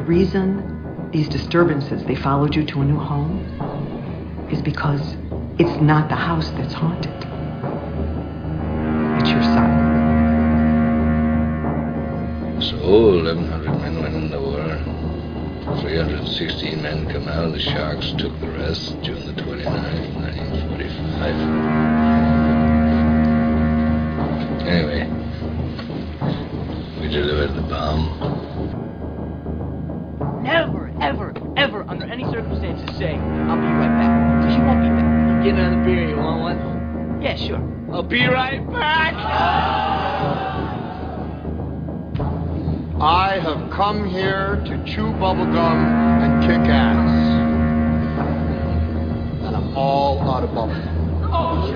the reason these disturbances, they followed you to a new home, is because it's not the house that's haunted. It's your son. So 1,100 men went in the war. 316 men come out. The Sharks took the rest June the 29th, 1945. Anyway, we delivered the bomb. Any circumstances, say, I'll be right back. Because you won't be back. You Get another beer. You want one? Yeah, sure. I'll be right back. I have come here to chew bubblegum and kick ass. And I'm all out of bubblegum. Oh,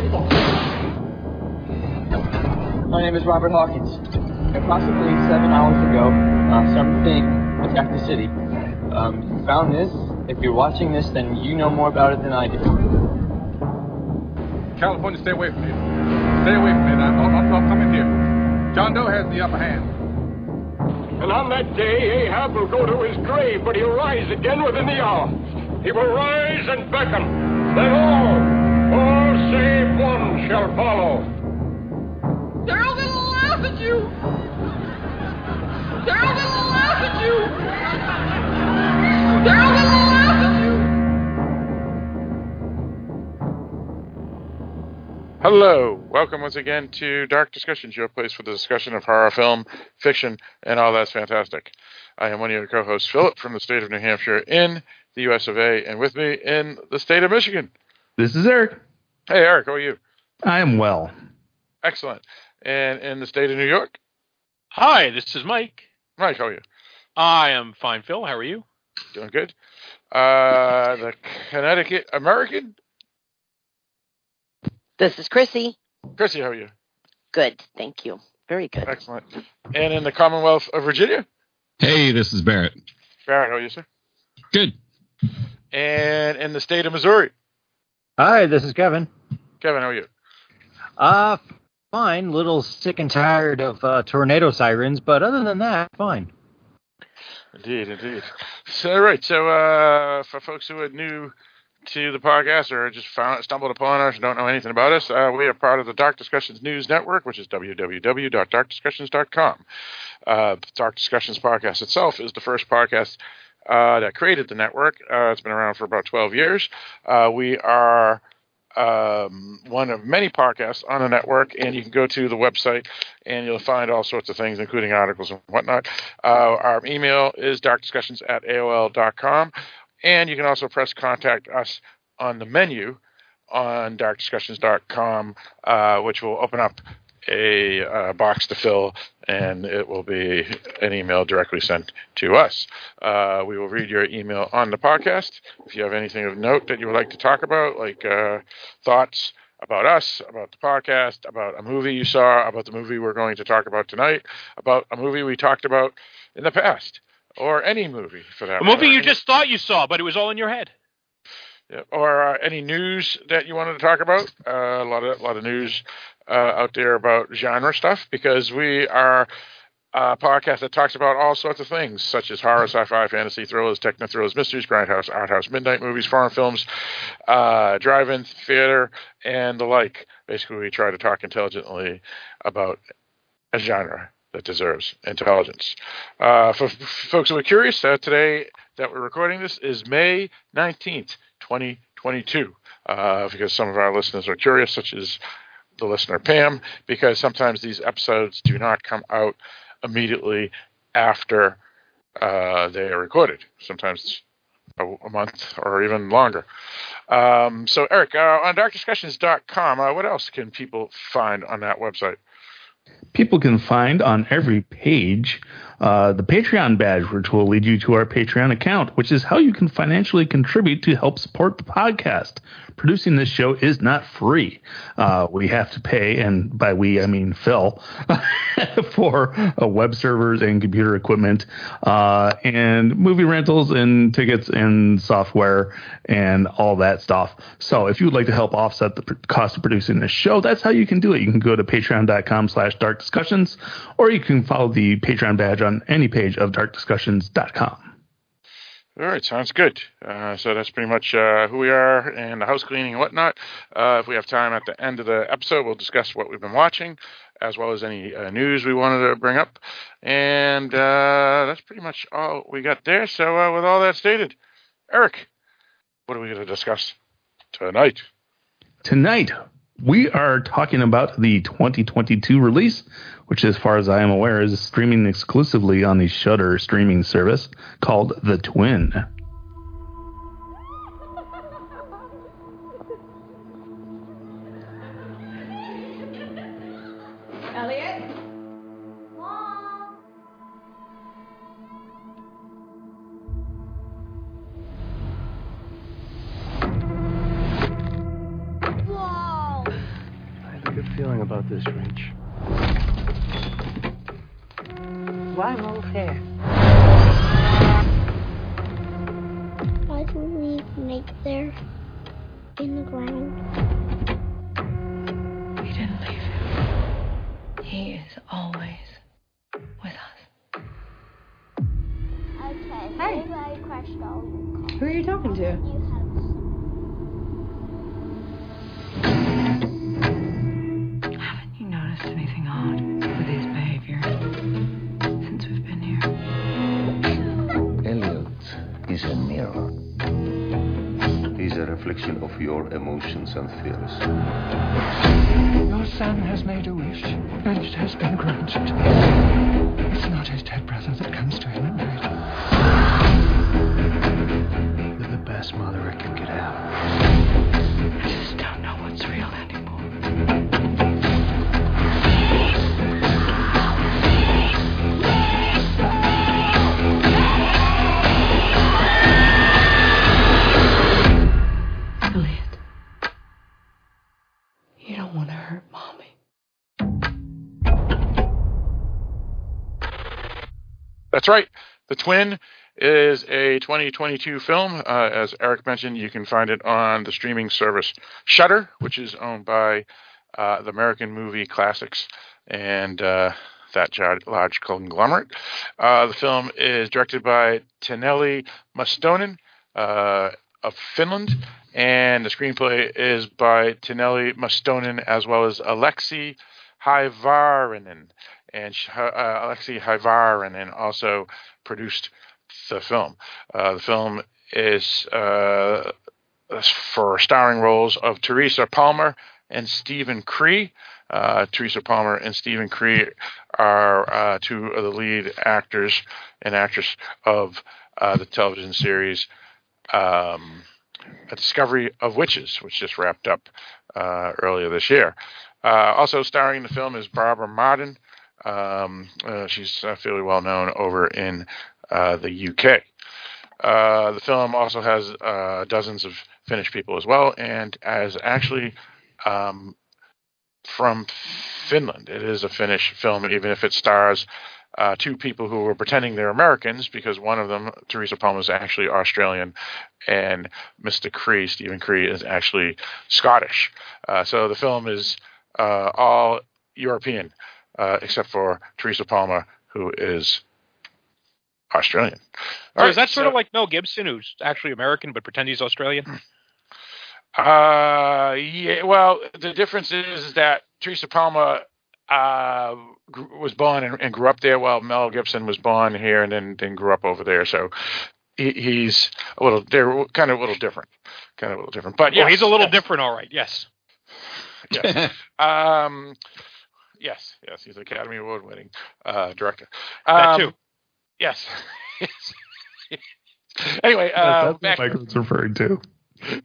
My name is Robert Hawkins. Approximately seven hours ago, uh, something attacked the city. Um, found this. If you're watching this, then you know more about it than I do. California, stay away from me. Stay away from me. I'll, I'll, I'll come in here. John Doe has the upper hand. And on that day, Ahab will go to his grave, but he'll rise again within the hour. He will rise and beckon. Then all, all save one shall follow. They're all gonna laugh at you! They're all gonna laugh at you! They're all gonna Hello, welcome once again to Dark Discussions, your place for the discussion of horror film, fiction, and all that's fantastic. I am one of your co-hosts, Philip, from the state of New Hampshire in the U.S. of A., and with me in the state of Michigan. This is Eric. Hey, Eric, how are you? I am well. Excellent. And in the state of New York? Hi, this is Mike. Mike, how are you? I am fine, Phil. How are you? Doing good. Uh, the Connecticut American? This is Chrissy. Chrissy, how are you? Good, thank you. Very good. Excellent. And in the Commonwealth of Virginia? Hey, this is Barrett. Barrett, how are you, sir? Good. And in the state of Missouri? Hi, this is Kevin. Kevin, how are you? Uh, fine. Little sick and tired of uh, tornado sirens, but other than that, fine. Indeed, indeed. So, all right. So, uh, for folks who are new to the podcast or just found stumbled upon us don't know anything about us, uh, we are part of the Dark Discussions News Network, which is www.darkdiscussions.com. Uh, Dark Discussions podcast itself is the first podcast uh, that created the network. Uh, it's been around for about 12 years. Uh, we are um, one of many podcasts on the network, and you can go to the website and you'll find all sorts of things, including articles and whatnot. Uh, our email is darkdiscussions at AOL.com, and you can also press contact us on the menu on darkdiscussions.com, uh, which will open up a uh, box to fill, and it will be an email directly sent to us. Uh, we will read your email on the podcast. If you have anything of note that you would like to talk about, like uh, thoughts about us, about the podcast, about a movie you saw, about the movie we're going to talk about tonight, about a movie we talked about in the past, or any movie for that. A movie you just thought you saw, but it was all in your head. Yeah, or uh, any news that you wanted to talk about. Uh, a lot of a lot of news uh, out there about genre stuff because we are a podcast that talks about all sorts of things such as horror, sci-fi, fantasy, thrillers, techno thrillers, mysteries, grindhouse, art house, midnight movies, foreign films, uh, drive-in theater, and the like. Basically, we try to talk intelligently about a genre that deserves intelligence. Uh, for, folks who are curious, uh, today that we're recording this is May 19th, 2022, uh, because some of our listeners are curious, such as the listener Pam, because sometimes these episodes do not come out immediately after uh, they are recorded. Sometimes a, month or even longer. Um, so, Eric, uh, on darkdiscussions.com, uh, what else can people find on that website? People can find on every page uh, the Patreon badge, which will lead you to our Patreon account, which is how you can financially contribute to help support the podcast. Producing this show is not free. Uh, we have to pay, and by we I mean Phil, for uh, web servers and computer equipment, uh, and movie rentals and tickets and software and all that stuff. So if you would like to help offset the cost of producing this show, that's how you can do it. You can go to patreon.com slash dark discussions, or you can follow the Patreon badge on any page of darkdiscussions.com. All right, sounds good. Uh, so that's pretty much uh, who we are and the house cleaning and whatnot. Uh, if we have time at the end of the episode, we'll discuss what we've been watching, as well as any uh, news we wanted to bring up. And uh, that's pretty much all we got there. So, uh, with all that stated, Eric, what are we going to discuss tonight? Tonight, we are talking about the 2022 release, which, as far as I am aware, is streaming exclusively on the Shudder streaming service called The Twin. The Twin is a 2022 film. Uh, as Eric mentioned, you can find it on the streaming service Shudder, which is owned by uh, the American Movie Classics and uh, that large conglomerate. Uh, the film is directed by Taneli Mustonen uh, of Finland, and the screenplay is by Taneli Mustonen as well as Aleksi Hyvarinen. And uh, Aleksi also produced the film. Uh, the film is uh, for starring roles of Teresa Palmer and Steven Cree. Uh, Teresa Palmer and Steven Cree are uh, two of the lead actors and actress of uh, the television series um, A Discovery of Witches, which just wrapped up uh, earlier this year. Also starring in the film is Barbara Marten. Um, uh, she's uh, fairly well known over in uh, the UK. Uh, the film also has dozens of Finnish people as well, and as actually um, from Finland. It is a Finnish film, even if it stars uh, two people who are pretending they're Americans, because one of them, Teresa Palmer, is actually Australian, and Mr. Cree, Steven Cree, is actually Scottish. Uh, so the film is uh, all European, uh, except for Teresa Palmer, who is Australian. So All is that sort so- of like Mel Gibson, who's actually American but pretends he's Australian? Uh, yeah. Well, the difference is that Teresa Palmer uh, was born and, and grew up there, while Mel Gibson was born here and then, then grew up over there. So he, he's a little. They're kind of a little different. Kind of a little different. But yeah, yeah, he's a little different, all right. Yes. yes. um, yes, yes, he's an Academy Award winning uh, director. That Um, too. Yes. anyway, uh, That's what back, was referring to.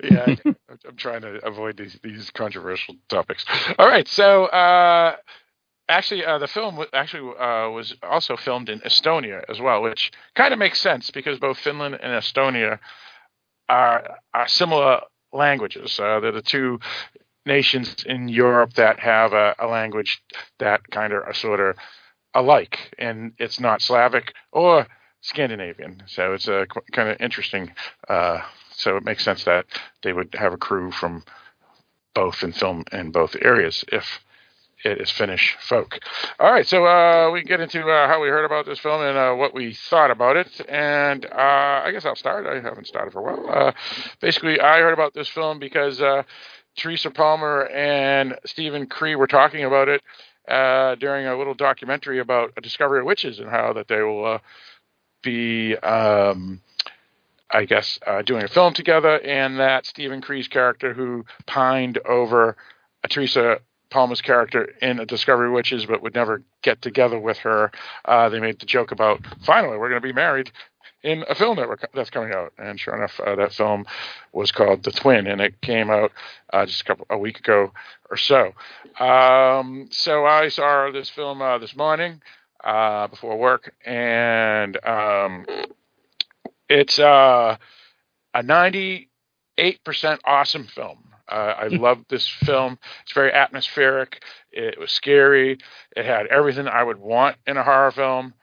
yeah, I'm- I'm trying to avoid these these controversial topics. All right, so uh, actually, uh, the film actually uh, was also filmed in Estonia as well, which kind of makes sense because both Finland and Estonia are are similar languages. Uh, they're the two nations in Europe that have a, a language that kind of are sort of alike, and it's not Slavic or Scandinavian. So it's a kind of interesting. Uh, so it makes sense that they would have a crew from both and film in both areas if it is Finnish folk. All right, so uh, we get into uh, how we heard about this film and uh, what we thought about it. And uh, I guess I'll start. I haven't started for a while. Uh, basically, I heard about this film because uh, Teresa Palmer and Steven Cree were talking about it uh, during a little documentary about a Discovery of Witches and how that they will uh, be, um, I guess, uh, doing a film together, and that Steven Cree's character, who pined over Teresa Palmer's character in a Discovery of Witches, but would never get together with her, uh, they made the joke about finally we're going to be married in a film that we're, that's coming out. And sure enough, uh, that film was called The Twin, and it came out uh, just a couple a week ago or so. Um, so I saw this film uh, this morning uh, before work, and um, it's uh, a 98% awesome film. Uh, I love this film. It's very atmospheric. It was scary. It had everything I would want in a horror film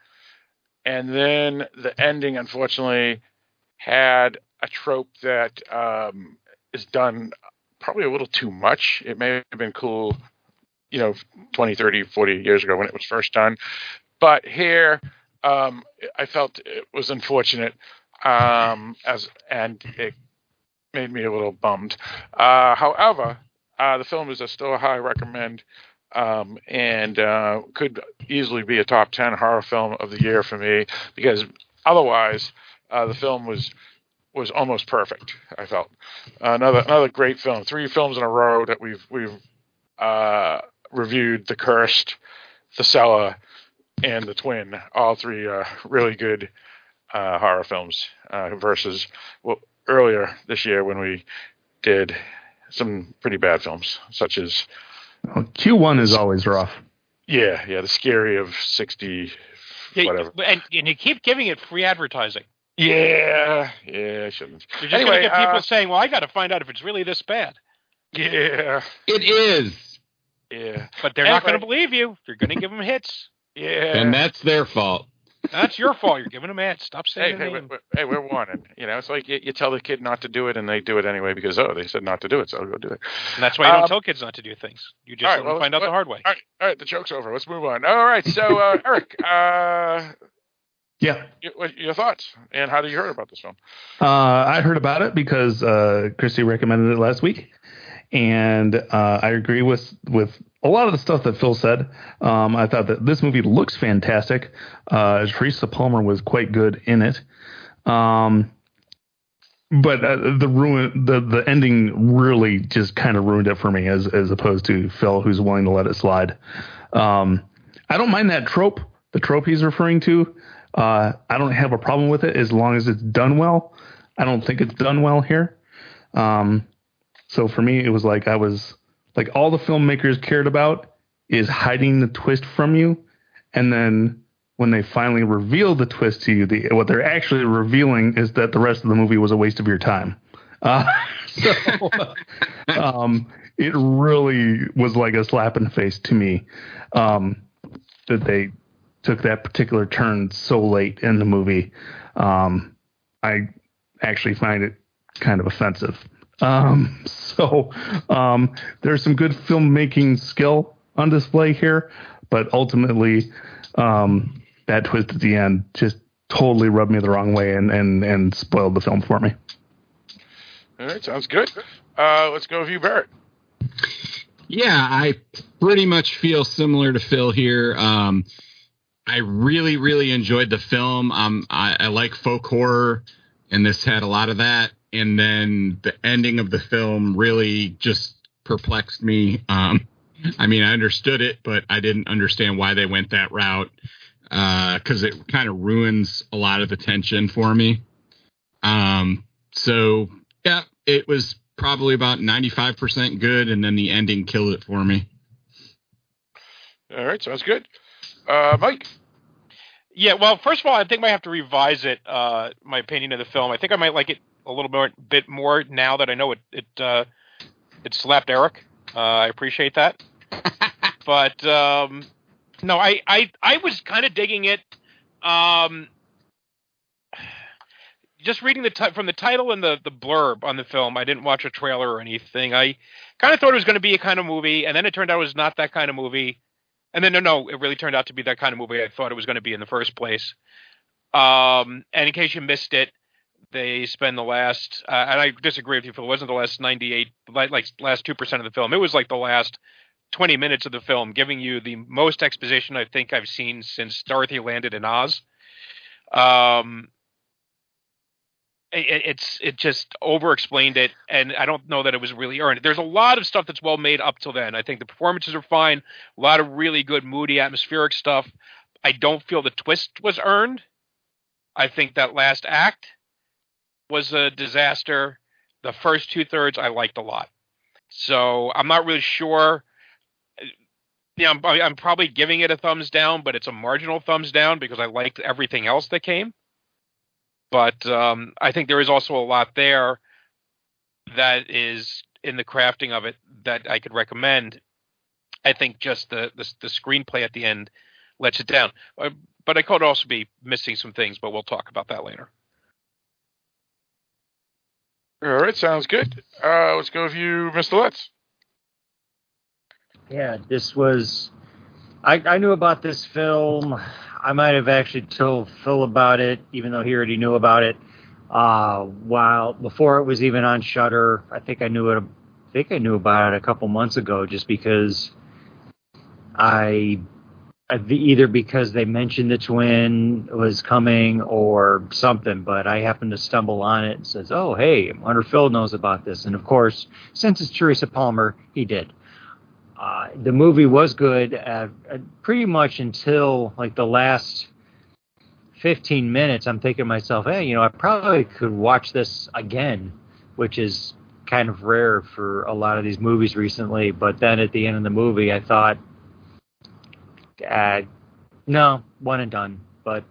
and then the ending unfortunately had a trope that um, is done probably a little too much. It may have been cool you know 20 30 40 years ago when it was first done. But here um, i felt it was unfortunate um, as and it made me a little bummed. Uh, however uh, the film is a still a high recommend um, and uh, could easily be a top 10 horror film of the year for me because otherwise uh, the film was was almost perfect I felt. Uh, another another great film three films in a row that we've we've uh, reviewed The Cursed The Cellar and The Twin all three uh, really good uh, horror films versus well, earlier this year when we did some pretty bad films such as well, Q1 is always rough. Yeah, yeah, the scary of 60 Yeah, whatever. And, and you keep giving it free advertising. Yeah, yeah, I shouldn't. You're just anyway, going to get people uh, saying, "Well, I got to find out if it's really this bad." Yeah, It is. yeah. But they're not going to believe you. You're going to give them hits. Yeah. And that's their fault. That's your fault. You're giving them hits. Stop saying hey, the we- name. we- hey, we're warning. You know, it's like you, you tell the kid not to do it, and they do it anyway because oh, they said not to do it, so I'll go do it. And that's why you don't Um, tell kids not to do things. You just all right, let them well, find out the hard way. All right, all right, the joke's over. Let's move on. All right, so uh, Eric, uh, Yeah. your, your thoughts and how did you hear about this film? Uh, I heard about it because uh, Christy recommended it last week, and uh, I agree with with a lot of the stuff that Phil said. Um, I thought that this movie looks fantastic. Uh, Teresa Palmer was quite good in it. Um, but uh, the ruin, the the ending really just kind of ruined it for me, as as opposed to Phil, who's willing to let it slide. Um, I don't mind that trope, the trope he's referring to. Uh, I don't have a problem with it as long as it's done well. I don't think it's done well here. Um, so for me, it was like I was like all the filmmakers cared about is hiding the twist from you, and then when they finally reveal the twist to you, the, what they're actually revealing is that the rest of the movie was a waste of your time. Uh, so um, it really was like a slap in the face to me um, that they took that particular turn so late in the movie. Um, I actually find it kind of offensive. Um, so um, there's some good filmmaking skill on display here, but ultimately um, that twist at the end just totally rubbed me the wrong way and, and, and spoiled the film for me. All right, sounds good. Uh, let's go with you, Barrett. Yeah, I pretty much feel similar to Phil here. Um, I really, really enjoyed the film. Um, I, I like folk horror, and this had a lot of that. And then the ending of the film really just perplexed me. Um, I mean, I understood it, but I didn't understand why they went that route because it kind of ruins a lot of the tension for me. Um, so yeah, it was probably about 95% good, and then the ending killed it for me. All right, sounds good. Uh, Mike. Yeah, well, first of all, I think I might have to revise it. Uh, my opinion of the film. I think I might like it a little more, bit more now that I know it. It uh, it slapped Eric. Uh, I appreciate that. but um, no, I I I was kind of digging it. Um, just reading the ti- from the title and the the blurb on the film, I didn't watch a trailer or anything. I kind of thought it was going to be a kind of movie, and then it turned out it was not that kind of movie. And then no, no, it really turned out to be that kind of movie I thought it was going to be in the first place. Um, and in case you missed it, they spend the last, uh, and I disagree with you, Phil. It wasn't the last ninety-eight, like, like last two percent of the film. It was like the last twenty minutes of the film, giving you the most exposition I think I've seen since Dorothy landed in Oz. Um, it, it's it just over explained it and i don't know that it was really earned there's a lot of stuff that's well made up till then i think the performances are fine a lot of really good moody atmospheric stuff i don't feel the twist was earned i think that last act was a disaster the first two thirds i liked a lot so i'm not really sure yeah I'm, I'm probably giving it a thumbs down but it's a marginal thumbs down because i liked everything else that came but um, I think there is also a lot there that is in the crafting of it that I could recommend. I think just the the, the screenplay at the end lets it down, uh, but I could also be missing some things. But we'll talk about that later. All right, sounds good. Uh, let's go with you, Mr. Letts. Yeah, this was. I, I knew about this film. I might have actually told Phil about it, even though he already knew about it. Uh, while before it was even on Shudder, I think I knew it. I think I knew about it a couple months ago, just because I either because they mentioned the twin was coming or something, but I happened to stumble on it and says, "Oh, hey, if Phil knows about this." And of course, since it's Teresa Palmer, he did. Uh, the movie was good uh, pretty much until like the last 15 minutes. I'm thinking to myself, hey, you know, I probably could watch this again, which is kind of rare for a lot of these movies recently. But then at the end of the movie, I thought, uh, no, one and done. But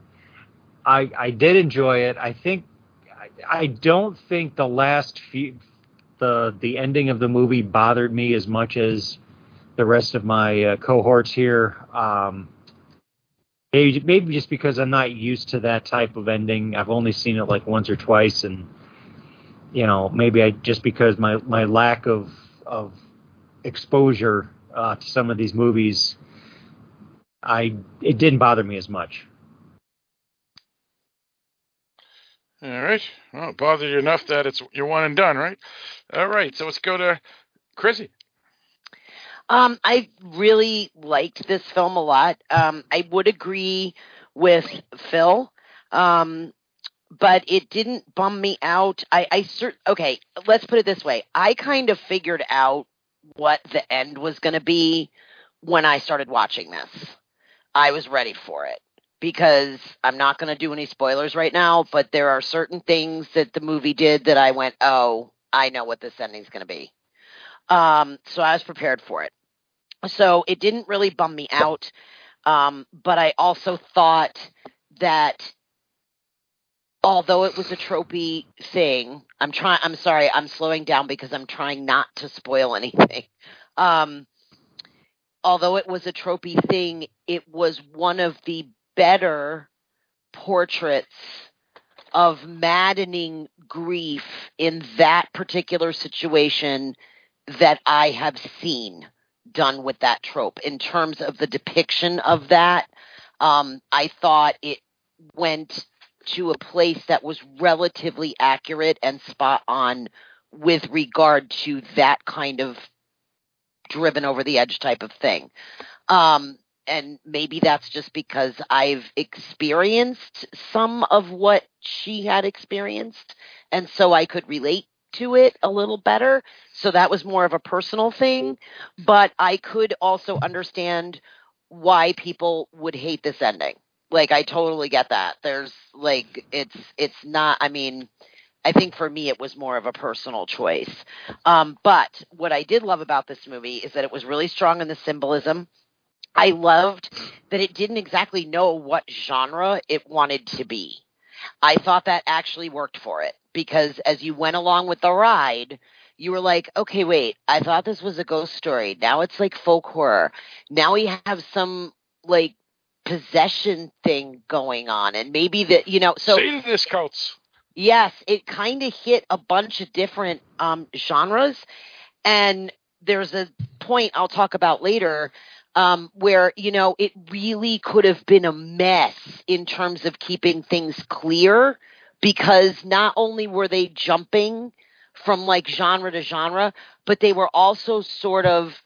I I did enjoy it. I think I, I don't think the last few the the ending of the movie bothered me as much as the rest of my uh, cohorts here. Um, maybe, maybe just because I'm not used to that type of ending. I've only seen it like once or twice, and you know, maybe I just because my my lack of of exposure uh, to some of these movies, I it didn't bother me as much. All right. Well, it bothered you enough that it's you're one and done, right? All right. So let's go to Chrissy. Um, I really liked this film a lot. Um, I would agree with Phil, um, but it didn't bum me out. I, I cert- okay. Let's put it this way. I kind of figured out what the end was going to be when I started watching this. I was ready for it because I'm not going to do any spoilers right now, but there are certain things that the movie did that I went, oh, I know what this ending's going to be. Um, so I was prepared for it. So it didn't really bum me out. Um, but I also thought that although it was a tropey thing, I'm trying I'm sorry, I'm slowing down because I'm trying not to spoil anything. Um, although it was a tropey thing, it was one of the better portraits of maddening grief in that particular situation that I have seen done with that trope in terms of the depiction of that. Um, I thought it went to a place that was relatively accurate and spot on with regard to that kind of driven over the edge type of thing. Um, and maybe that's just because I've experienced some of what she had experienced, and so I could relate to it a little better. So that was more of a personal thing. But I could also understand why people would hate this ending. Like I totally get that. There's like it's it's not I mean I think for me it was more of a personal choice. Um, but what I did love about this movie is that it was really strong in the symbolism. I loved that it didn't exactly know what genre it wanted to be. I thought that actually worked for it because as you went along with the ride, you were like, okay, wait, I thought this was a ghost story. Now it's like folk horror. Now we have some like possession thing going on, and maybe that you know. So Satanist cults. Yes, it kind of hit a bunch of different um, genres, and there's a point I'll talk about later um, where you know it really could have been a mess in terms of keeping things clear because not only were they jumping from like genre to genre, but they were also sort of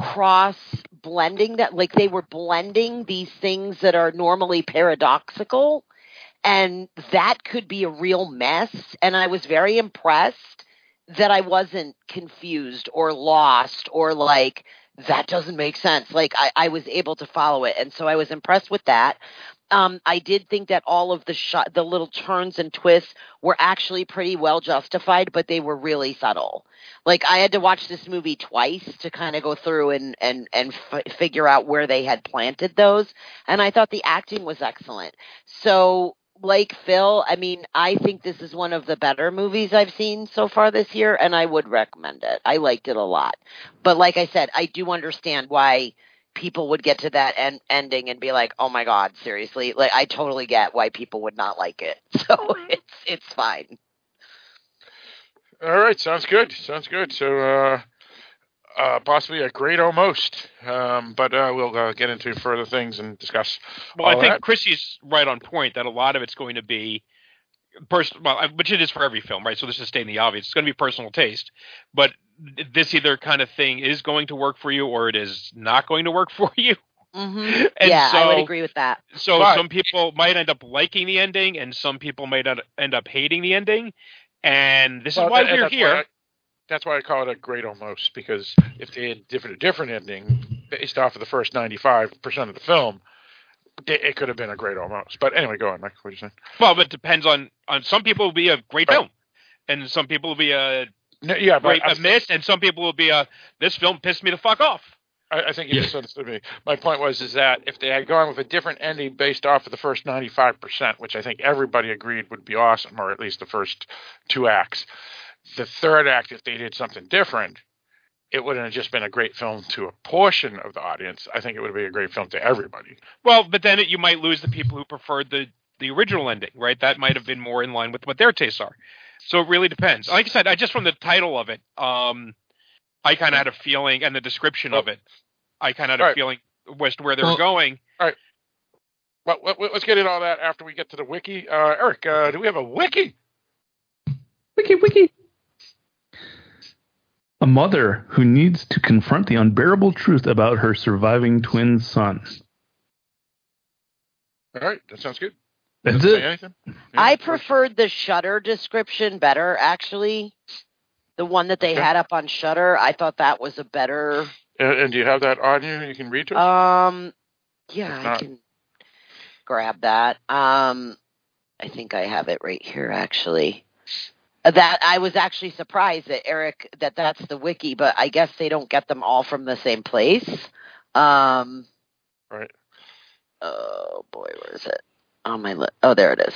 cross blending that like they were blending these things that are normally paradoxical and that could be a real mess. And i was very impressed that i wasn't confused or lost or like that doesn't make sense. Like i, I was able to follow it. And so i was impressed with that. Um, I did think that all of the shot, the little turns and twists were actually pretty well justified, but they were really subtle. Like I had to watch this movie twice to kind of go through and and and f- figure out where they had planted those, and I thought the acting was excellent. So like Phil, I mean, I think this is one of the better movies I've seen so far this year, and I would recommend it. I liked it a lot. But like I said, I do understand why people would get to that end, ending and be like, "Oh my god, seriously!" Like I totally get why people would not like it. So it's it's fine. All right, sounds good. Sounds good. So, uh, uh, possibly a great almost, um, but uh, we'll uh, get into further things and discuss. Well, all I think that. Chrissy's right on point that a lot of it's going to be personal, well, which it is for every film, right? So this is stating the obvious. It's going to be personal taste, but this either kind of thing is going to work for you or it is not going to work for you. Mm-hmm. And yeah, I would so- agree with that. So But- some people might end up liking the ending, and some people might end- end up hating the ending. And this Well, is why that- we're that's here. That's why I call it a great almost because if they had different a different ending based off of the first ninety five percent of the film, it, it could have been a great almost. But anyway, go on, Mike. What are you saying? Well, it depends on on some people will be a great film, and some people will be a No, yeah, great I- a miss, and some people will be a this film pissed me the fuck off. I, I think you misunderstood me. My point was is that if they had gone with a different ending based off of the first ninety five percent, which I think everybody agreed would be awesome, or at least the first two acts, the third act, if they did something different, it wouldn't have just been a great film to a portion of the audience. I think it would be a great film to everybody. Well, but then it, you might lose the people who preferred the the original ending, right? That might have been more in line with what their tastes are. So it really depends. Like I said, I just from the title of it, um, I kind of had a feeling, and the description of it, I kind of had a Right. feeling as to where they were Well- going. All right. Well, let- let's get into all that after we get to the wiki. Uh, Eric, uh, do we have a wiki? Wiki, wiki. A mother who needs to confront the unbearable truth about her surviving twin son. All right, that sounds good. That's it. anything? I preferred the Shudder description better, actually. The one that they Okay. had up on Shudder, I thought that was a better. Uh, and do you have that on you? You can read to us. Um, yeah, I can grab that. Um, I think I have it right here, actually. That I was actually surprised that Eric that that's the wiki, but I guess they don't get them all from the same place. Um, right. Oh boy, where is it? On my list. Oh, there it is.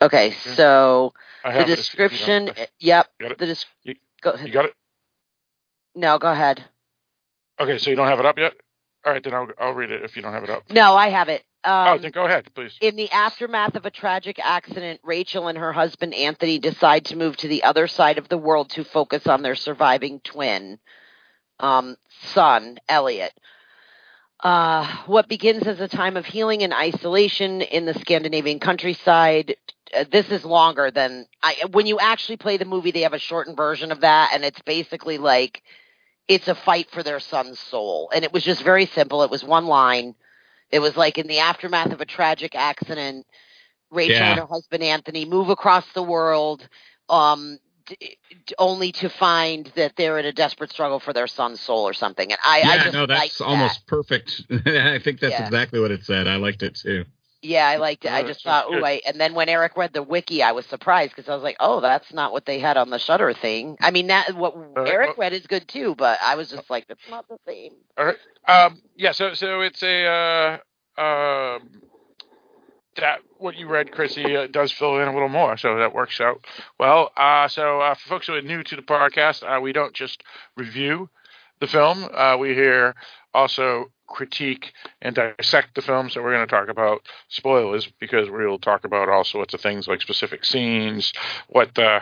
Okay, so the have it you description. Yep. Got it? The des- You, go you got it? No, go ahead. Okay, so you don't have it up yet? All right, then I'll, I'll read it if you don't have it up. No, I have it. Um, oh, then go ahead, please. In the aftermath of a tragic accident, Rachel and her husband Anthony decide to move to the other side of the world to focus on their surviving twin um, son, Elliot. Uh, what begins as a time of healing and isolation in the Scandinavian countryside. Uh, this is longer than I. When you actually play the movie, they have a shortened version of that, and it's basically like it's a fight for their son's soul. And it was just very simple. It was one line. It was like in the aftermath of a tragic accident, Rachel Yeah. and her husband Anthony move across the world, um, d- only to find that they're in a desperate struggle for their son's soul or something. And I, yeah, I just no, that's that. almost perfect. I think that's Yeah. exactly what it said. I liked it too. Yeah, I liked it. I just thought, oh. I, and then when Eric read the wiki, I was surprised because I was like, oh, that's not what they had on the Shudder thing. I mean, that what Eric read is good too, but I was just like, it's not the same. All right. Um, yeah, so so it's a uh, um, that what you read, Chrissy, uh, does fill in a little more, so that works out well. Uh, so uh, for folks who are new to the podcast, uh, we don't just review the film. Uh, we hear also critique and dissect the films that we're going to talk about. Spoilers because we'll talk about all sorts of things like specific scenes, what the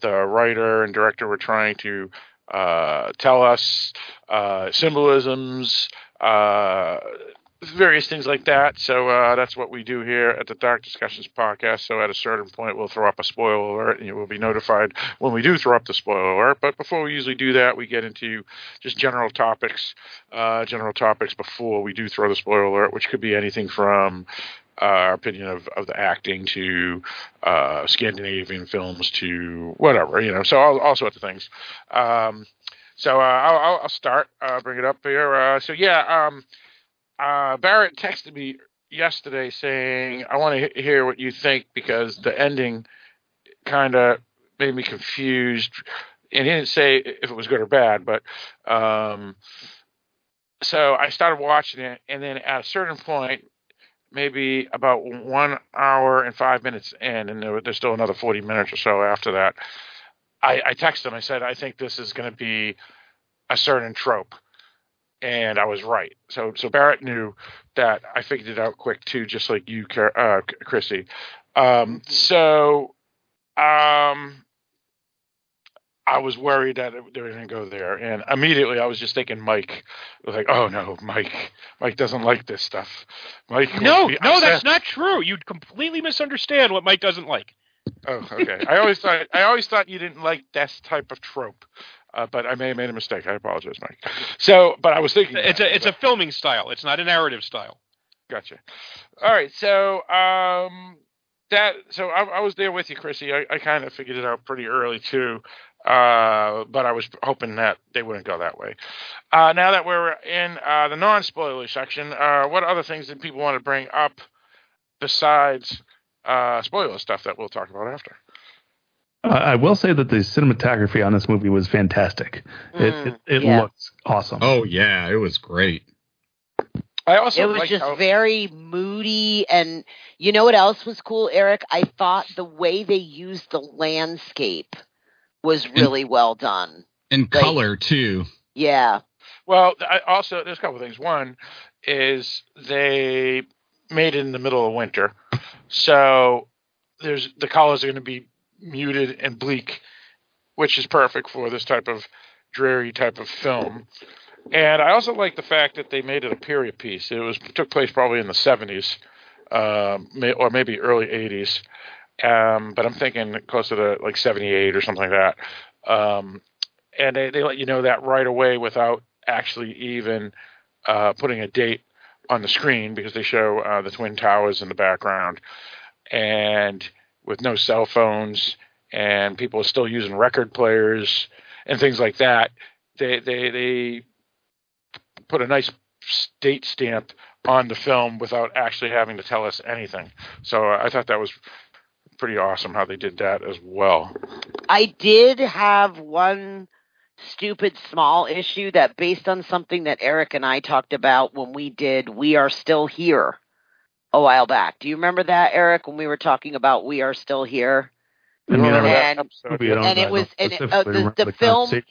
the writer and director were trying to uh, tell us, uh, symbolisms, uh, various things like that. So uh, that's what we do here at the Dark Discussions podcast. So at a certain point, we'll throw up a spoiler alert, and you will be notified when we do throw up the spoiler alert. But before we usually do that, we get into just general topics, uh, general topics before we do throw the spoiler alert, which could be anything from uh, our opinion of, of the acting to uh, Scandinavian films to whatever, you know, so all, all sorts of things. Um, so uh, I'll, I'll start, uh, bring it up here. So yeah, um, uh, Barrett texted me yesterday saying, I want to hear what you think because the ending kind of made me confused. And he didn't say if it was good or bad, but um, so I started watching it, and then at a certain point, maybe about one hour and five minutes in, and there, there's still another 40 minutes or so after that. I, I texted him. I said, I think this is going to be a certain trope. And I was right. So, so Barrett knew that I figured it out quick too, just like you, uh, Chrissy. Um, so, um, I was worried that they were going to go there, and immediately I was just thinking Mike. Was like, "Oh no, Mike! Mike doesn't like this stuff." Mike, no, no, that's not true. You'd completely misunderstand what Mike doesn't like. Oh, okay. I always thought I always thought you didn't like this type of trope, uh, but I may have made a mistake. I apologize, Mike. So, but I was thinking it's a it's a filming style. It's not a narrative style. Gotcha. All right, so um, that so I, I was there with you, Chrissy. I, I kind of figured it out pretty early too. Uh, but I was hoping that they wouldn't go that way. Uh, now that we're in uh, the non-spoiler section, uh, what other things did people want to bring up besides uh, spoiler stuff that we'll talk about after? I will say that the cinematography on this movie was fantastic. Mm, it it, it yeah. looks awesome. Oh yeah, it was great. I also it was liked just how- very moody and you know what else was cool eric i thought the way they used the landscape was really well done And Like- color too. yeah Well, I also there's a couple of things. One is they made it in the middle of winter, so there's the colors are going to be muted and bleak, which is perfect for this type of dreary type of film. And I also like the fact that they made it a period piece. It was took place probably in the 70s, um, or maybe early 80s. Um, but I'm thinking closer to like 78 or something like that. Um, and they, they let you know that right away without actually even uh, putting a date on the screen because they show uh, the twin towers in the background and with no cell phones and people are still using record players and things like that they they they put a nice date stamp on the film without actually having to tell us anything. So i thought that was pretty awesome how they did that as well. I did have one stupid small issue that based on something that eric and i talked about when we did we are still here a while back. Do you remember that eric when we were talking about we are still here? I don't remember that and, episode. I don't- and it was and it, uh, the, the the film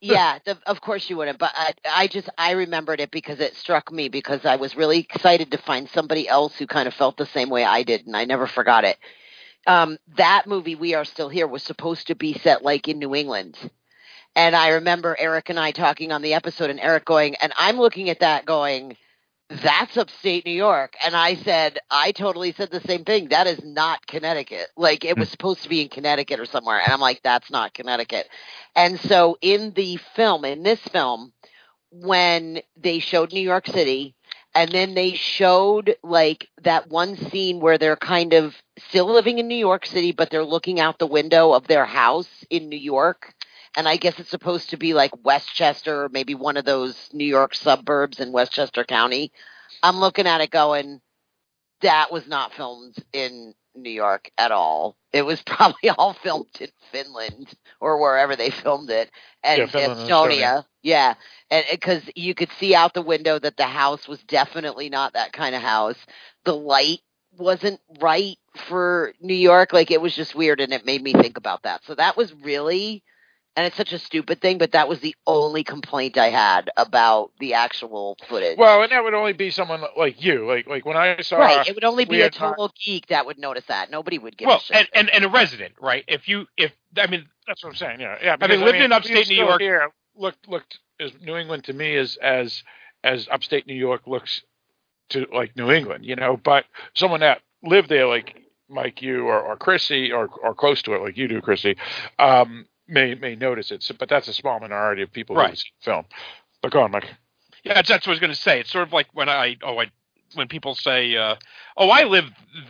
yeah the, of course you wouldn't but I, I just i remembered it because it struck me because i was really excited to find somebody else who kind of felt the same way i did and i never forgot it. Um, that movie we are still here was supposed to be set like in new england. And i remember eric and i talking on the episode and eric going and i'm looking at that going that's upstate New York. And I said, I totally said the same thing. That is not Connecticut. Like it was hmm. supposed to be in Connecticut or somewhere. And I'm like, that's not Connecticut. And so in the film, in this film, when they showed New York City, and then they showed like that one scene where they're kind of still living in New York City, but they're looking out the window of their house in New York. And I guess it's supposed to be like Westchester, or maybe one of those New York suburbs in Westchester County. I'm looking at it going, that was not filmed in New York at all. It was probably all filmed in Finland or wherever they filmed it, and Yeah. Estonia. Yeah, and because you could see out the window that the house was definitely not that kind of house. The light wasn't right for New York. Like it was just weird, and it made me think about that. So that was really and it's such a stupid thing, but that was the only complaint I had about the actual footage. Well, and that would only be someone like you. Like like when I saw right, it would only be a had talked- total geek that would notice that. Nobody would give well, a shit. and, and and a resident, right? If you if I mean That's what I'm saying. Yeah, yeah. I mean, because, lived in upstate New York- Here, looked looked as New England to me as as as upstate New York looks to like New England, you know. But someone that lived there, like Mike, you or, or Chrissy, or or close to it, like you do, Chrissy, um, may may notice it. So, but that's a small minority of people Right. who see the film. But go on, Mike. Yeah, that's, that's what I was going to say. It's sort of like when I oh I when people say uh, oh I live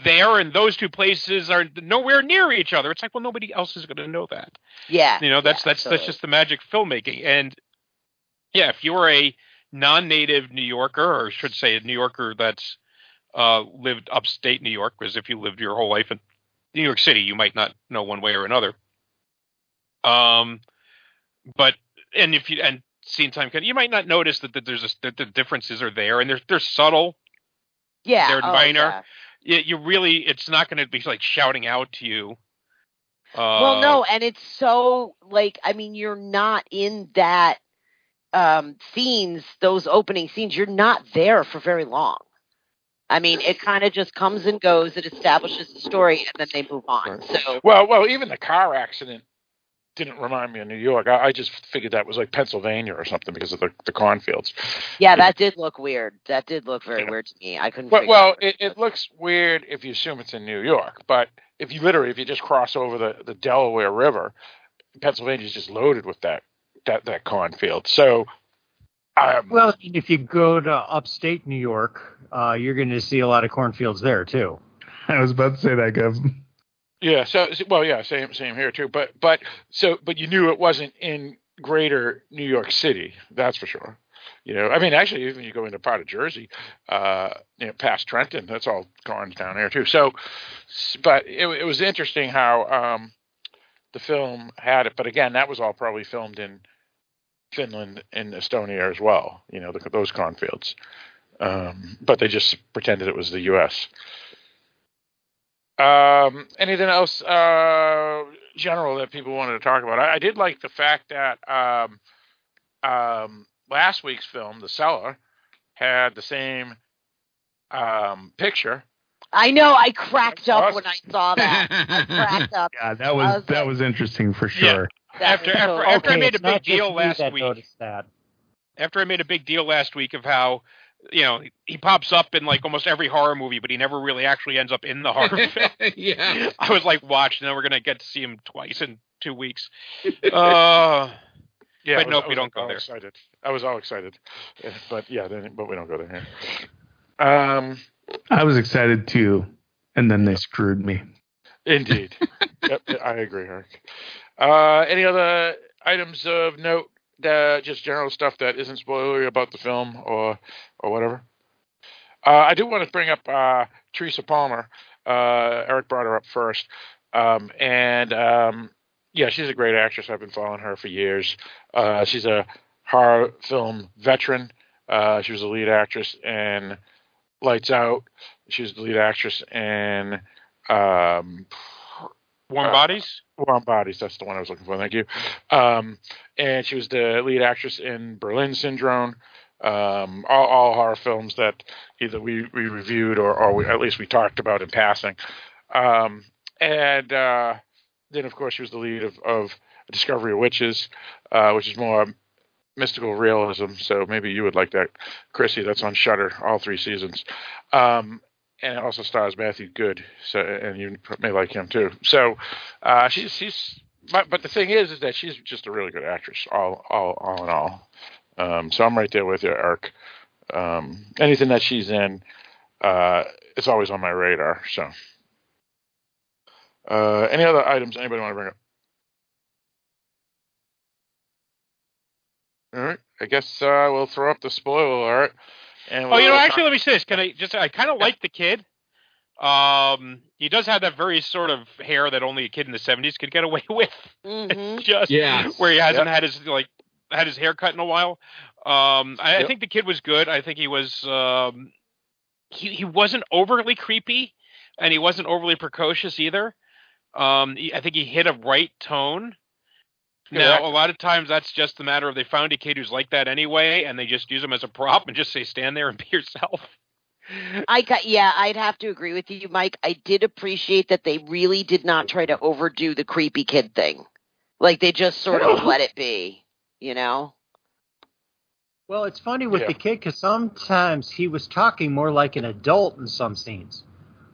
there and those two places are nowhere near each other. It's like well nobody else is going to know that. yeah, You know that's yeah, that's that's just the magic filmmaking. And yeah, if you're a non-native New Yorker, or I should say a New Yorker that's uh, lived upstate New York, because if you lived your whole life in New York City, you might not know one way or another. Um, but and if you and seen time, you might not notice that, that there's a, that the differences are there, and they're they're subtle. yeah, they're oh, minor. yeah. You, you really, it's not going to be like shouting out to you. Uh, well, no, and it's so like I mean, you're not in that um scenes, those opening scenes. You're not there for very long. I mean, it kind of just comes and goes. It establishes the story, and then they move on. So Well, well, even the car accident didn't remind me of New York. I, I just figured that was like Pennsylvania or something because of the the cornfields. yeah, that did look weird. That did look very weird to me. I couldn't. But well, it, it looks weird if you assume it's in New York. But if you literally, if you just cross over the, the Delaware River, Pennsylvania is just loaded with that that that cornfield. So, um, Well, if you go to upstate New York, uh, you're going to see a lot of cornfields there too. I was about to say that, Kev. Yeah. So, well, yeah, same same here too. But but so but you knew it wasn't in Greater New York City. That's for sure. You know, I mean, actually, even you go into part of Jersey, uh, you know, past Trenton, that's all corns down there too. So, but it, it was interesting how um, the film had it. But again, that was all probably filmed in Finland and Estonia as well. You know, the, those cornfields. Um, but they just pretended it was the U.S. Um, anything else uh, general that people wanted to talk about? I, I did like the fact that um, um, last week's film, The Cellar, had the same um, picture. I know. I cracked up Awesome. when I saw that. I cracked up. Yeah, that was was that like- was interesting for sure. That After was after, so- after I made a big deal last week, noticed that. after I made a big deal last week of how you know he pops up in like almost every horror movie, but he never really actually ends up in the horror film. yeah. I was like, watch, now we're gonna get to see him twice in two weeks. Uh, Yeah, But was- nope, I we don't go there. Excited. I was all excited, but yeah, then, but we don't go there. Here. Um, I was excited too, and then they screwed me. Indeed. yep, I agree, Eric. Uh, any other items of note? That just general stuff that isn't spoilery about the film or or whatever. Uh, I do want to bring up uh, Teresa Palmer. Uh, Eric brought her up first, um, and um, yeah, she's a great actress. I've been following her for years. Uh, she's a horror film veteran. Uh, she was a lead actress in Lights Out. She was the lead actress in um, Warm Uh, Bodies. Warm Bodies. That's the one I was looking for. Thank you. Um, and she was the lead actress in Berlin Syndrome. Um, all, all horror films that either we, we reviewed or, or we, at least we talked about in passing. Um, and uh, then, of course, she was the lead of, of Discovery of Witches, uh, which is more mystical realism. So maybe you would like that, Chrissy. That's on Shudder, all three seasons. Um, and it also stars Matthew Goode, so and you may like him too. So uh, she's she's but, but the thing is is that she's just a really good actress, all all all in all. Um, so I'm right there with you, Eric. Um, anything that she's in, uh, it's always on my radar. So, uh, any other items anybody want to bring up? All right, I guess uh, we'll throw up the spoiler alert. And Oh, you know, we'll- actually, let me say this. Can I just? I kind of like the kid. Um, he does have that very sort of hair that only a kid in the '70s could get away with. Mhm. just Yeah. where he hasn't Yep. had his like had his hair cut in a while. Um, I, I think the kid was good. I think he was. Um, he he wasn't overly creepy, and he wasn't overly precocious either. Um, he- I think he hit a right tone. Now, a lot of times that's just the matter of they found a kid who's like that anyway, and they just use him as a prop and just say, "Stand there and be yourself." I got yeah, I'd have to agree with you, Mike. I did appreciate that they really did not try to overdo the creepy kid thing. Like they just sort of let it be, you know. Well, it's funny with Yeah. the kid because sometimes he was talking more like an adult in some scenes.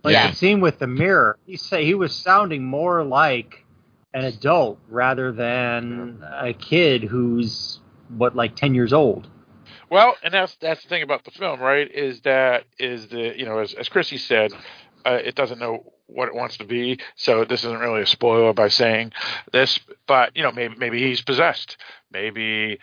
Like Yeah. the scene with the mirror, he say he was sounding more like an adult rather than a kid who's what like ten years old. Well, and that's that's the thing about the film, right? Is that is the you know as as Chrissy said, uh, it doesn't know what it wants to be, so this isn't really a spoiler by saying this. But you know, maybe maybe he's possessed. Maybe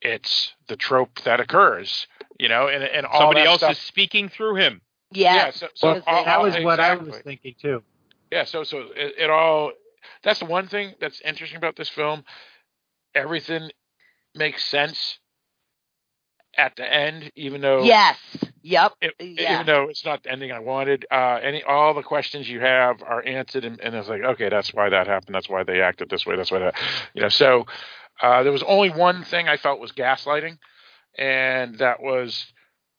it's the trope that occurs. You know, and and all Somebody that else stuff. is speaking through him. Yeah. Yeah, so, so Well, all- that all- was what I was thinking too. Yeah, so so it, it all that's the one thing that's interesting about this film. Everything makes sense at the end, even though Yes. Yep. it, yeah. even though it's not the ending I wanted. Uh, any all the questions you have are answered, and, and it's like, okay, that's why that happened. That's why they acted this way. That's why that, you know. So uh, there was only one thing I felt was gaslighting, and that was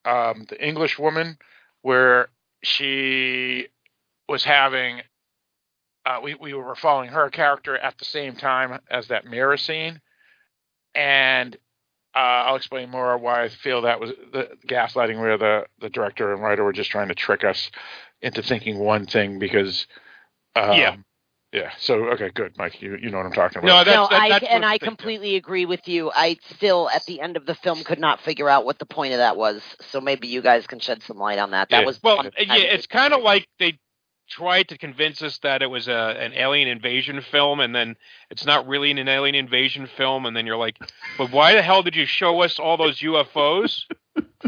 um, the English woman, where she was having. Uh, we we were following her character at the same time as that mirror scene, and uh, I'll explain more why I feel that was the gaslighting, where the, the director and writer were just trying to trick us into thinking one thing because. Um, Yeah. Yeah. So okay, good, Mike. You you know what I'm talking about. No, that's, no, that, I that's and I the- completely agree with you. I still, at the end of the film, could not figure out what the point of that was. So maybe you guys can shed some light on that. That Yeah. was Well, yeah, it's kind of like they tried to convince us that it was a an alien invasion film, and then it's not really an alien invasion film, and then you're like, but why the hell did you show us all those UFOs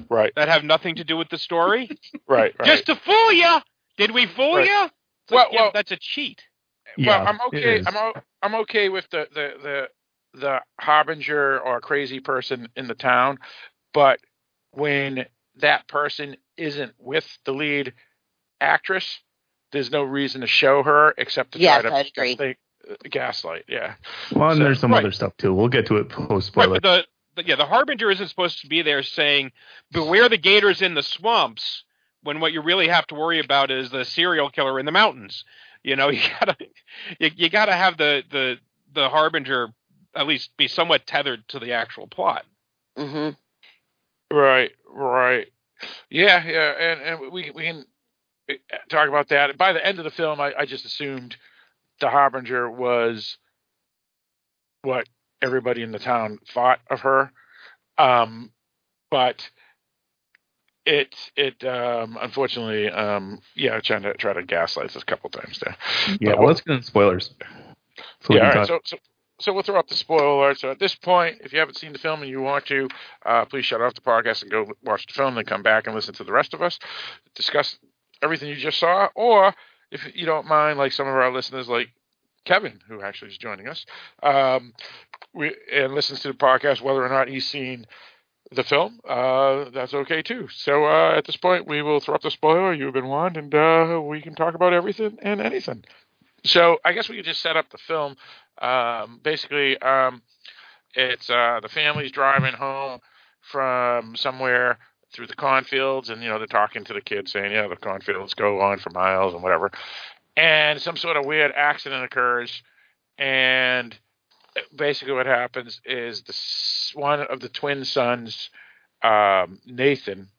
right, that have nothing to do with the story? right, right. Just to fool you? Did we fool Right. you? It's Well- like, yeah, well- that's a cheat. Yeah, well, I'm okay. I'm o- I'm okay with the, the the the harbinger or crazy person in the town, but when that person isn't with the lead actress, there's no reason to show her except to Yes, try to I'd agree. think- uh, gaslight. Yeah. Well, and So- there's some right. other stuff too. We'll get to it post Right, spoiler. but the, the yeah, the harbinger isn't supposed to be there saying, "Beware the gators in the swamps." When what you really have to worry about is the serial killer in the mountains. You know, you gotta you, you gotta have the the the harbinger at least be somewhat tethered to the actual plot. hmm Right, right. Yeah, yeah, and and we we can talk about that. By the end of the film, I, I just assumed the harbinger was what everybody in the town thought of her. Um, but it it um unfortunately um yeah trying to try to gaslight us a couple times there. yeah, But well, let's get into spoilers. So yeah, all right. So, so, so we'll throw up the spoiler alert. So at this point, if you haven't seen the film and you want to, uh, please shut off the podcast and go watch the film, then come back and listen to the rest of us discuss everything you just saw. Or if you don't mind, like some of our listeners, like Kevin, who actually is joining us, um, we and listens to the podcast, whether or not he's seen the film, uh, that's okay too. So uh, at this point, we will throw up the spoiler. You've been warned, and uh, we can talk about everything and anything. So I guess we could just set up the film. Um, basically, um, it's uh, the family's driving home from somewhere through the cornfields, and you know they're talking to the kids, saying, "Yeah, the cornfields go on for miles and whatever." And some sort of weird accident occurs, and basically what happens is the one of the twin sons, um, Nathan,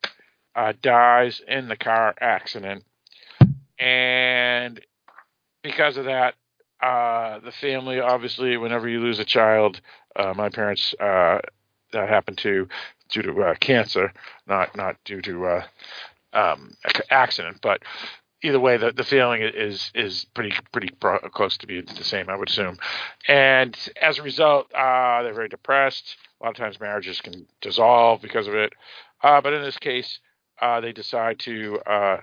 uh, dies in the car accident, and because of that, uh, the family obviously, whenever you lose a child, uh, my parents uh, that happened to due to uh, cancer, not not due to uh, um, accident, but either way, the, the feeling is is pretty pretty close to being the same, I would assume. And as a result, uh, they're very depressed. A lot of times, marriages can dissolve because of it. Uh, but in this case, uh, they decide to uh,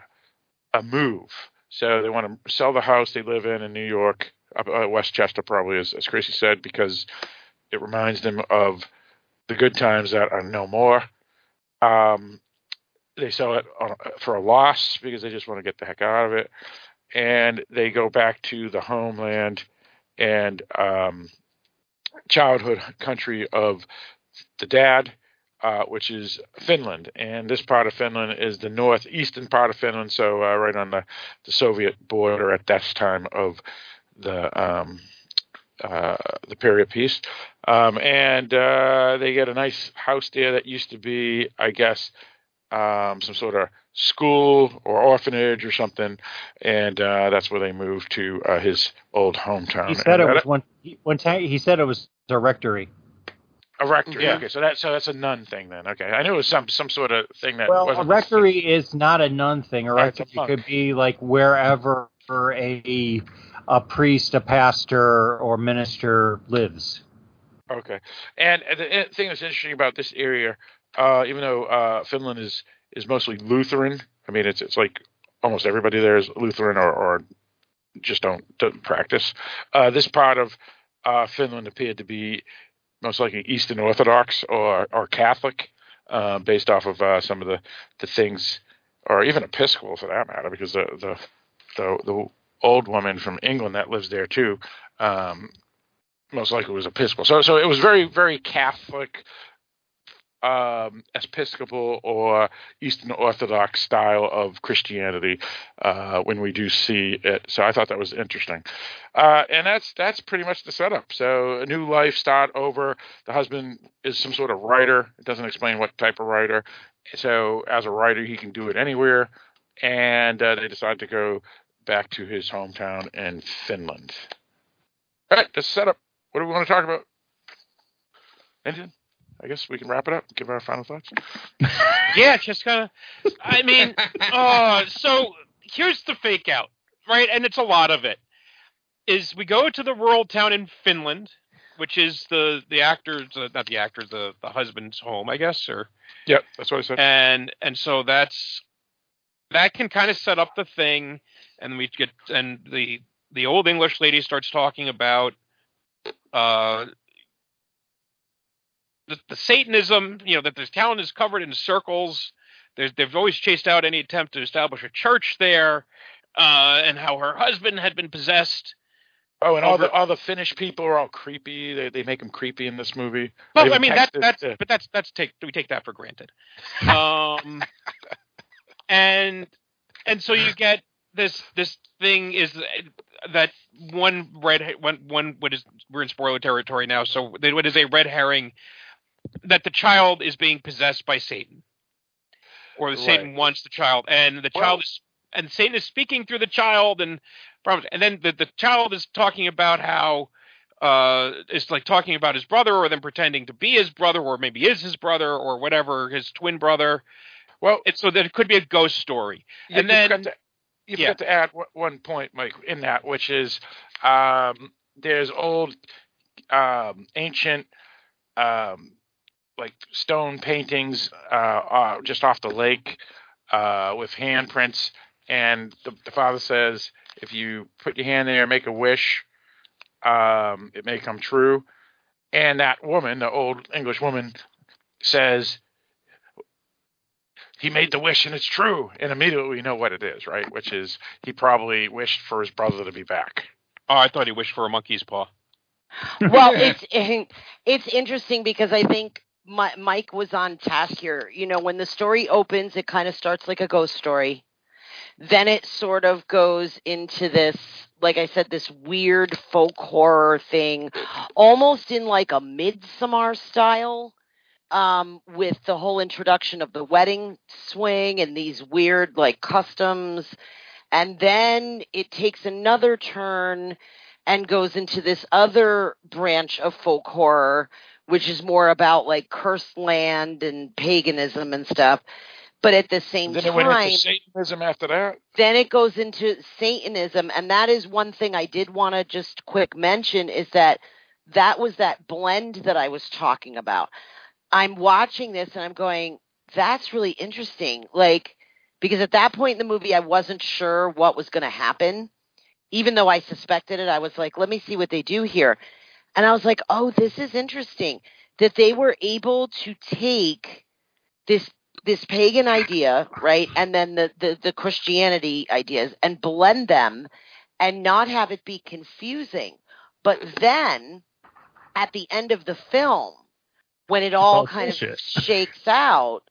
uh, move. So they want to sell the house they live in in New York, uh, Westchester, probably, as, as Chrissy said, because it reminds them of the good times that are no more. Um, they sell it on, for a loss because they just want to get the heck out of it, and they go back to the homeland and um, childhood country of the dad, uh, which is Finland, and this part of Finland is the northeastern part of Finland, so uh, right on the, the Soviet border at that time of the um, uh, the period piece, um, and uh, they get a nice house there that used to be, I guess, um, some sort of school or orphanage or something, and uh, that's where they moved to uh, his old hometown. He said it was that- one. One time he said it was a rectory. a rectory. Yeah. Okay, so that so that's a nun thing then. Okay, I knew it was some some sort of thing that Well, a wasn't rectory is not a nun thing. A Right, a rectory could be like wherever for a a priest, a pastor, or minister lives. Okay, and the thing that's interesting about this area, uh, even though uh, Finland is is mostly Lutheran, I mean it's it's like almost everybody there is Lutheran or, or just don't, don't practice. Uh, this part of uh, Finland appeared to be most likely Eastern Orthodox or or Catholic, uh, based off of uh, some of the, the things, or even Episcopal for that matter, because the the the, the old woman from England that lives there too, um, most likely was Episcopal. So so it was very very Catholic, um, Episcopal or Eastern Orthodox style of Christianity uh, when we do see it. So I thought that was interesting, uh, and that's that's pretty much the setup. So a new life start over. The husband is some sort of writer. It doesn't explain what type of writer. So as a writer, he can do it anywhere, and uh, they decide to go back to his hometown in Finland. All right, the setup. What do we want to talk about? Anything? I guess we can wrap it up. Give our final thoughts. yeah, just kind of. I mean, uh, so here's the fake out, right? And it's a lot of it. Is we go to the rural town in Finland, which is the the actor's uh, not the actor, the the husband's home, I guess, or Yep, that's what I said. and and so that's that can kind of set up the thing, and we get and the the old English lady starts talking about uh the, the Satanism, you know, that the town is covered in circles. There's, they've always chased out any attempt to establish a church there, uh, and how her husband had been possessed. Oh, and all over- the all the Finnish people are all creepy. They they make them creepy in this movie. Well, I mean that that's to- but that's that's take we take that for granted. Um, and and so you get this this thing is that one red one one what is we're in spoiler territory now. So what is a red herring that the child is being possessed by Satan, or Right. Satan wants the child, and the Well- child is and Satan is speaking through the child, and and then the the child is talking about how uh is like talking about his brother or then pretending to be his brother or maybe is his brother or whatever his twin brother well it's so that it could be a ghost story You- and then you yeah. forgot to add one- one point, Mike, in that, which is um, there's old, um, ancient, um, like stone paintings uh, uh, just off the lake uh, with handprints, and the, the father says if you put your hand there and make a wish, um, it may come true. And that woman, the old English woman, says he made the wish and it's true. And immediately we know what it is, right? Which is he probably wished for his brother to be back. oh i thought he wished for a monkey's paw well, it's it's interesting because I think Mi- Mike was on task here. You know, when the story opens, it kind of starts like a ghost story. Then it sort of goes into this, like I said, this weird folk horror thing, almost in like a midsummer style, um, with the whole introduction of the wedding swing and these weird like customs. And then it takes another turn and goes into this other branch of folk horror, which is more about like cursed land and paganism and stuff. But at the same then it went into Satanism after that. then it goes into Satanism, and that is one thing I did want to just quick mention is that that was that blend that I was talking about. I'm watching this and I'm going, that's really interesting. Like, because at that point in the movie, I wasn't sure what was going to happen. Even though I suspected it, I was like, let me see what they do here. And I was like, oh, this is interesting that they were able to take this this pagan idea, right, and then the, the the Christianity ideas and blend them and not have it be confusing. But then at the end of the film, when it all all kind bullshit. of shakes out,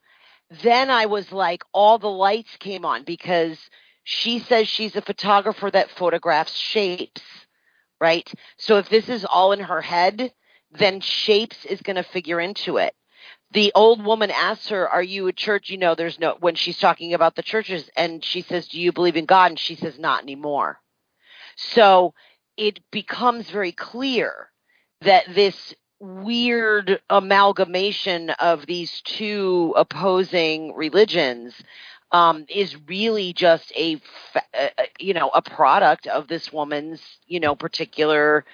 then I was like, all the lights came on because she says she's a photographer that photographs shapes, right? So if this is all in her head, then shapes is going to figure into it. The old woman asks her, Are you a church? You know, there's no, when she's talking about the churches, and she says, Do you believe in God? And she says, Not anymore. So it becomes very clear that this weird amalgamation of these two opposing religions um, is really just a fa- uh, uh, you know a product of this woman's you know particular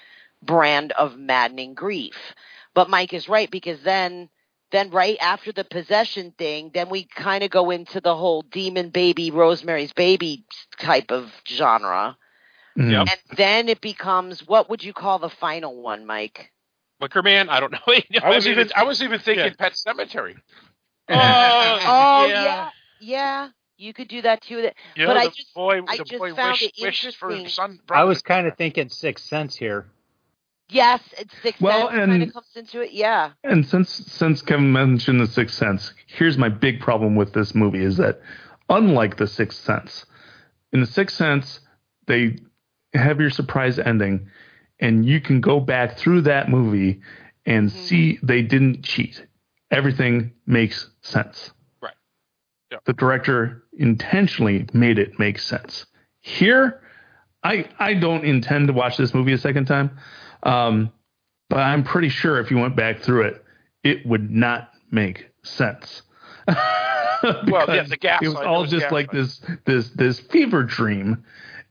brand of maddening grief. But Mike is right because then then right after the possession thing, then we kind of go into the whole demon baby, Rosemary's baby type of genre. Mhm. And then it becomes what would you call the final one, Mike? Wicker Man. I don't know. I was mean, even I was even thinking yeah. Pet Sematary. Oh, Oh yeah. yeah, yeah. You could do that too. That- You but know, I the just, boy, I the just boy found wished, it wished for interesting. son. I was kind of thinking Sixth Sense here. Yes, it's Sixth Well, Sense kind of comes into it. Yeah. And since since Kevin mentioned the Sixth Sense, here's my big problem with this movie is that unlike the Sixth Sense, in the Sixth Sense, they have your surprise ending, and you can go back through that movie and see they didn't cheat. Everything makes sense. Right. Yeah. The director intentionally made it make sense. Here, I I don't intend to watch this movie a second time. Um, but I'm pretty sure if you went back through it, it would not make sense. Well, yeah, the gaslight, It was all just like this this this fever dream,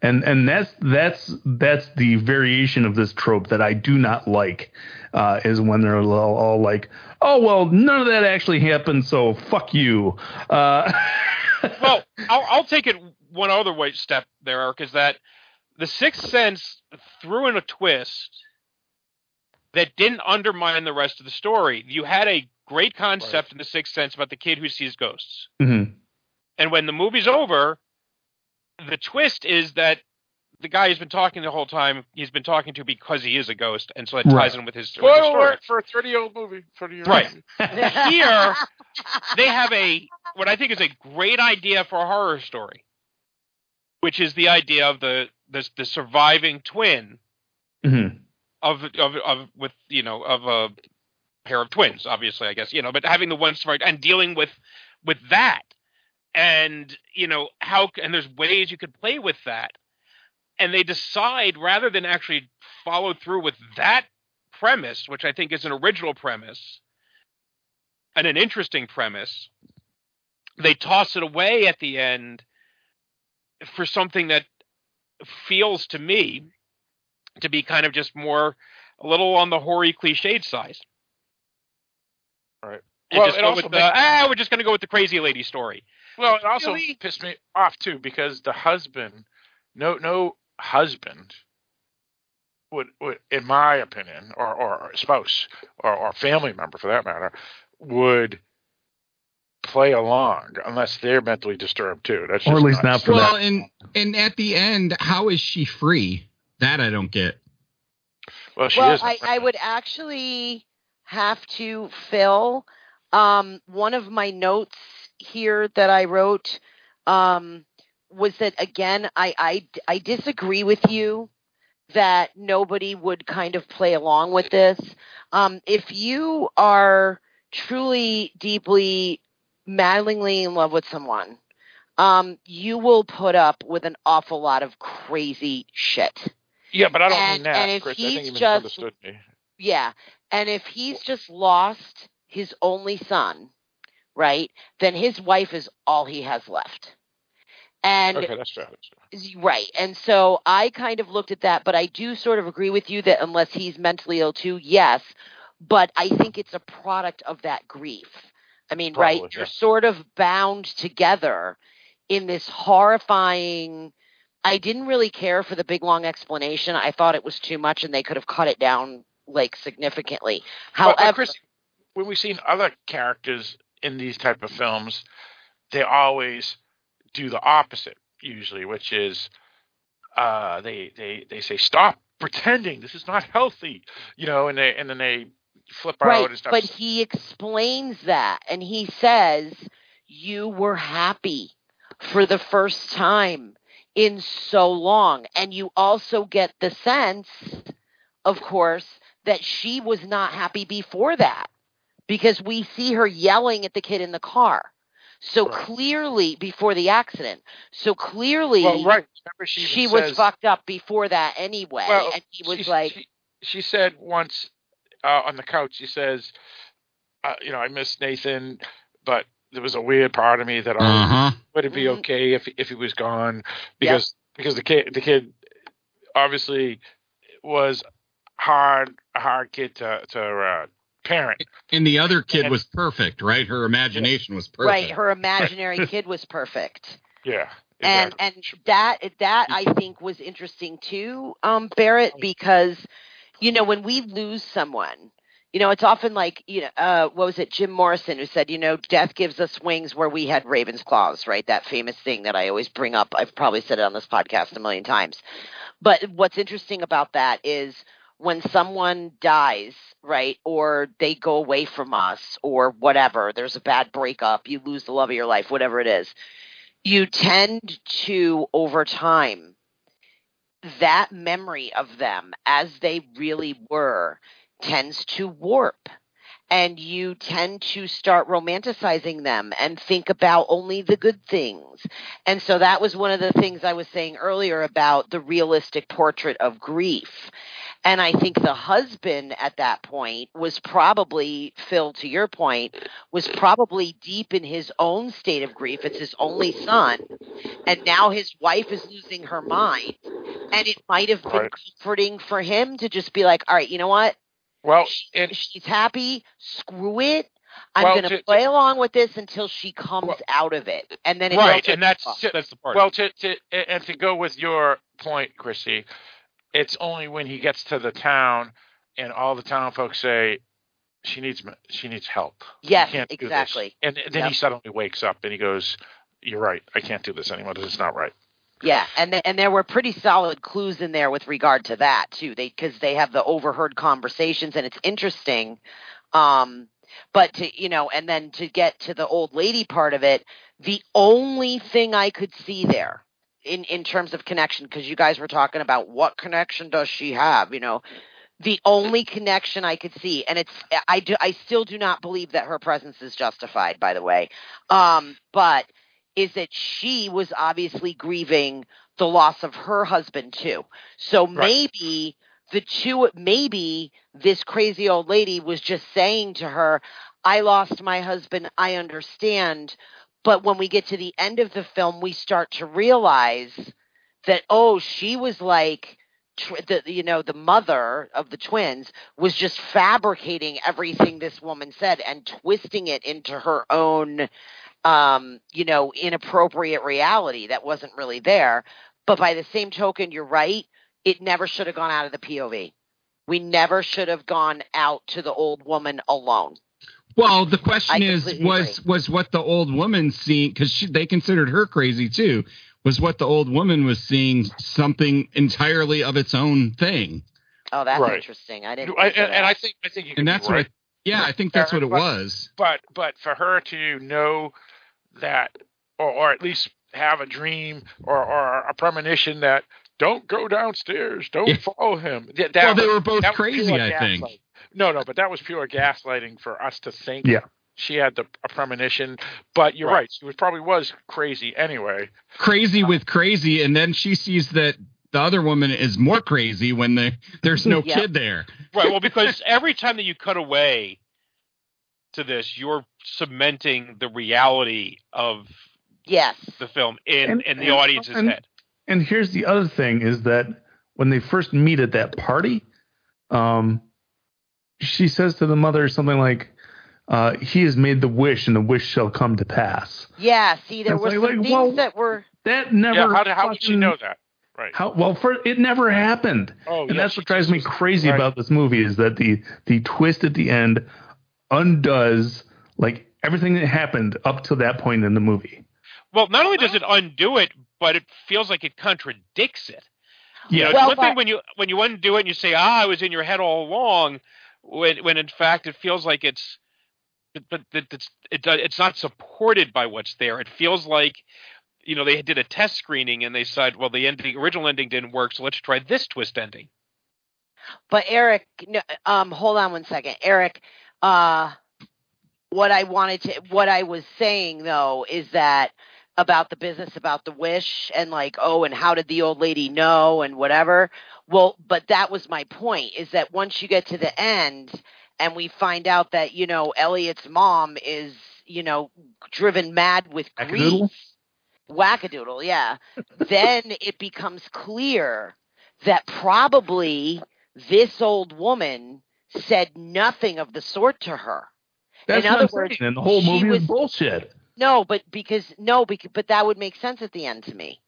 and and that's that's that's the variation of this trope that I do not like. Uh, is when they're all, all like, oh well, none of that actually happened, so fuck you. Uh, well, I'll, I'll take it one other way step there, Eric, is that the Sixth Sense threw in a twist that didn't undermine the rest of the story. You had a great concept in the Sixth Sense about the kid who sees ghosts, mhm. and when the movie's over, the twist is that the guy who's been talking the whole time he's been talking to because he is a ghost, and so it ties Right. in with his, with his Spoiler story. alert for a 30 year old movie. 30 year Right. Here, they have a what I think is a great idea for a horror story, which is the idea of the the, the surviving twin Mhm. of of of with you know of a pair of twins, obviously, I guess you know, but having the one survived and dealing with with that, and you know how and there's ways you could play with that, and they decide rather than actually follow through with that premise, which I think is an original premise and an interesting premise, they toss it away at the end for something that feels to me to be kind of just more a little on the hoary cliched side. Right. And Well, just it go also with the, ah, we're just going to go with the crazy lady story. Well, it also Really? pissed me off too because the husband, no, no husband would, would in my opinion, or or spouse or, or family member for that matter, would play along unless they're mentally disturbed too. That's Or at just least not for well, that. and and at the end, how is she free? That I don't get. Well, she well, is. I, I would actually have to fill um, one of my notes here that I wrote um, was that again I, I I disagree with you that nobody would kind of play along with this. Um, if you are truly deeply maddeningly in love with someone, um, you will put up with an awful lot of crazy shit. yeah, but I don't and- mean that, and if Chris. I he's just- misunderstood me. Yeah. And if he's just lost his only son, right, then his wife is all he has left. And Okay, that's fair. That's fair. right. And so I kind of looked at that, but I do sort of agree with you that unless he's mentally ill too, yes. But I think it's a product of that grief. I mean, right? Probably, You're sort of bound together in this horrifying. I didn't really care for the big long explanation. I thought it was too much and they could have cut it down like significantly. But- but However, Chris, when we've seen other characters in these type of films, they always do the opposite usually, which is uh, they they they say stop pretending. This is not healthy, you know. And they and then they flip out and stuff. but he explains that, and he says, "You were happy for the first time in so long," and you also get the sense, of course, that she was not happy before that because we see her yelling at the kid in the car. So clearly, before the accident, so clearly, Well, right. Remember she, even she was says- fucked up before that anyway, Well, and he was she- like, she, she said once uh, on the couch, she says, uh, "You know, I miss Nathan, but there was a weird part of me that always Uh-huh. would it be Mm-hmm. okay if if he was gone because because the kid the kid obviously was hard a hard kid to to uh, parent. And the other kid And- was perfect, right? Her imagination was perfect. right, her imaginary kid was perfect. Yeah. and and that that I think was interesting too, um, Barrett, because you know when we lose someone, you know it's often like you know uh, what was it Jim Morrison who said you know death gives us wings where we had raven's claws, right? That famous thing that I always bring up. I've probably said it on this podcast a million times. But what's interesting about that is when someone dies, right, or they go away from us, or whatever, there's a bad breakup, you lose the love of your life, whatever it is, you tend to, over time, that memory of them as they really were tends to warp. And you tend to start romanticizing them and think about only the good things. And so that was one of the things I was saying earlier about the realistic portrait of grief. And I think the husband at that point was probably, Phil, to your point, was probably deep in his own state of grief. It's his only son. And now his wife is losing her mind. And it might have been Right. comforting for him to just be like, all right, you know what? Well, she's happy. Screw it. I'm Well, going to- to play along with this until she comes out of it. And then it right, goes- and that's that's the part. Well, to, to and to go with your point, Chrissy, it's only when he gets to the town and all the town folks say she needs she needs help. Yes, can't do this." exactly. And then Yep. he suddenly wakes up and he goes, "You're right. I can't do this anymore. This is not right." Yeah, and th- and there were pretty solid clues in there with regard to that too. They because they have the overheard conversations, and it's interesting. Um, but to you know, and then to get to the old lady part of it, the only thing I could see there in in terms of connection, because you guys were talking about what connection does she have, you know. The only connection I could see, and it's I do I still do not believe that her presence is justified. By the way, um, but is that she was obviously grieving the loss of her husband too. So maybe the two, maybe this crazy old lady was just saying to her, I lost my husband, I understand. But when we get to the end of the film, we start to realize that, oh, she was like, the you know the mother of the twins was just fabricating everything this woman said and twisting it into her own um you know inappropriate reality that wasn't really there. But by the same token you're right it never should have gone out of the pov we never should have gone out to the old woman alone Well, the question I is, completely was was what the old woman seeing? Because they considered her crazy too. Was what the old woman was seeing something entirely of its own thing? oh that's Right. interesting i didn't I, think of and, and. I think I think you And could be that's what. right. I, yeah, I think that's what it But- was. But but for her to know that, or, or at least have a dream or, or a premonition that don't go downstairs, don't Yeah. follow him. That, that Well, they were both crazy, I think. gaslighting. No, no, but that was pure gaslighting for us to think. Yeah. She had the a premonition, but you're Right. right. She was probably was crazy anyway. Crazy with crazy, and then she sees that the other woman is more crazy when the, there's no Yeah. kid there. Right. Well, because every time that you cut away to this, you're cementing the reality of yes the film in And- in the and- audience's and- head. And here's the other thing is that when they first meet at that party, um, she says to the mother something like, uh, "He has made the wish, and the wish shall come to pass." yeah see there It's were like- like, things well, that were That never. yeah. How, did- how would she fucking- know that? Right. How well for it never happened. Oh, and yeah, that's what drives me crazy right. about this movie is that the the twist at the end undoes like everything that happened up to that point in the movie. Well, not only does it undo it, but it feels like it contradicts it. You know, it's Well, one thing when you when you undo it and you say, "Ah, I was in your head all along," when when in fact it feels like it's, but it's it, it's not supported by what's there. It feels like, you know, they did a test screening and they said, "Well, the ending, original ending didn't work, so let's try this twist ending." But Eric, no, um, hold on one second, Eric. Uh, what I wanted to, what I was saying though, is that about the business about the wish and like, oh, and how did the old lady know and whatever. Well, but that was my point. Is that once you get to the end and we find out that you know Elliot's mom is you know driven mad with grief Wackadoodle? yeah, then it becomes clear that probably this old woman said nothing of the sort to her. That's In other words. And the whole movie was, is bullshit. No, but because no, because but that would make sense at the end to me.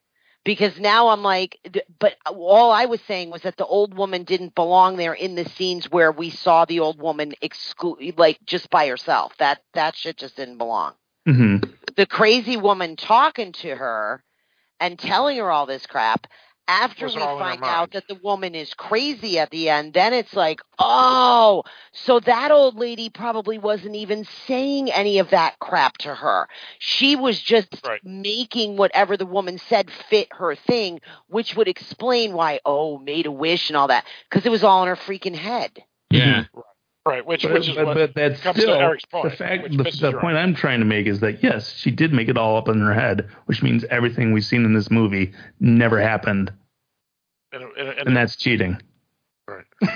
Because now I'm like, but all I was saying was that the old woman didn't belong there in the scenes where we saw the old woman exclude, like just by herself. That that shit just didn't belong hmm the crazy woman talking to her and telling her all this crap after we all in her find out that the woman is crazy at the end then it's like oh so that old lady probably wasn't even saying any of that crap to her. She was just making whatever the woman said fit her thing which would explain why oh made a wish and all that because it was all in her freaking head. Yeah. Right, which but, which is but, what but that's comes still to Eric's point. the fact. The, the point. I'm trying to make is that yes, she did make it all up in her head, which means everything we've seen in this movie never happened, And, and, and, and that's cheating. Right.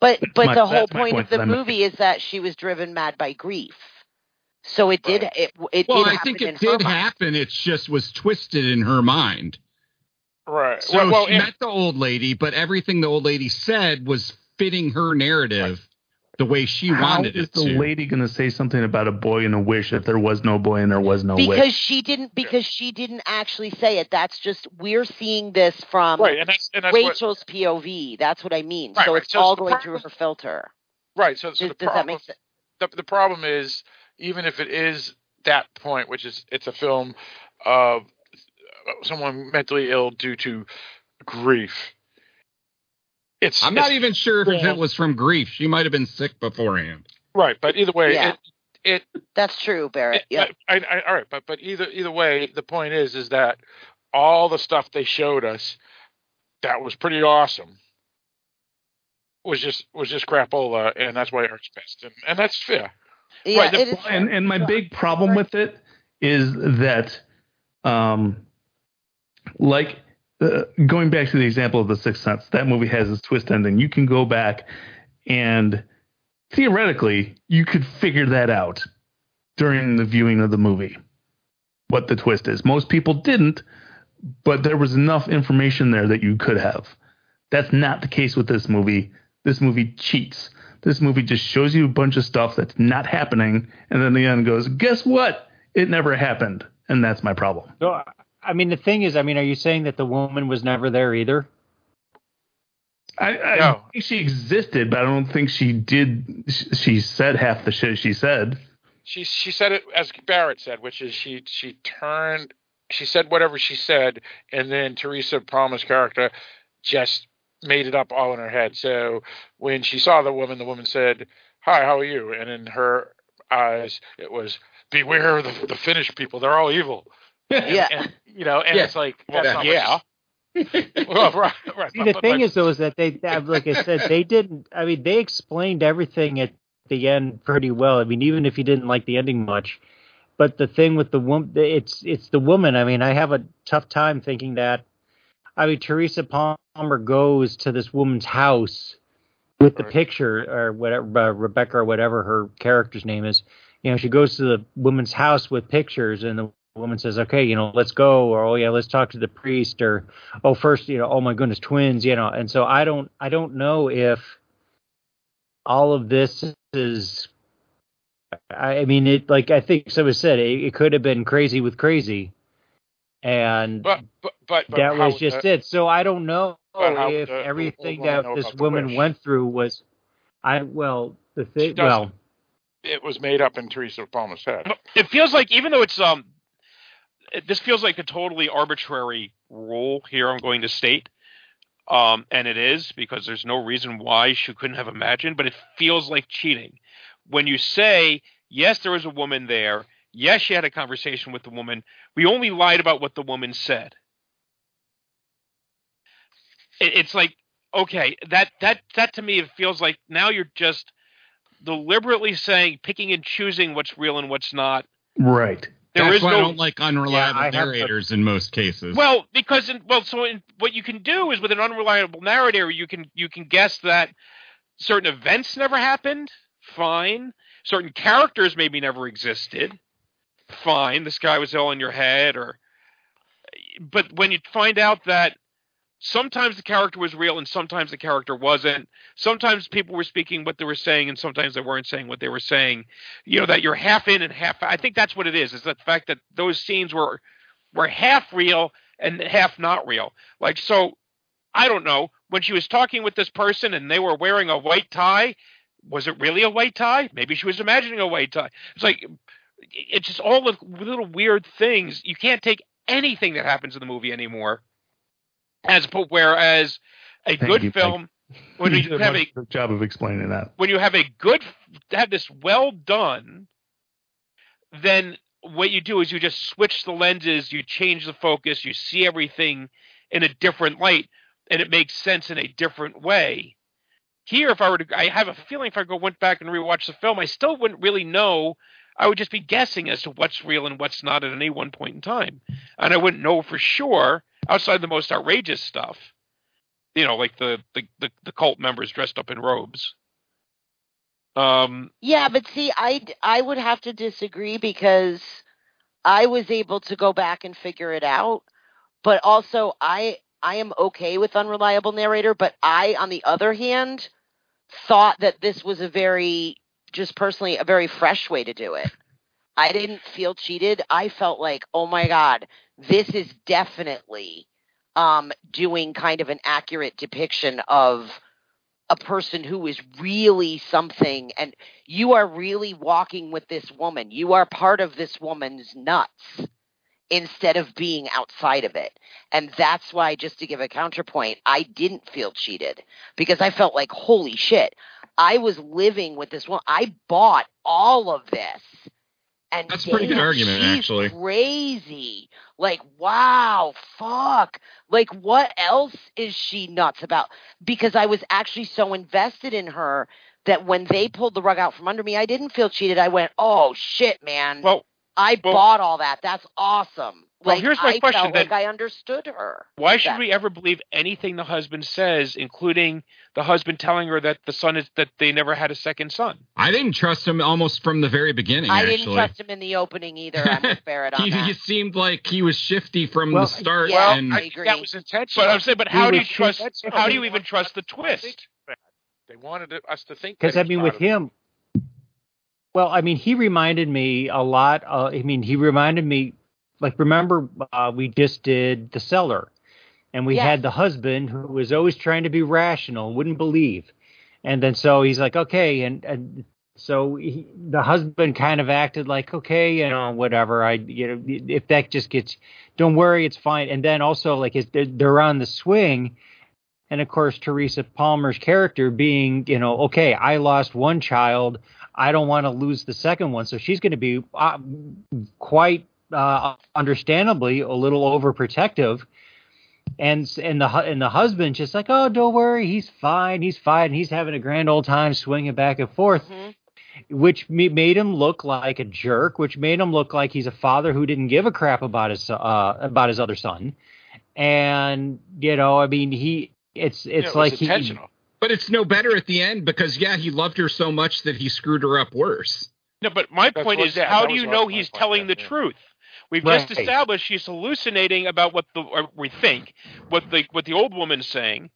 but but my- the whole point point of the that I'm movie is that she was driven mad by grief. So it did it it Well, did I think it her did mind. happen. It just was twisted in her mind. right. So well, well, she and- met the old lady, but everything the old lady said was fitting her narrative the way she How wanted is it the to. lady going to say something about a boy and a wish if there was no boy and there was no because wish? she didn't because she didn't actually say it. That's just we're seeing this from Right, and that's- and that's what- Rachel's POV. That's what I mean. Right, so right. it's So all the going problem- through her filter. Right. So, so Does, the does that make sense? the, the problem is, even if it is that point, which is it's a film of someone mentally ill due to grief. It's I'm not even sure if Yeah. it was from grief. She might have been sick beforehand. right, but either way, Yeah. it it That's true, Barrett. Yeah. I, I, all right, but but either either way, the point is is that all the stuff they showed us that was pretty awesome was just was just crapola, and that's why Eric's pissed, and, and that's fair. Yeah, right, the- it is and and my big problem with it is that, um, like uh, going back to the example of the Sixth Sense, that movie has this twist ending. You can go back and theoretically you could figure that out during the viewing of the movie, what the twist is. Most people didn't, but there was enough information there that you could have. That's not the case with this movie. This movie cheats. This movie just shows you a bunch of stuff that's not happening, and then the end goes, guess what? It never happened. And that's my problem. I mean, the thing is, I mean, are you saying that the woman was never there either? I, I think she existed, but I don't think she did. She, she said half the shit she said. She she said it as Barrett said, which is she she turned she said whatever she said, and then Teresa Palmer's character just made it up all in her head. So when she saw the woman, the woman said, "Hi, how are you?" And in her eyes, it was, "Beware of the, the Finnish people; they're all evil." Yeah. And, you know, and Yeah. it's like, Well, that's not yeah. What well, right, right. See, the but- thing but- is, though, is that they, that- like I said, they didn't. I mean, they explained everything at the end pretty well. I mean, even if you didn't like the ending much, but the thing with the woman, it's it's the woman. I mean, I have a tough time thinking that. I mean, Teresa Palmer goes to this woman's house with the picture or whatever, uh, Rebecca or whatever her character's name is. You know, she goes to the woman's house with pictures, and the woman says, "Okay, you know, let's go," or "Oh yeah, let's talk to the priest," or "Oh, first, you know, oh my goodness, twins," you know. And so I don't, I don't know if all of this is. I I mean, it like I think someone said it, it could have been crazy with crazy, and but but but, but that how was just the- it. So I don't know how if would the- the everything that this woman went through was, I well the thing well it was made up in Teresa Palmer's head. It feels like even though it's um, it, this feels like a totally arbitrary rule here. I'm going to state Um, and it is because there's no reason why she couldn't have imagined, but it feels like cheating. When you say, yes, there was a woman there, yes, she had a conversation with the woman, we only lied about what the woman said. It, it's like, okay, that, that, that to me, it feels like now you're just deliberately saying, picking and choosing what's real and what's not. Right. There That's is why no I don't like unreliable Yeah, have to- narrators in most cases. Well, because in, well, so in, what you can do is with an unreliable narrator, you can you can guess that certain events never happened. Fine. Certain characters maybe never existed. Fine. This guy was all in your head, or but when you find out that sometimes the character was real and sometimes the character wasn't. Sometimes people were speaking what they were saying and sometimes they weren't saying what they were saying. You know that you're half in and half. I think that's what it is. Is the fact that those scenes were were half real and half not real. Like so, I don't know when she was talking with this person and they were wearing a white tie. Was it really a white tie? Maybe she was imagining a white tie. It's like it's just all the little weird things. You can't take anything that happens in the movie anymore as whereas a Thank good you, film when you you have a job of explaining that. when you have a good have this well done then what you do is you just switch the lenses you change the focus you see everything in a different light and it makes sense in a different way. Here if i were to i have a feeling if i go went back and rewatch the film i still wouldn't really know. I would just be guessing as to what's real and what's not at any one point in time. And i wouldn't know for sure outside the most outrageous stuff you know like the the the, the cult members dressed up in robes um Yeah, but see, I I would have to disagree because I was able to go back and figure it out, but also I I am okay with unreliable narrator, but I on the other hand thought that this was a very just personally a very fresh way to do it. I didn't feel cheated. I felt like, "Oh my god, this is definitely um doing kind of an accurate depiction of a person who is really something and you are really walking with this woman. You are part of this woman's nuts instead of being outside of it. And that's why, just to give a counterpoint, I didn't feel cheated because I felt like, holy shit, I was living with this woman I bought all of this. And That's a pretty good argument, actually. Crazy. Like, wow, fuck. Like, what else is she nuts about? Because I was actually so invested in her that when they pulled the rug out from under me, I didn't feel cheated. I went, oh shit, man. Well, I well- bought all that. That's awesome. Well, like, here's my I question felt then. like I understood her. Why should That- we ever believe anything the husband says, including the husband telling her that the son is that they never had a second son? I didn't trust him almost from the very beginning. I actually, didn't trust him in the opening either. I'm with Barrett on he, that. he seemed like he was shifty from Well, the start. yeah, and I agree. That was intentional. But I'm saying, but how do you trust? How do you even trust the twist? They wanted us to think. Because I mean, with him, well, I mean, he reminded me a lot. Uh, I mean, he reminded me, like, remember uh, we just did the Cellar and we Yes. had the husband who was always trying to be rational, wouldn't believe, and then so he's like, okay, and and so he, the husband kind of acted like, okay, you know, whatever. I, you know, if that just gets, don't worry, it's fine. And then also like, they're, they're on the swing. And of course, Teresa Palmer's character being, you know, okay, I lost one child. I don't want to lose the second one. So she's going to be uh, quite uh, understandably a little overprotective. And and the and the husband just like, oh, don't worry, he's fine, he's fine, he's having a grand old time swinging back and forth, Mhm. which made him look like a jerk, which made him look like he's a father who didn't give a crap about his uh about his other son, and you know, I mean, he it's Yeah, it it's was like he intentional. but it's no better at the end because yeah, he loved her so much that he screwed her up worse. No, but my That's point what- is, yeah, how that do you know he's telling yeah, the yeah. truth? We've Right. just established she's hallucinating about what the or we think what the what the old woman's saying.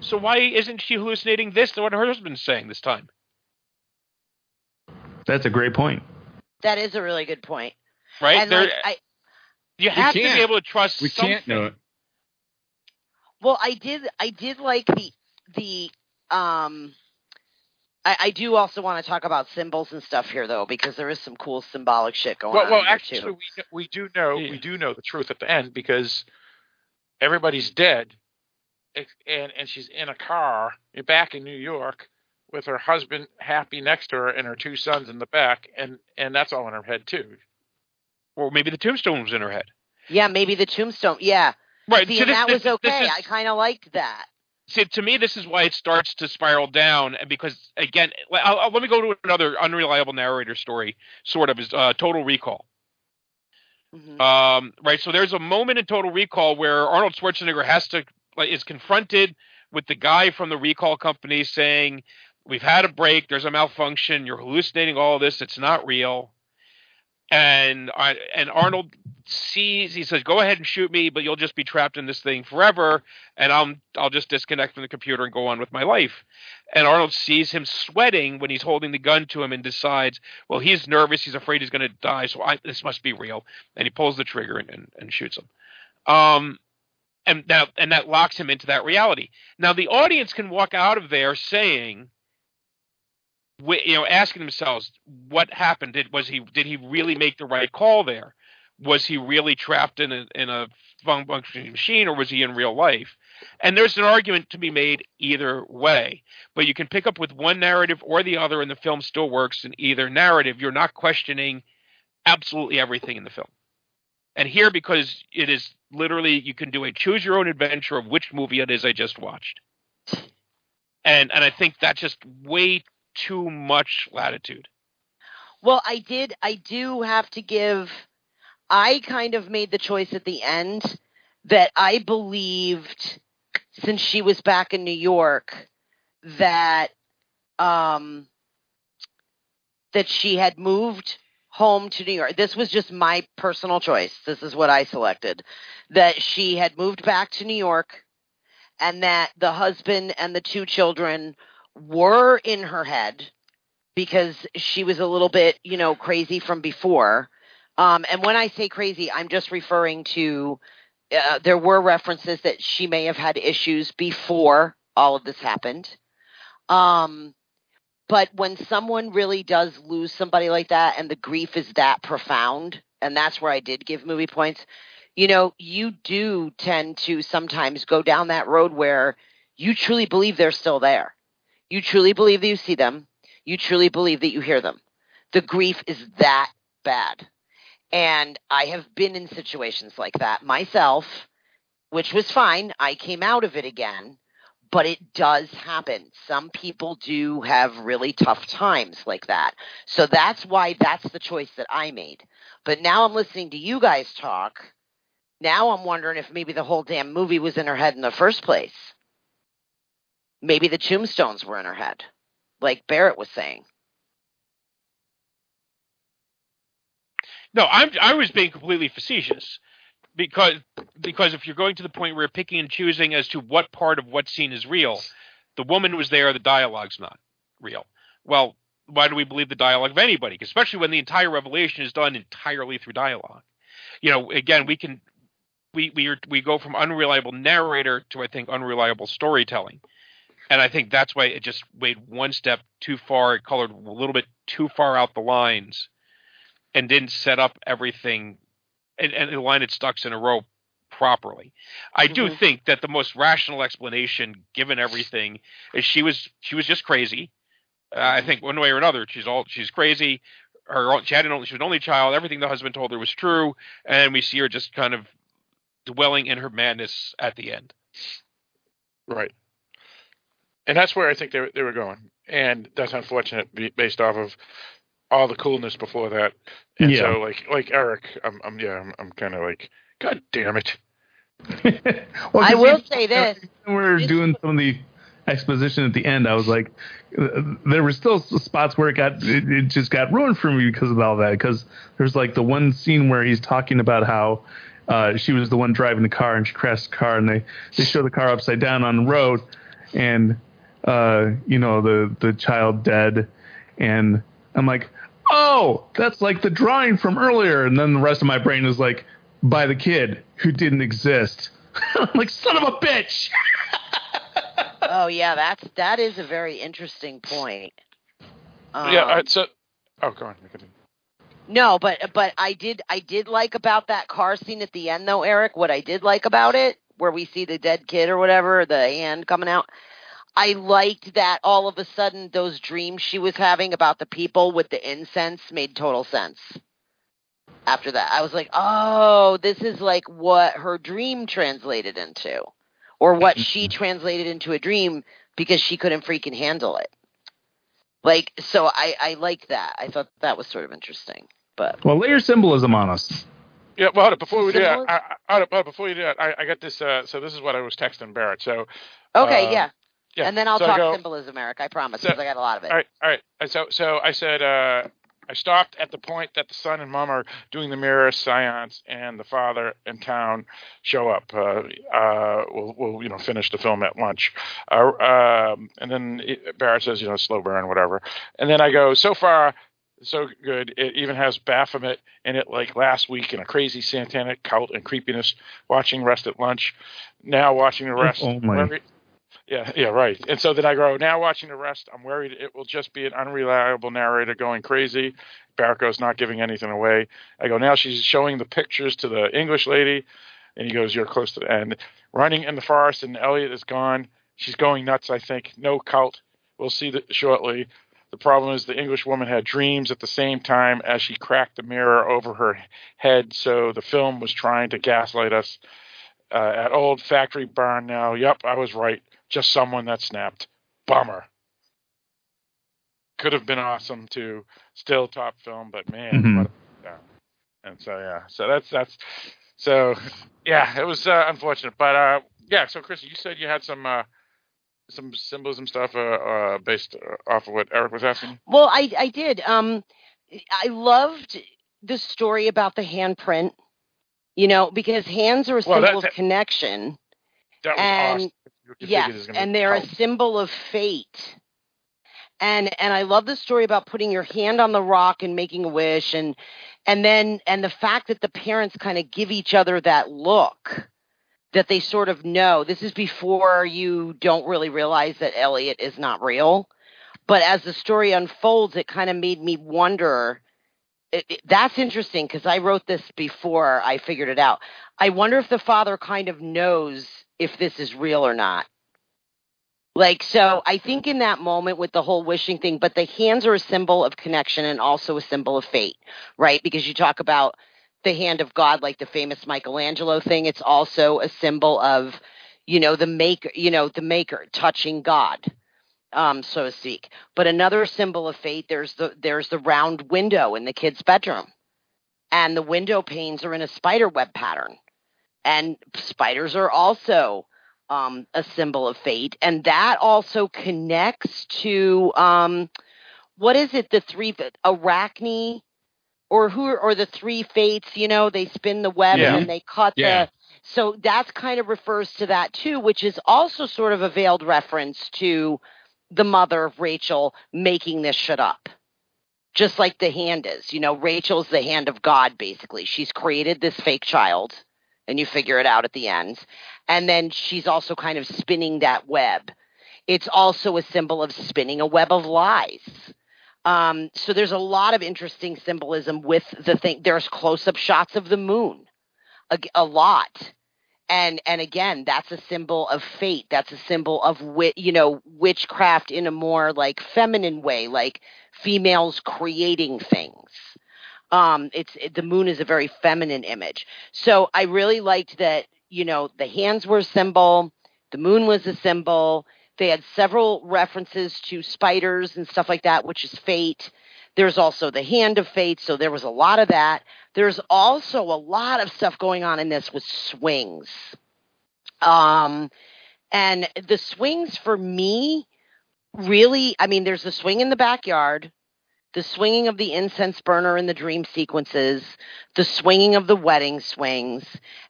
So why isn't she hallucinating this than what her husband's saying this time? That's a great point. That is a really good point. Right? And There, like, I, you have to be able to trust We something. can't know it. Well, I did. I did like the the um. I, I do also want to talk about symbols and stuff here, though, because there is some cool symbolic shit going Well, on well, here actually, too. we we do know Yeah. we do know the truth at the end because everybody's dead and and she's in a car back in New York with her husband happy next to her and her two sons in the back, and and that's all in her head too. Or maybe the tombstone was in her head. Yeah, maybe the tombstone. Yeah. Right. See, so and this- that this- was okay. is- I kind of liked that. See, to me, this is why it starts to spiral down, and because again, I'll, I'll- let me go to another unreliable narrator story, sort of is uh, Total Recall. Um, right, so there's a moment in Total Recall where Arnold Schwarzenegger has to like is confronted with the guy from the recall company saying, "We've had a break. There's a malfunction. You're hallucinating all this. It's not real." And I, and Arnold sees. He says, "Go ahead and shoot me, but you'll just be trapped in this thing forever, and I'm I'll just disconnect from the computer and go on with my life." And Arnold sees him sweating when he's holding the gun to him and decides, well, he's nervous. He's afraid he's going to die. So I, this must be real. And he pulls the trigger and, and, and shoots him. Um, and that and that locks him into that reality. Now the audience can walk out of there saying, you know, asking themselves, what happened? Did was he did he really make the right call there? Was he really trapped in a in a functioning machine, or was he in real life? And there's an argument to be made either way. But you can pick up with one narrative or the other, and the film still works in either narrative. You're not questioning absolutely everything in the film. And here, because it is literally, you can do a choose your own adventure of which movie it is I just watched. And and I think that's just way too much latitude. Well, I did. I do have to give. I kind of made the choice at the end that I believed, since she was back in New York, that um that she had moved home to New York. This was just my personal choice. This is what I selected. That she had moved back to New York and that the husband and the two children were in her head because she was a little bit, you know, crazy from before. Um, and when I say crazy, I'm just referring to uh, there were references that she may have had issues before all of this happened. Um, but when someone really does lose somebody like that and the grief is that profound, and that's where I did give movie points, you know, you do tend to sometimes go down that road where you truly believe they're still there. You truly believe that you see them. You truly believe that you hear them. The grief is that bad. And I have been in situations like that myself, which was fine. I came out of it again, but it does happen. Some people do have really tough times like that. So that's why that's the choice that I made. But now I'm listening to you guys talk. Now I'm wondering if maybe the whole damn movie was in her head in the first place. Maybe the tombstones were in her head, like Barrett was saying. No, I'm I was being completely facetious because because if you're going to the point where you're picking and choosing as to what part of what scene is real, the woman was there, the dialogue's not real. Well, why do we believe the dialogue of anybody? Especially when the entire revelation is done entirely through dialogue. You know, again, we can we we are, we go from unreliable narrator to I think unreliable storytelling. And I think that's why it just went one step too far. It colored a little bit too far out the lines and didn't set up everything and, and line its ducks in a row properly. I do Mhm. think that the most rational explanation, given everything, is she was she was just crazy. Uh, I think one way or another, she's all she's crazy. Her she had an only she was an only child. Everything the husband told her was true, and we see her just kind of dwelling in her madness at the end. Right. And that's where I think they were, they were going, and that's unfortunate based off of all the coolness before that. And Yeah. so, like, like Eric, I'm, I'm yeah, I'm, I'm kind of like, God damn it. Well, I 'cause will even say this. when we were doing some of the exposition at the end, I was like, there were still spots where it got, it, it just got ruined for me because of all that. Because there's like the one scene where he's talking about how uh, she was the one driving the car and she crashed the car, and they they show the car upside down on the road, and uh, you know the the child dead, and I'm like, oh, that's like the drawing from earlier, and then the rest of my brain is like, by the kid who didn't exist. I'm like, son of a bitch. Oh yeah, that's that is a very interesting point. Um, yeah. Uh, so, oh, go on. No, but but I did I did like about that car scene at the end though, Eric. What I did like about it where we see the dead kid or whatever, the hand coming out. I liked that all of a sudden those dreams she was having about the people with the incense made total sense. After that, I was like, "Oh, this is like what her dream translated into, or what she translated into a dream because she couldn't freaking handle it." Like, so I I like that. I thought that was sort of interesting. But Well, lay your symbolism on us. Yeah, well, hold on, before we do that, I, I, hold on, hold on, before you do that, I, I got this. Uh, so this is what I was texting Barrett. So okay, uh, yeah. Yeah. And then I'll So talk go- symbolism, Eric. I promise, So- because I got a lot of it. All right, all right. So, so I said, uh, I stopped at the point that the son and mom are doing the mirror seance, and the father in town show up. Uh, uh, we'll, we'll, you know, finish the film at lunch. Uh, um, and then it, Barrett says, you know, slow burn, whatever. And then I go, so far, so good. It even has Baphomet in it, like last week, in a crazy satanic cult and creepiness. Watching Rest at lunch, now watching the rest. only. worried- yeah, yeah, right. And so then I go, now watching the rest, I'm worried it will just be an unreliable narrator going crazy. Barco's not giving anything away. I go, now she's showing the pictures to the English lady. And he goes, you're close to the end. Running in the forest, and Elliot is gone. She's going nuts, I think. No cult. We'll see that shortly. The problem is the English woman had dreams at the same time as she cracked the mirror over her head. So the film was trying to gaslight us. Uh, at old factory barn now. Yep, I was right. Just someone that snapped. Bummer. Could have been awesome too. Still top film, but man, Mhm. what a yeah. And so yeah, so that's that's so yeah, it was uh, unfortunate, but uh, yeah. So Chris, you said you had some uh, some symbolism stuff uh, uh, based off of what Eric was asking. Well, I I did. Um, I loved the story about the handprint. You know, because hands are a Well, symbol that- of connection, That was and awesome. Yes, it was gonna and they're a symbol of fate. And and I love the story about putting your hand on the rock and making a wish, and and then and the fact that the parents kind of give each other that look that they sort of know this is before you don't really realize that Elliot is not real. But as the story unfolds, it kind of made me wonder. It, it- that's interesting because I wrote this before I figured it out. I wonder if the father kind of knows if this is real or not. Like, so I think in that moment with the whole wishing thing, but the hands are a symbol of connection and also a symbol of fate, right? Because you talk about the hand of God, like the famous Michelangelo thing. It's also a symbol of, you know, the maker, you know, the maker touching God, um, so to speak. But another symbol of fate, there's the there's the round window in the kid's bedroom, and the window panes are in a spider web pattern, and spiders are also um, a symbol of fate, and that also connects to um, what is it? The three arachne, or who, or the three fates? You know, they spin the web Yeah. and they cut Yeah. the. So that's kind of refers to that too, which is also sort of a veiled reference to the mother of Rachel making this shit up. Just like the hand is, you know, Rachel's the hand of God, basically. She's created this fake child, and you figure it out at the end. And then she's also kind of spinning that web. It's also a symbol of spinning a web of lies. Um, so there's a lot of interesting symbolism with the thing. There's close-up shots of the moon, a, a lot, and and again, that's a symbol of fate. That's a symbol of wit, you know, witchcraft in a more like feminine way, like females creating things. Um, it's it, the moon is a very feminine image. So I really liked that. You know, the hands were a symbol. The moon was a symbol. They had several references to spiders and stuff like that, which is fate. There's also the hand of fate, so there was a lot of that. There's also a lot of stuff going on in this with swings. Um, and the swings for me really, I mean, there's the swing in the backyard, the swinging of the incense burner in the dream sequences, the swinging of the wedding swings,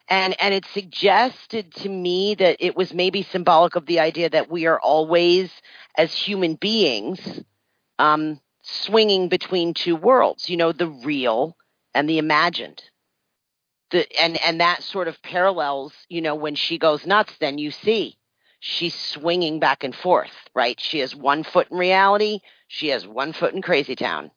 and and it suggested to me that it was maybe symbolic of the idea that we are always as human beings um swinging between two worlds you know the real and the imagined. The and and that sort of parallels you know when she goes nuts then you see she's swinging back and forth right? She has one foot in reality. She has one foot in crazy town.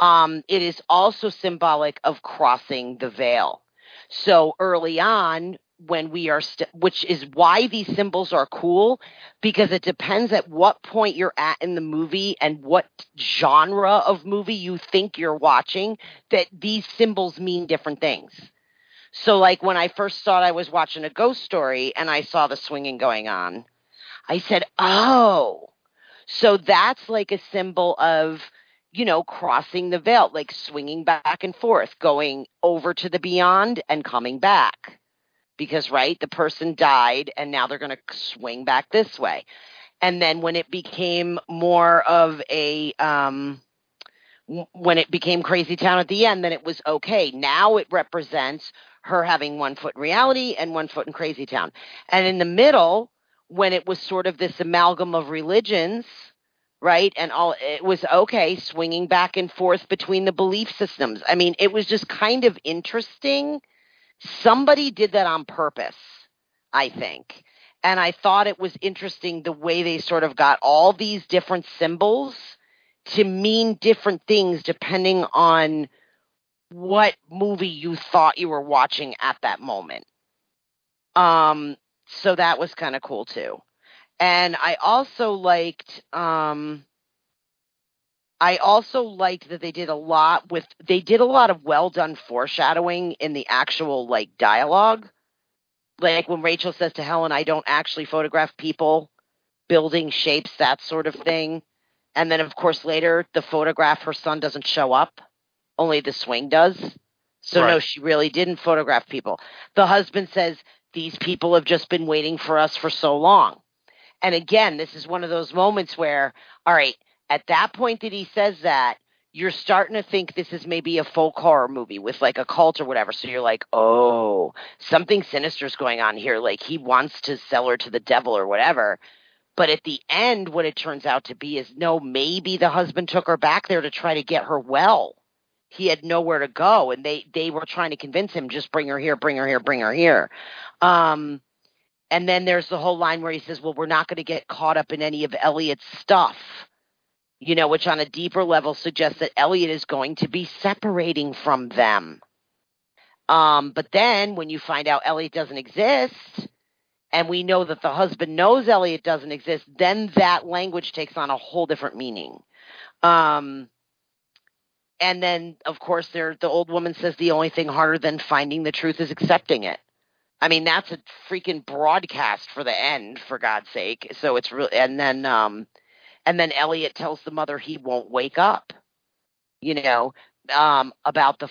Um it is also symbolic of crossing the veil. So early on when we are st- which is why these symbols are cool because it depends at what point you're at in the movie and what genre of movie you think you're watching that these symbols mean different things. So like when I first thought I was watching a ghost story and I saw the swinging going on, I said, "Oh." So that's like a symbol of you know, crossing the veil, like swinging back and forth, going over to the beyond and coming back. Because, right, the person died and now they're going to swing back this way. And then when it became more of a, um, when it became Crazy Town at the end, then it was okay. Now it represents her having one foot in reality and one foot in Crazy Town. And in the middle, when it was sort of this amalgam of religions, right and all it was okay swinging back and forth between the belief systems. I mean it was just kind of interesting. Somebody did that on purpose i think. And i thought it was interesting the way they sort of got all these different symbols to mean different things depending on what movie you thought you were watching at that moment um so that was kind of cool too and I also liked um I also liked that they did a lot with they did a lot of well done foreshadowing in the actual like dialogue. Like when Rachel says to Helen, I don't actually photograph people, building shapes, that sort of thing. And then of course later the photograph her son doesn't show up, only the swing does. So Right. no, she really didn't photograph people. The husband says, These people have just been waiting for us for so long. And again, this is one of those moments where, all right, at that point that he says that, you're starting to think this is maybe a folk horror movie with like a cult or whatever. So you're like, oh, something sinister's going on here. Like he wants to sell her to the devil or whatever. But at the end, what it turns out to be is no, maybe the husband took her back there to try to get her well. He had nowhere to go, and they they were trying to convince him just bring her here, bring her here, bring her here. Um, and then there's the whole line where he says, "Well, we're not going to get caught up in any of Elliot's stuff." You know, which on a deeper level suggests that Elliot is going to be separating from them. Um, but then when you find out Elliot doesn't exist, and we know that the husband knows Elliot doesn't exist, then that language takes on a whole different meaning. Um, and then, of course, there the old woman says the only thing harder than finding the truth is accepting it. I mean, that's a freaking broadcast for the end, for God's sake. So it's real. And then, um, and then Elliot tells the mother he won't wake up. You know, um, about the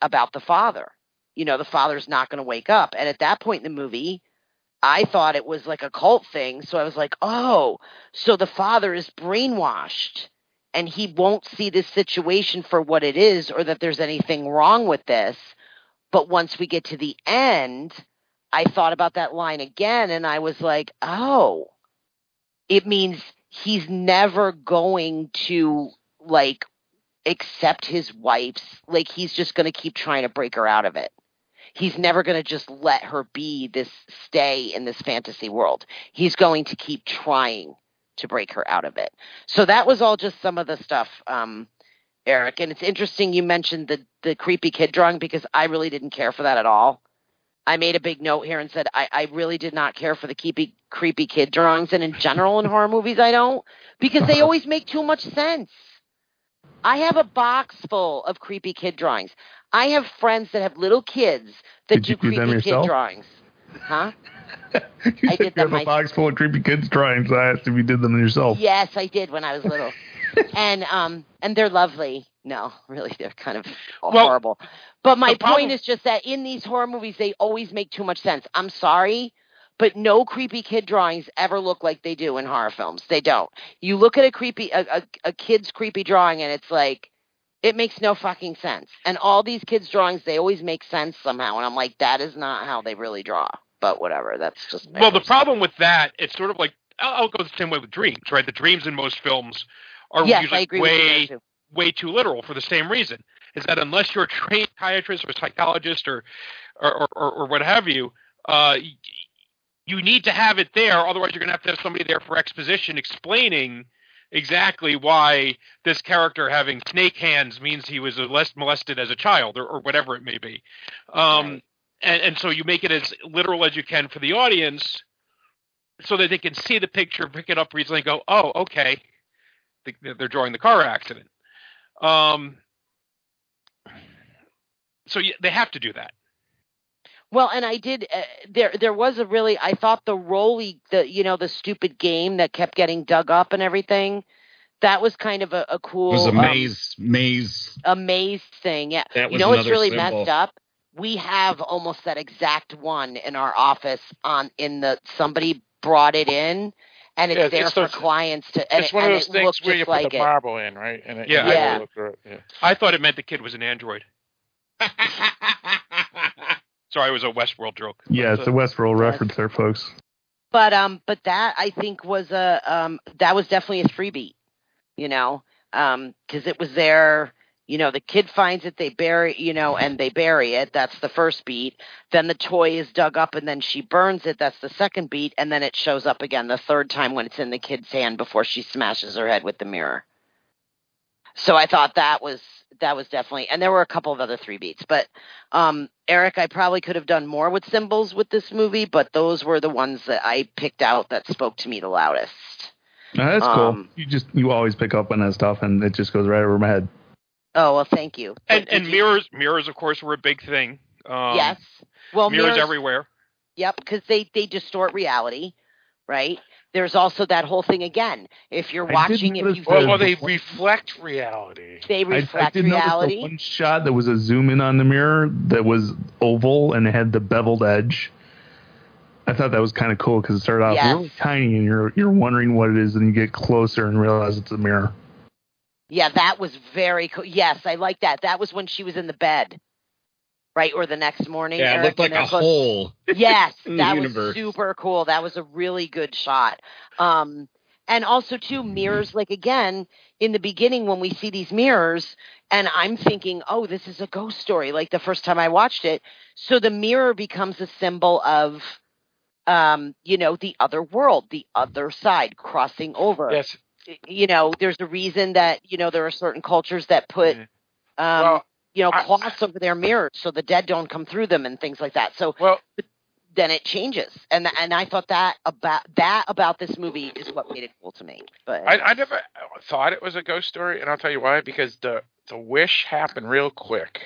about the father. You know, the father's not going to wake up. And at that point in the movie, I thought it was like a cult thing. So I was like, oh, so the father is brainwashed and he won't see this situation for what it is or that there's anything wrong with this. But once we get to the end, I thought about that line again and I was like, oh, it means he's never going to like accept his wife's, like, he's just going to keep trying to break her out of it. He's never going to just let her be this, stay in this fantasy world. He's going to keep trying to break her out of it. So that was all just some of the stuff, um, Eric. And it's interesting you mentioned the the creepy kid drawing because I really didn't care for that at all. I made a big note here and said I, I really did not care for the creepy creepy kid drawings, and in general in horror movies I don't because they always make too much sense. I have a box full of creepy kid drawings. I have friends that have little kids that Did do creepy kid drawings. Huh? You I said did you have a box full of creepy kids drawings. I asked if you did them yourself. Yes, I did when I was little. and um and they're lovely. No, really they're kind of horrible. But my problem- point is just that in these horror movies they always make too much sense. I'm sorry, but no creepy kid drawings ever look like they do in horror films. They don't. You look at a creepy a, a, a kid's creepy drawing and it's like it makes no fucking sense. And all these kids drawings they always make sense somehow and I'm like that is not how they really draw. But whatever, that's just Well, the problem with that, it's sort of like I'll, I'll go the same way with dreams, right? The dreams in most films are Yes, usually agree with you there, way too. way too literal for the same reason. Is that unless you're a trained psychiatrist or psychologist or or, or, or what have you, uh, you need to have it there. Otherwise, you're going to have to have somebody there for exposition explaining exactly why this character having snake hands means he was less molested as a child or, or whatever it may be. Um, and and so you make it as literal as you can for the audience, so that they can see the picture, pick it up easily, and go, "Oh, okay." They- They're drawing the car accident. Um. So yeah, they have to do that. Well, and I did. Uh, there, there was a really. I thought the roly, the you know, the stupid game that kept getting dug up and everything. That was kind of a, a cool. It was a um, maze maze. a maze thing. Yeah. That you know what's another really symbol. messed up? We have almost that exact one in our office on in the somebody brought it in and it's Yeah, there it's for those- clients to and it's it, one of those things where you put like the it. marble in, right? And it, Yeah. Yeah. it, yeah. I thought it meant the kid was an android. Sorry, it was a Westworld joke. Yeah, it's a Westworld reference there, folks. But um but that I think was a um that was definitely a freebie, you know. Um cuz it was there you know the kid finds it they bury you know and they bury it that's the first beat then the toy is dug up and then she burns it that's the second beat and then it shows up again the third time when it's in the kid's hand before she smashes her head with the mirror so i thought that was that was definitely and there were a couple of other three beats but um eric i probably could have done more with symbols with this movie but those were the ones that i picked out that spoke to me the loudest Uh, that's cool. Um, You just you always pick up on that stuff, and it just goes right over my head. Oh well thank you And and mirrors, mirrors, of course, were a big thing. Um, yes well mirrors, mirrors everywhere. Yep, because they they distort reality, right? There's also that whole thing again. If you're I watching, if you Well, well, they reflect reality. they reflect I, I reflect did reality. notice the one shot that was a zoom in on the mirror that was oval and it had the beveled edge. I thought that was kind of cool because it started off Yes. really tiny and you're you're wondering what it is, and you get closer and realize it's a mirror. Yeah, that was very cool. Yes, I like that. That was when she was in the bed, right, or the next morning. Yeah, it Eric, looked like a close- hole. Yes, in the that was super cool. That was a really good shot. Um, and also too mirrors. Like again, in the beginning when we see these mirrors, and I'm thinking, oh, this is a ghost story. Like the first time I watched it, so the mirror becomes a symbol of, um, you know, the other world, the other side, crossing over. Yes. You know, there's a reason that you know there are certain cultures that put, um, Well, you know, I- cloths over their mirrors so the dead don't come through them and things like that. So Well, then it changes. And and I thought that about that about this movie is what made it cool to me. But I, I never thought it was a ghost story, and I'll tell you why. Because the the wish happened real quick,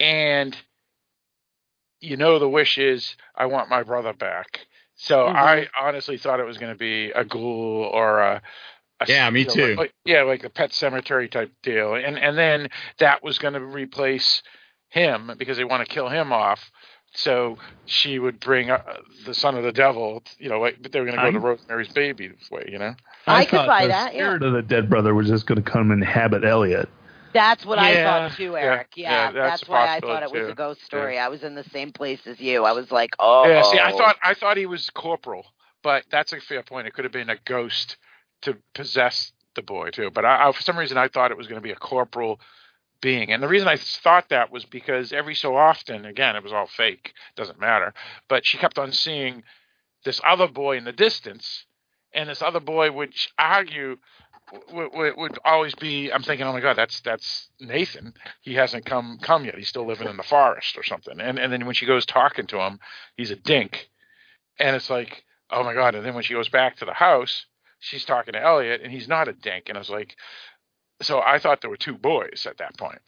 and you know the wish is I want my brother back. So Mm-hmm. I honestly thought it was going to be a ghoul or a, a Yeah, me too. like- yeah, like a Pet Sematary type deal, and and then that was going to replace him because they want to kill him off. So she would bring uh, the son of the devil, you know, like but they were going to go I- to Rosemary's Baby way, you know. I could buy the that, yeah. Spirit of the dead brother was just going to come and inhabit Elliot. That's what I thought too, Eric. yeah, Yeah, that's that's, why I thought it was too. a ghost story. I was in the same place as you. I was like, oh, Yeah, see, I oh. thought I thought he was corporal, but that's a fair point. It could have been a ghost to possess the boy too. But I, I for some reason I thought it was going to be a corporal being, and the reason I thought that was because every so often, again, it was all fake, doesn't matter. But she kept on seeing this other boy in the distance, and this other boy would argue. Would, would, would always be. I'm thinking, oh my god, that's that's Nathan. He hasn't come come yet. He's still living in the forest or something. And and then when she goes talking to him, he's a dink, and it's like, oh my god. And then when she goes back to the house, she's talking to Elliot, and he's not a dink. And I was like, so I thought there were two boys at that point.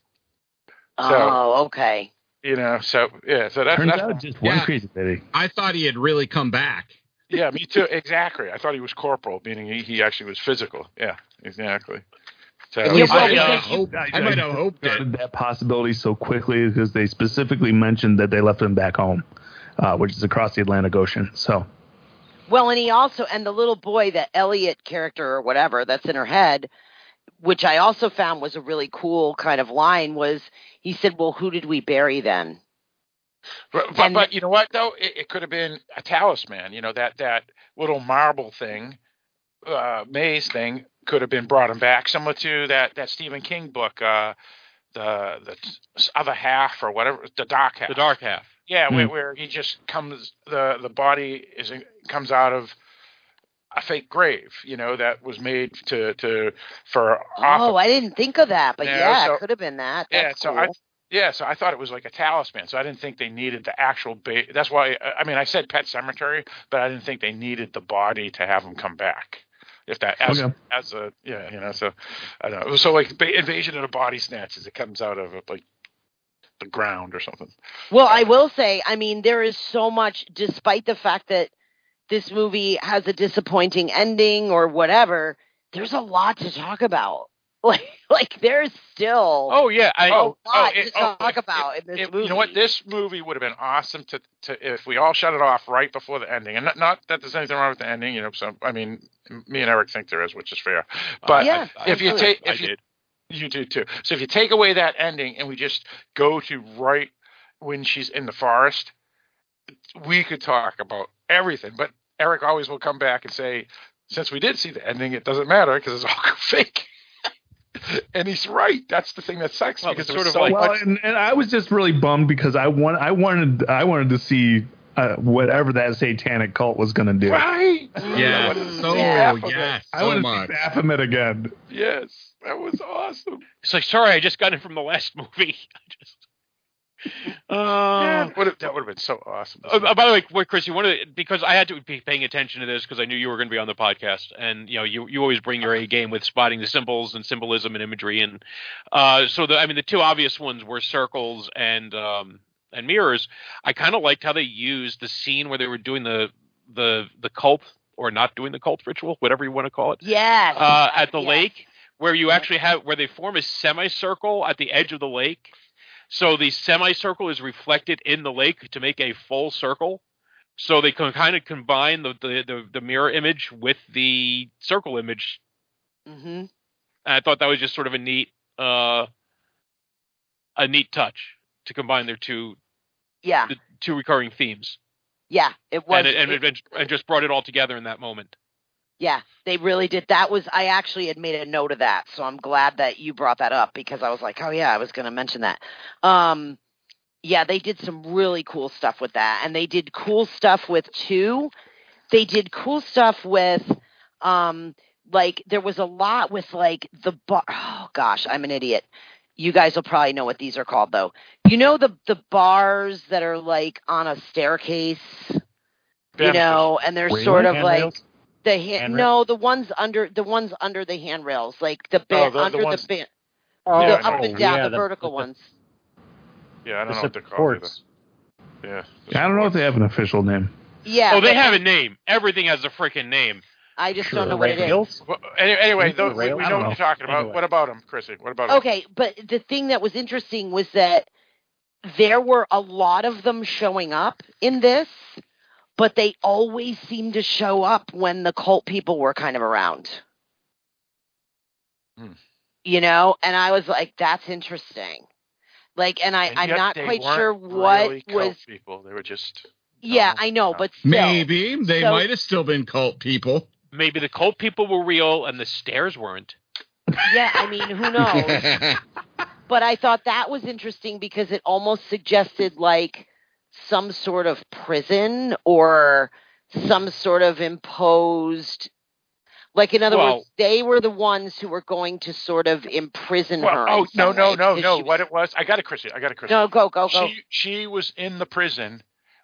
So oh, okay. you know, so yeah, so that's, Turns that's out just one Yeah. crazy baby. I thought he had really come back. Yeah, me too. Exactly. I thought he was corporal, meaning he, he actually was physical. Yeah, exactly. So At least I, uh, hope, I might have hoped it. That possibility so quickly because they specifically mentioned that they left him back home, uh, which is across the Atlantic Ocean. So Well, and he also and the little boy, that Elliot character or whatever that's in her head, which I also found was a really cool kind of line was he said, "Well, who did we bury then?" But, but, but you know what though? It, it could have been a talisman. You know that that little marble thing, uh, maze thing could have been brought him back, similar to that that Stephen King book, uh, the the other half or whatever, the dark half. The dark half. Yeah, where, Hmm. where he just comes the the body is comes out of a fake grave, you know, that was made to to for Oh, I didn't think of that, but Yeah, yeah, so- it could have been that. yeah, so cool. I Yeah, so I thought it was like a talisman. So I didn't think they needed the actual. Ba- that's why uh, I mean I said Pet Sematary, but I didn't think they needed the body to have him come back. If that as Okay. as a yeah you know so I don't know so like ba- invasion of the body snatches it comes out of like the ground or something. Well, I will say, I mean, there is so much, despite the fact that this movie has a disappointing ending or whatever, there's a lot to talk about. Like, like there's still Oh yeah, I a oh, lot oh, it- to oh, talk it- about in this It- movie. you know what? This movie would have been awesome to, to if we all shut it off right before the ending, and not, not that there's anything wrong with the ending. You know, so I mean, me and Eric think there is, which is fair. But Yeah, if you absolutely. take, I if you, did. you do too. So if you take away that ending and we just go to right when she's in the forest, we could talk about everything. But Eric always will come back and say, since we did see the ending, it doesn't matter because it's all fake. And he's right. That's the thing that sucks Well, because it's it was sort of so like- Well, and, and I was just really bummed because I want I wanted I wanted to see uh, whatever that satanic cult was going to do. Right. Yes. So Yeah. yes. I So want to much. see Baphomet again. Yes, that was awesome. It's like, sorry, I just got it from the last movie. I just. Uh, Man, would have, that would have been so awesome. Uh, uh, by the way, wait, Chrissy, one of the, because I had to be paying attention to this because I knew you were going to be on the podcast, and you know, you you always bring your A game with spotting the symbols and symbolism and imagery, and uh, so the I mean the two obvious ones were circles and um and mirrors. I kind of liked how they used the scene where they were doing the the the cult or not doing the cult ritual, whatever you want to call it, yes, uh, at the yes. lake, where you actually have where they form a semicircle at the edge of the lake. So the semicircle is reflected in the lake to make a full circle. So they can kind of combine the, the, the, the mirror image with the circle image. hmm And I thought that was just sort of a neat uh, a neat touch to combine their two Yeah, the two recurring themes. yeah, it was. And it, and, it- it, and just brought it all together in that moment. Yeah, they really did. That was I actually had made a note of that, so I'm glad that you brought that up because I was like, oh yeah, I was going to mention that. Um, yeah, they did some really cool stuff with that, and they did cool stuff with two. They did cool stuff with, um, like there was a lot with like the bar. Oh gosh, I'm an idiot. You guys will probably know what these are called though. You know the the bars that are like on a staircase, you know, and they're sort of like? The hand, Handrail? no, the ones under the ones under the handrails, like the Oh, band the- the under the, ones- band, Oh, Yeah, the I up know. and down, yeah, the, the- vertical the- ones. Yeah, I don't the know what they're called. either. supports. Yeah. I don't know if they have an official name. Yeah. oh, they have a name. Everything has a freaking name. I just Sure. don't know what it is. Well, anyway, those, we, we I know what know. you're talking about. Anyway. What about them, Chrissy? What about 'em? Okay, but the thing that was interesting was that there were a lot of them showing up in this, but they always seemed to show up when the cult people were kind of around. Hmm. You know, and I was like, that's interesting. Like, and I, And I'm not quite sure what really cult was. people. They were just Yeah, I know, but still. Maybe they So- might have still been cult people. Maybe the cult people were real and the stairs weren't. Yeah, I mean, who knows? but I thought that was interesting because it almost suggested like some sort of prison or some sort of imposed like in other Well- words they were the ones who were going to sort of imprison Well, her oh no no no no! she What it was? I got it, Chrissy. I got it, Chrissy. no go go go She she was in the prison,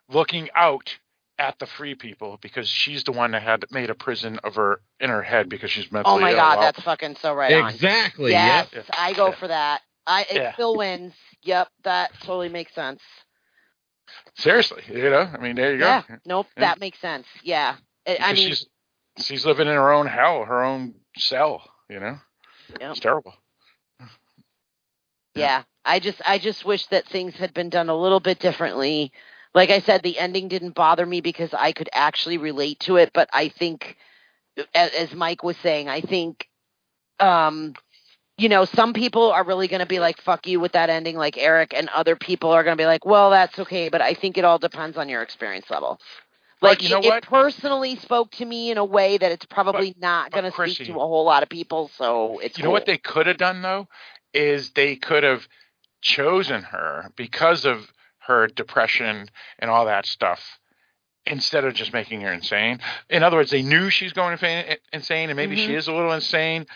looking out at the free people because she's the one that had made a prison of her in her head because she's oh mentally oh my god Well, that's fucking so right on exactly. yes Yep. i go Yeah. for that i it Yeah. still wins yep that totally makes sense seriously, you know. I mean, there you go. yeah nope Yeah. that makes sense yeah I- i mean she's she's living in her own hell, her own cell. You know, Yep. it's terrible. yeah i just i just wish that things had been done a little bit differently like i said the ending didn't bother me because i could actually relate to it but i think a- as mike was saying i think um you know some people are really going to be like fuck you with that ending like eric and other people are going to be like well that's okay but i think it all depends on your experience level. Like you know it, it personally spoke to me in a way that it's probably not going to speak to a whole lot of people so it's you know what they could have done though is they could have chosen her because of her depression and all that stuff instead of just making her insane. In other words they knew she's going insane and maybe she Mhm. is a little insane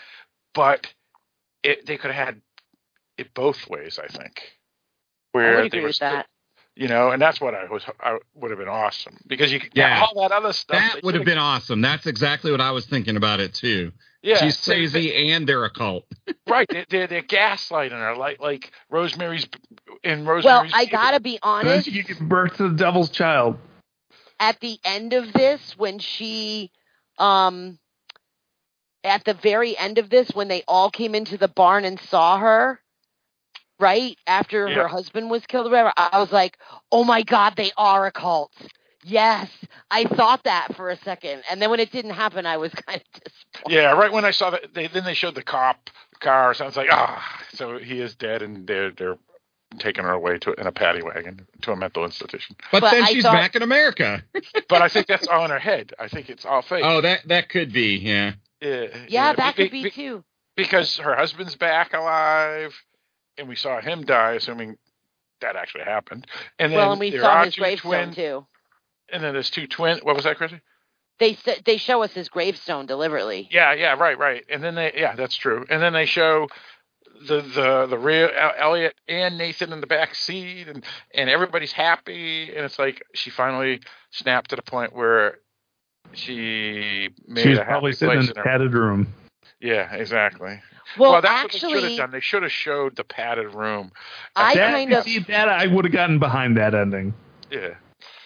but it, they could have had it both ways i think where would they agree were with still- that. You know, and that's what I was. I would have been awesome because you could Yeah. all that other stuff. That would have been awesome. That's exactly what I was thinking about it too. Yeah, She's so- crazy and they're a cult. right. They're, they're, they're gaslighting her like like Rosemary's in Rosemary's. Well, Rosemary's. I gotta be honest. she gives birth to the devil's child. at the end of this when she um at the very end of this when they all came into the barn and saw her right after Yeah. her husband was killed or whatever i was like oh my god they are a cult yes i thought that for a second and then when it didn't happen i was kind of disappointed Yeah, right when I saw that, they then they showed the cop car. So I was like, ah, so he is dead, and they're they're taking her away to in a paddy wagon to a mental institution. But, But then I she's thought- back in America. But I think that's all in her head. I think it's all fake. Oh, that that could be, yeah. Yeah, yeah that be- could be be- too because her husband's back alive, and we saw him die, assuming that actually happened. And then well and we saw his gravestone twin, too and then there's two twin. What was that, Chrissy? they they show us his gravestone deliberately Yeah, yeah, right, right. And then they, yeah, that's true. And then they show the the the real Elliot and Nathan in the back seat, and and everybody's happy, and it's like she finally snapped to the point where she made She was a probably sitting in place a in her. padded room. Yeah, exactly. well, that's what they should have done. They should have showed the padded room. I that, kind of see that I would have gotten behind that ending. Yeah.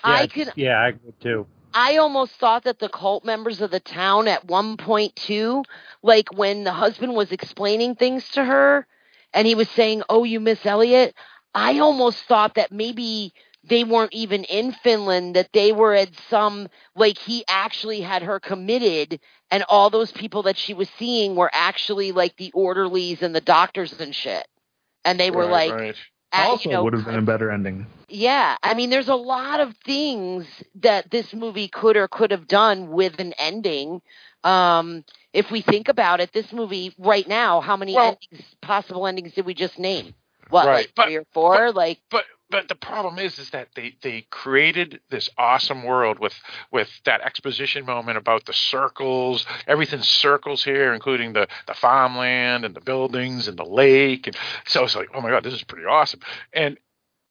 I Yeah, could Yeah, I would too. I almost thought that the cult members of the town at one point too, like when the husband was explaining things to her and he was saying, "Oh, you miss Elliot," I almost thought that maybe they weren't even in Finland, that they were at some like he actually had her committed and all those people that she was seeing were actually like the orderlies and the doctors and shit. And they were Right, like right. at, also you know, would have been a better ending. yeah, I mean, there's a lot of things that this movie could or could have done with an ending. Um, if we think about it, this movie right now, how many Well- endings, possible endings did we just name? What, Right, like but- three or four? like, But but the problem is is that they they created this awesome world with with that exposition moment about the circles everything circles here including the the farmland and the buildings and the lake. And so it's like oh my god this is pretty awesome. And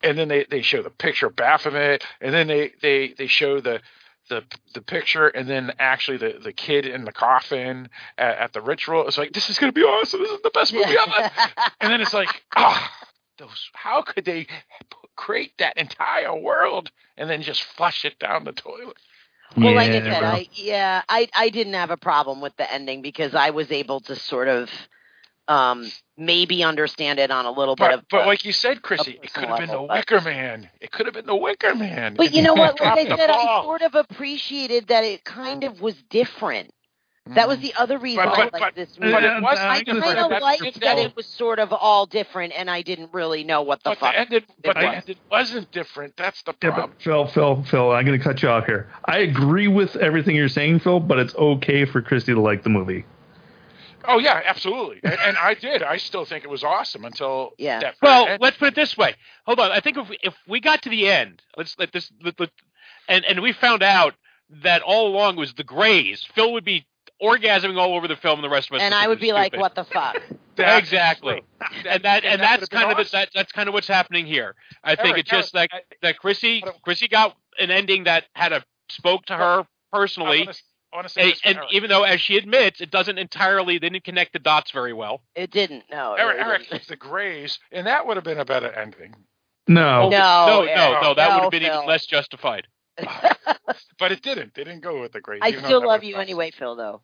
and then they they show the picture of Baphomet and then they they they show the the the picture and then actually the the kid in the coffin at, at the ritual. It's like this is gonna be awesome. This is the best movie ever. And then it's like ah those how could they create that entire world and then just flush it down the toilet well, like I said. I yeah, I I didn't have a problem with the ending because I was able to sort of um maybe understand it on a little bit but, of but a- like you said chrissy it could have been the level, but- wicker man it could have been the wicker man But you know what? Like I Dropped the said, I sort of appreciated that it kind of was different. That was mm. the other reason But- I but- liked but- this but movie. it was I kind of liked the that it was sort of all different, and I didn't really know what the but fuck. the ended but it the was. ended wasn't different that's the Yeah, problem but Phil, Phil, Phil, I'm going to cut you off here. I agree with everything you're saying, Phil, but it's okay for Christy to like the movie. oh yeah absolutely and, and i did i still think it was awesome until Yeah. that Well, end. let's put it this way. Hold on. I think if we, if we got to the end, let's let this let, let, and and we found out that all along was the Greys. Phil would be orgasming all over the film, and the rest of us. and I would be was like, "What the fuck?" That's exactly. true. And that and, that that's would've kind of awesome. that, that's kind of what's happening here. I think Eric, it's just Eric, that that Chrissy Chrissy got an ending that had a spoke to her personally. I want to say And, and even though, as she admits, it doesn't entirely, they didn't connect the dots very well. It didn't. No. it Eric, really Eric, didn't. it's the Grays, and that would have been a better ending. No. Oh, no, no, Eric, no, no, that no, would have been Phil. even less justified. But it didn't. They didn't go with the Grays. I still love you awesome. anyway, Phil. Though.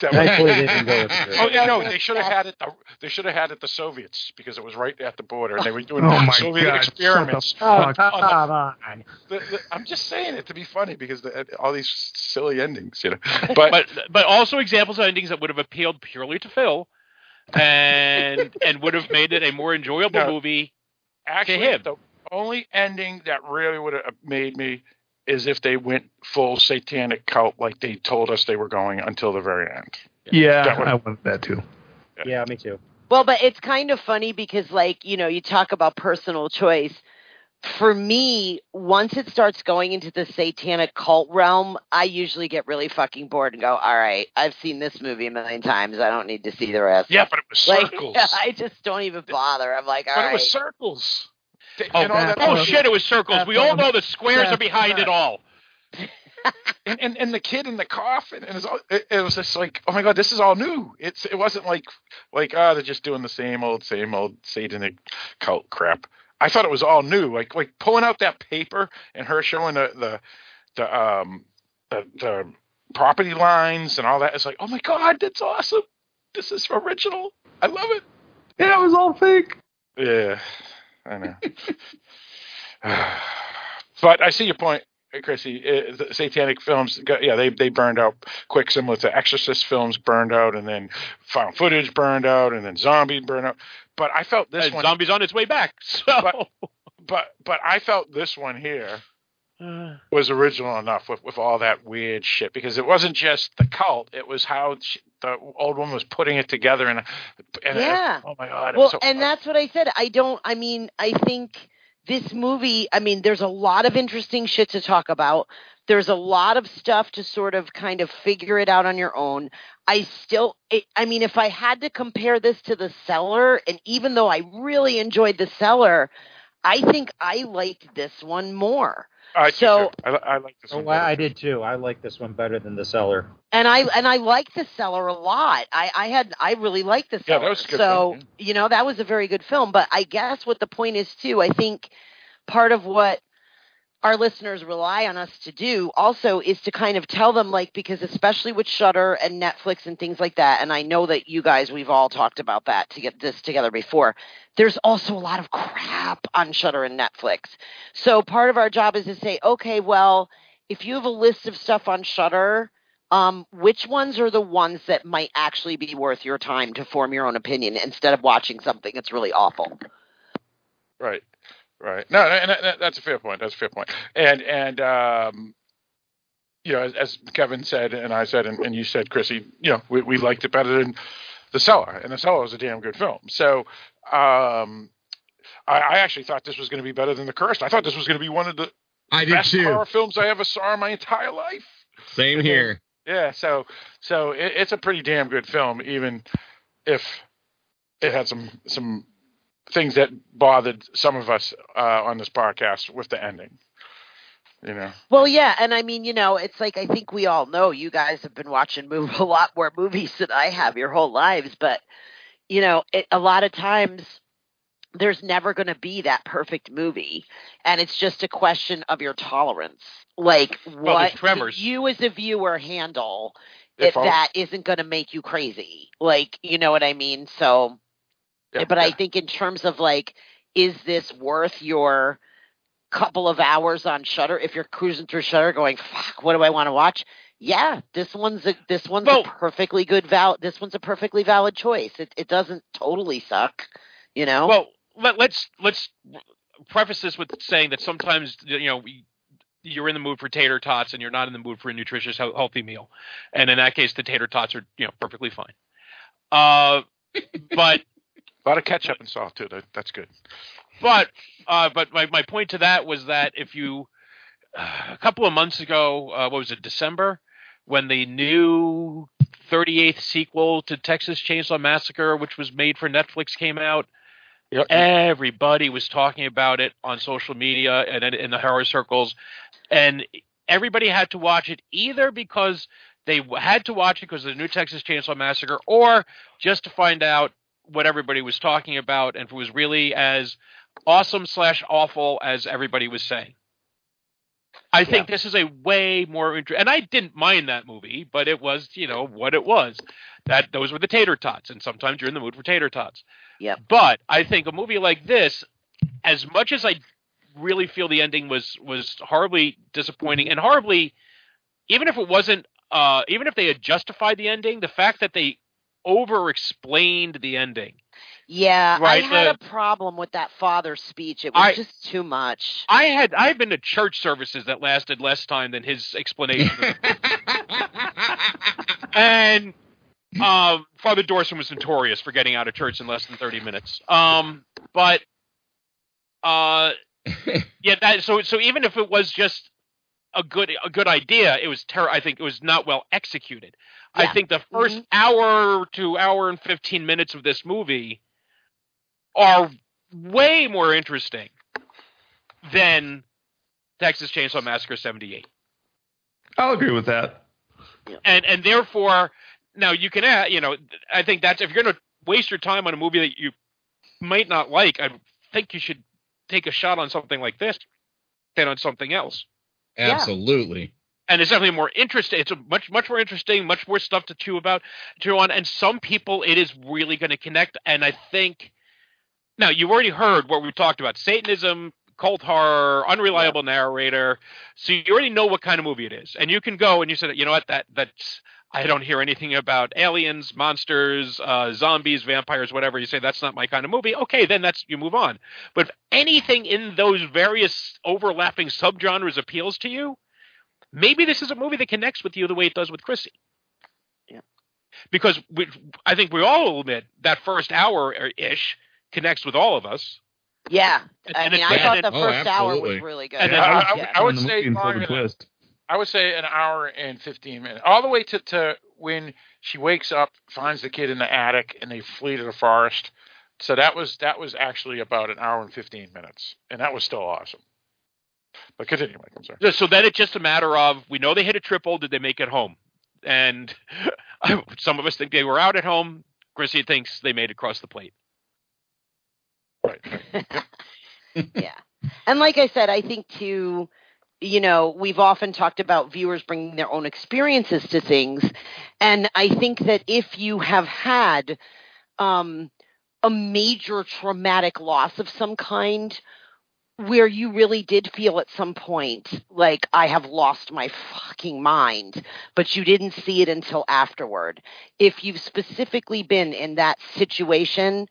That Thankfully, was- they didn't go with the Grays. Oh yeah, no, they should have had it. The, they should have had it the Soviets because it was right at the border, and they were doing Oh my Soviet God, shut experiments. the Oh, fuck come on on. The- the- I'm just saying it to be funny because the, all these silly endings, you know. But, But but also examples of endings that would have appealed purely to Phil, and and would have made it a more enjoyable No. movie. actually, him. the only ending that really would have made me is if they went full satanic cult like they told us they were going until the very end. Yeah, That would- I want that too. Yeah, me too. Well, but it's kind of funny because, like, you know, you talk about personal choice. For me, once it starts going into the satanic cult realm, I usually get really fucking bored and go, "All right, I've seen this movie a million times. I don't need to see the rest." Yeah, but it was Like, circles. I just don't even bother. I'm like, all but right. it was circles. And all that oh shit! It was circles. We all know the squares are behind it all. and, and and the kid in the coffin and it's all, it, it was just like oh my god this is all new it's it wasn't like like ah they're just doing the same old same old satanic cult crap i thought it was all new like like pulling out that paper and her showing the the the um the, the property lines and all that it's like oh my god that's awesome this is original i love it Yeah, it was all fake. yeah i know but i see your point Chrissy, uh, satanic films, yeah, they they burned out quick, similar to Exorcist films burned out, and then found footage burned out, and then zombie burned out. But I felt this And one, zombies on its way back. So but, but but I felt this one here Uh, was original enough with with all that weird shit because it wasn't just the cult; it was how she, the old woman was putting it together, and, and Yeah. oh my god, well, so and that's what I said. I don't. I mean, I think this movie. I mean, there's a lot of interesting shit to talk about. There's a lot of stuff to sort of kind of figure it out on your own. I still, it, I mean, if I had to compare this to The Cellar, and even though I really enjoyed The Cellar, I think I liked this one more. I, so I, I like this Oh, one. I, I did too. I like this one better than the Cellar. and I and I like the Cellar a lot. I I had I really liked the Yeah, that was a good so film, you know that was a very good film. But I guess what the point is too. I think part of what our listeners rely on us to do also is to kind of tell them like because especially with Shudder and Netflix and things like that and I know that you guys we've all talked about that to get this together before there's also a lot of crap on Shudder and Netflix. So part of our job is to say okay well if you have a list of stuff on Shudder um, which ones are the ones that might actually be worth your time to form your own opinion instead of watching something that's really awful? Right, right. No, and that, that- that's a fair point. That's a fair point. And and um, you know, as, as Kevin said, and I said, and, and you said, Chrissy, you know, we, we liked it better than the Cellar, and the Cellar was a damn good film. So, um, I, I actually thought this was going to be better than the Cursed. I thought this was going to be one of the I did best too. horror films I ever saw in my entire life. Same here. Yeah, so so it, it's a pretty damn good film, even if it had some some things that bothered some of us uh, on this podcast with the ending. You know, Well, yeah, and I mean, you know, it's like I think we all know you guys have been watching move, a lot more movies than I have your whole lives, but you know, it, a lot of times there's never going to be that perfect movie, and it's just a question of your tolerance. Like, what Tremors. you as a viewer handle If if that isn't going to make you crazy? Like, you know what I mean? So, Yeah, but I think in terms of like, is this worth your couple of hours on Shudder? If you're cruising through Shudder, going, "Fuck, what do I want to watch?" Yeah, this one's a this one's a perfectly good val. This one's a perfectly valid choice. It it doesn't totally suck, you know. Well, let, let's let's preface this with saying that sometimes you know we- you're in the mood for tater tots and you're not in the mood for a nutritious, healthy meal, and in that case, the tater tots are you know perfectly fine. Uh, but a lot of ketchup and salt too. That, that's good. but uh, but my my point to that was that if you uh, a couple of months ago, uh, what was it, December, when the new 38th sequel to Texas Chainsaw Massacre, which was made for Netflix, came out. Yep. Everybody was talking about it on social media and in, in the horror circles, and everybody had to watch it either because they had to watch it because of the new Texas Chainsaw Massacre, or just to find out what everybody was talking about and if it was really as awesome slash awful as everybody was saying. I think this is a way more interesting, and I didn't mind that movie, but it was, you know, what it was. That those were the tater tots, and sometimes you're in the mood for tater tots. Yeah. But I think a movie like this, as much as I really feel the ending was was horribly disappointing and horribly, even if it wasn't, uh, even if they had justified the ending, the fact that they over explained the ending. yeah, Right, I had the- a problem with that father's speech. It was I- just too much. I had I've been to church services that lasted less time than his explanation. and um, Father Dorson was notorious for getting out of church in less than thirty minutes. Um, but uh, yeah, that, so so even if it was just a good a good idea, it was ter- I think it was not well executed. I think the mm-hmm. 1st hour to hour and fifteen minutes of this movie are way more interesting than Texas Chainsaw Massacre '78. I'll agree with that. and and therefore now you can add you know i think that's if you're going to waste your time on a movie that you might not like i think you should take a shot on something like this than on something else Absolutely. and it's definitely more interesting it's a much much more interesting much more stuff to chew about chew on and some people it is really going to connect and i think now you've already heard what we talked about satanism cult horror unreliable narrator so you already know what kind of movie it is and you can go and you said you know what? That that's i don't hear anything about aliens monsters uh, zombies vampires whatever you say that's not my kind of movie okay then that's you move on but if anything in those various overlapping subgenres appeals to you maybe this is a movie that connects with you the way it does with Chrissy. Yeah. Because we, I think we all admit that first hour ish connects with all of us. Yeah, And- I and mean, I thought the first oh, hour was really good. And I, then- I- I- Yeah. I would And the say movie until the twist. I would say an hour and 15 minutes, all the way to, to when she wakes up, finds the kid in the attic, and they flee to the forest. So that was that was actually about an hour and 15 minutes, and that was still awesome. But continue, Mike. I'm sorry. So- So then it's just a matter of we know they hit a triple. Did they make it home? And some of us think they were out at home. Chrissy thinks they made it across the plate. Right. yeah. And like I said, I think too, you know, we've often talked about viewers bringing their own experiences to things. And I think that if you have had um, a major traumatic loss of some kind, where you really did feel at some point like I have lost my fucking mind, but you didn't see it until afterward. If you've specifically been in that situation,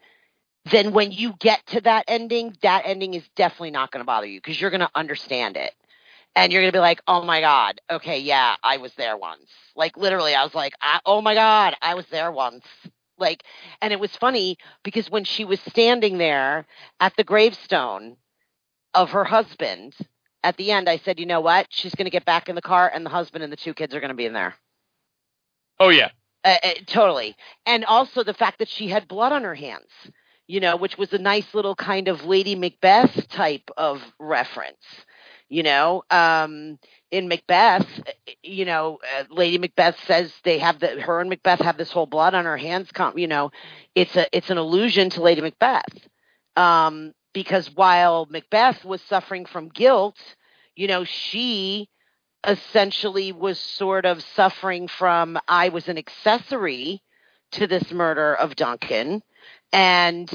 then when you get to that ending, that ending is definitely not going to bother you because you're going to understand it. And you're going to be like, oh my God, okay, yeah, I was there once. Like, literally, I was like, I, oh my God, I was there once. Like, and it was funny because when she was standing there at the gravestone of her husband, at the end, I said, you know what? She's going to get back in the car, and the husband and the two kids are going to be in there. Oh yeah. Uh, uh, totally. And also the fact that she had blood on her hands, you know, which was a nice little kind of Lady Macbeth type of reference. You know, um, in Macbeth, you know, uh, Lady Macbeth says they have the her and Macbeth have this whole blood on her hands. Com- you know, it's a it's an allusion to Lady Macbeth, um, because while Macbeth was suffering from guilt, you know, she essentially was sort of suffering from I was an accessory to this murder of Duncan and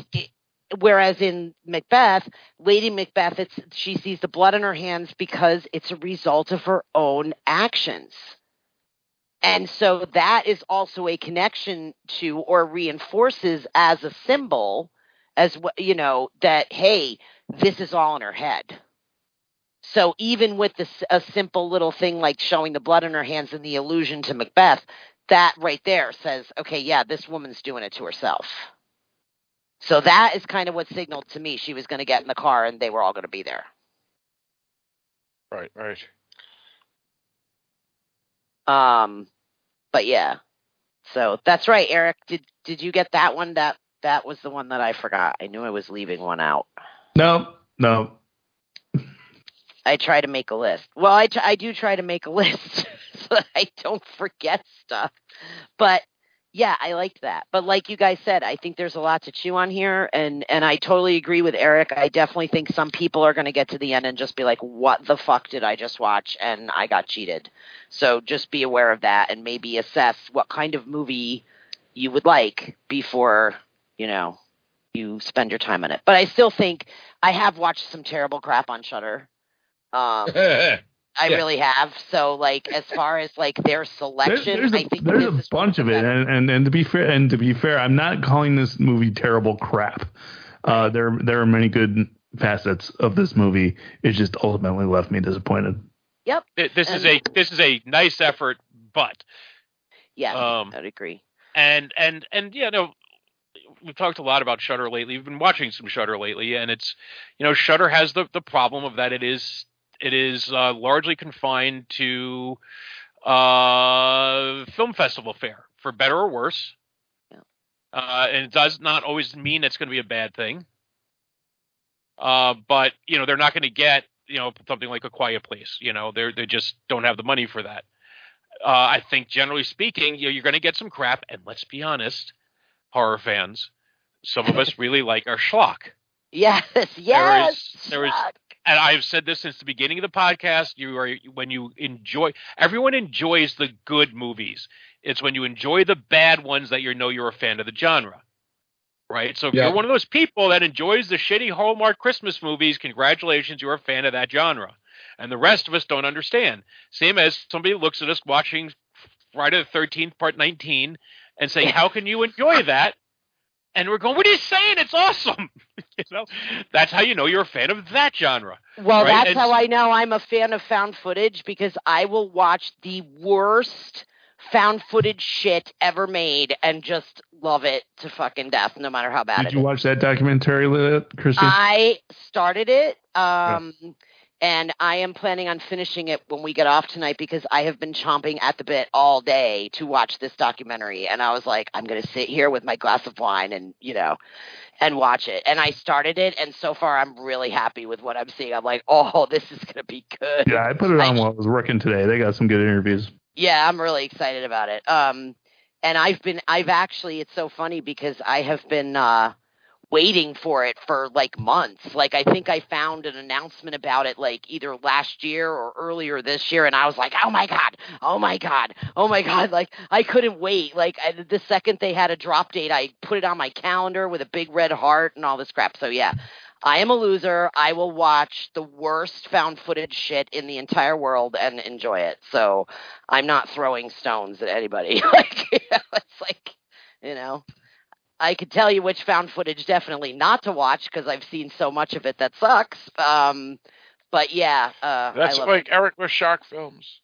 whereas in Macbeth Lady Macbeth it's she sees the blood on her hands because it's a result of her own actions and so that is also a connection to or reinforces as a symbol as you know that hey this is all in her head so even with this a simple little thing like showing the blood on her hands and the allusion to Macbeth, that right there says, okay, yeah, this woman's doing it to herself. So that is kind of what signaled to me she was going to get in the car and they were all going to be there. Right, right. Um, but yeah, so that's right, Eric. Did did you get that one? That that was the one that I forgot. I knew I was leaving one out. No, no. I try to make a list. Well, I, t- I do try to make a list so that I don't forget stuff. But yeah, I liked that. But like you guys said, I think there's a lot to chew on here, and and I totally agree with Eric. I definitely think some people are going to get to the end and just be like, "What the fuck did I just watch?" And I got cheated. So just be aware of that, and maybe assess what kind of movie you would like before you know you spend your time on it. But I still think I have watched some terrible crap on Shudder. Um, I Yeah. really have. So, like, as far as like their There's, selection, there's I a, think there's this a is bunch of it, and, and and to be fair, and to be fair, I'm not calling this movie terrible crap. Uh, there there are many good facets of this movie. It just ultimately left me disappointed. Yep. Th- This is And- a this is a nice effort, but Yeah, Um, I'd agree. and and and yeah, no, we've talked a lot about Shudder lately. We've been watching some Shudder lately, and it's you know Shudder has the the problem of that it is it is uh, largely confined to uh, film festival fare, for better or worse. Uh, and it does not always mean it's going to be a bad thing. Uh, but you know they're not going to get you know something like a Quiet Place. You know they they just don't have the money for that. Uh, I think generally speaking, you know, you're going to get some crap, and let's be honest, horror fans, some of us really like our schlock. Yes, yes. is, there is, and I've said this since the beginning of the podcast. You are when you enjoy. Everyone enjoys the good movies. It's when you enjoy the bad ones that you know you're a fan of the genre, right? So if Yeah. you're one of those people that enjoys the shitty Hallmark Christmas movies, congratulations, you're a fan of that genre. And the rest of us don't understand. Same as somebody looks at us watching Friday the Thirteenth Part 19 and saying, "How can you enjoy that?" And we're going, "What are you saying? It's awesome." you know, that's how you know you're a fan of that genre. Well, right? that's And how I know I'm a fan of found footage because I will watch the worst found footage shit ever made and just love it to fucking death, no matter how bad it is. Did it you is. watch that documentary, Li- Christy? I started it, um, and I am planning on finishing it when we get off tonight because I have been chomping at the bit all day to watch this documentary. And I was like, I'm going to sit here with my glass of wine and, you know, and watch it. And I started it, and so far I'm really happy with what I'm seeing. I'm like, oh, this is going to be good. yeah, I put it on while I was working today. They got some good interviews. Yeah, I'm really excited about it. Um, and I've been, I've actually, it's so funny because I have been uh, waiting for it for like months. Like I think I found an announcement about it like either last year or earlier this year, and I was like, oh my god, oh my god, oh my god! Like I couldn't wait. Like I, the second they had a drop date, I put it on my calendar with a big red heart and all this crap. So yeah. I am a loser. I will watch the worst found footage shit in the entire world and enjoy it. So I'm not throwing stones at anybody. like, you know, it's like, you know, I could tell you which found footage definitely not to watch because I've seen so much of it that sucks. Um, but yeah, uh, That's I love like Eric with Shark Films.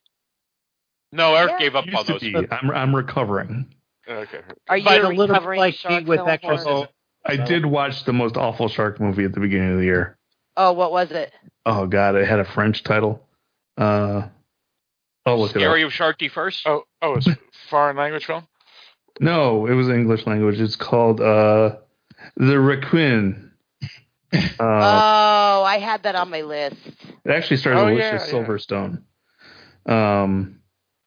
No, Eric Yeah. gave up Used on to those. be. I'm, I'm recovering. Okay. Are you But a little recovering like shark me with film exorcism. I did watch the most awful shark movie at the beginning of the year. Oh, what was it? Oh God, it had a French title. Uh, oh, look it Scary up. of Sharky first. Oh, oh, it's foreign language film. No, it was English language. It's called uh, The Requin. Uh, oh, I had that on my list. it actually stars oh, Alicia yeah, yeah. Silverstone. Um,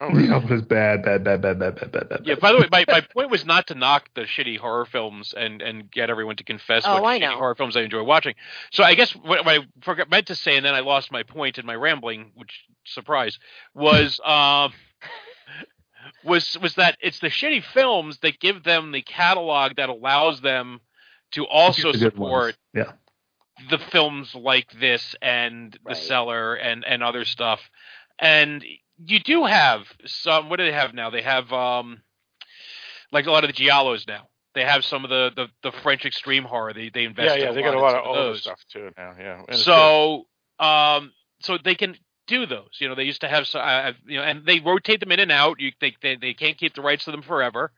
Oh, yeah, but it's bad, bad, bad, bad, bad, bad, bad, bad. Yeah. By the way, my, my point was not to knock the shitty horror films and, and get everyone to confess Oh, what I shitty know. horror films I enjoy watching. So I guess what, what I forgot meant to say, and then I lost my point in my rambling, which surprise was um was was that it's the shitty films that give them the catalog that allows them to also The support. Yeah. the films like this and Right. the cellar and and other stuff and you do have some what do they have now they have um like a lot of the giallos now they have some of the the, the french extreme horror they they invest Yeah, yeah, they got a lot of older stuff too now. Yeah. And so um so they can do those you know they used to have so uh, you know and they rotate them in and out you they, they they can't keep the rights to them forever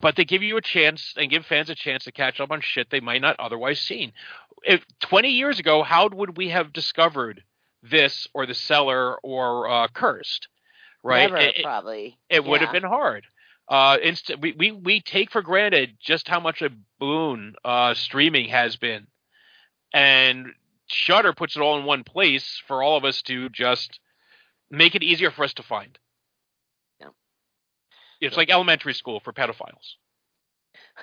but they give you a chance and give fans a chance to catch up on shit they might not otherwise seen. If 20 years ago, how would we have discovered this or the cellar or uh, cursed? Right? Never, It- it- probably. it would have been hard. Uh, inst- we, we we take for granted just how much a boon uh, streaming has been, and Shudder puts it all in one place for all of us to just make it easier for us to find. Yeah. It's like elementary school for pedophiles.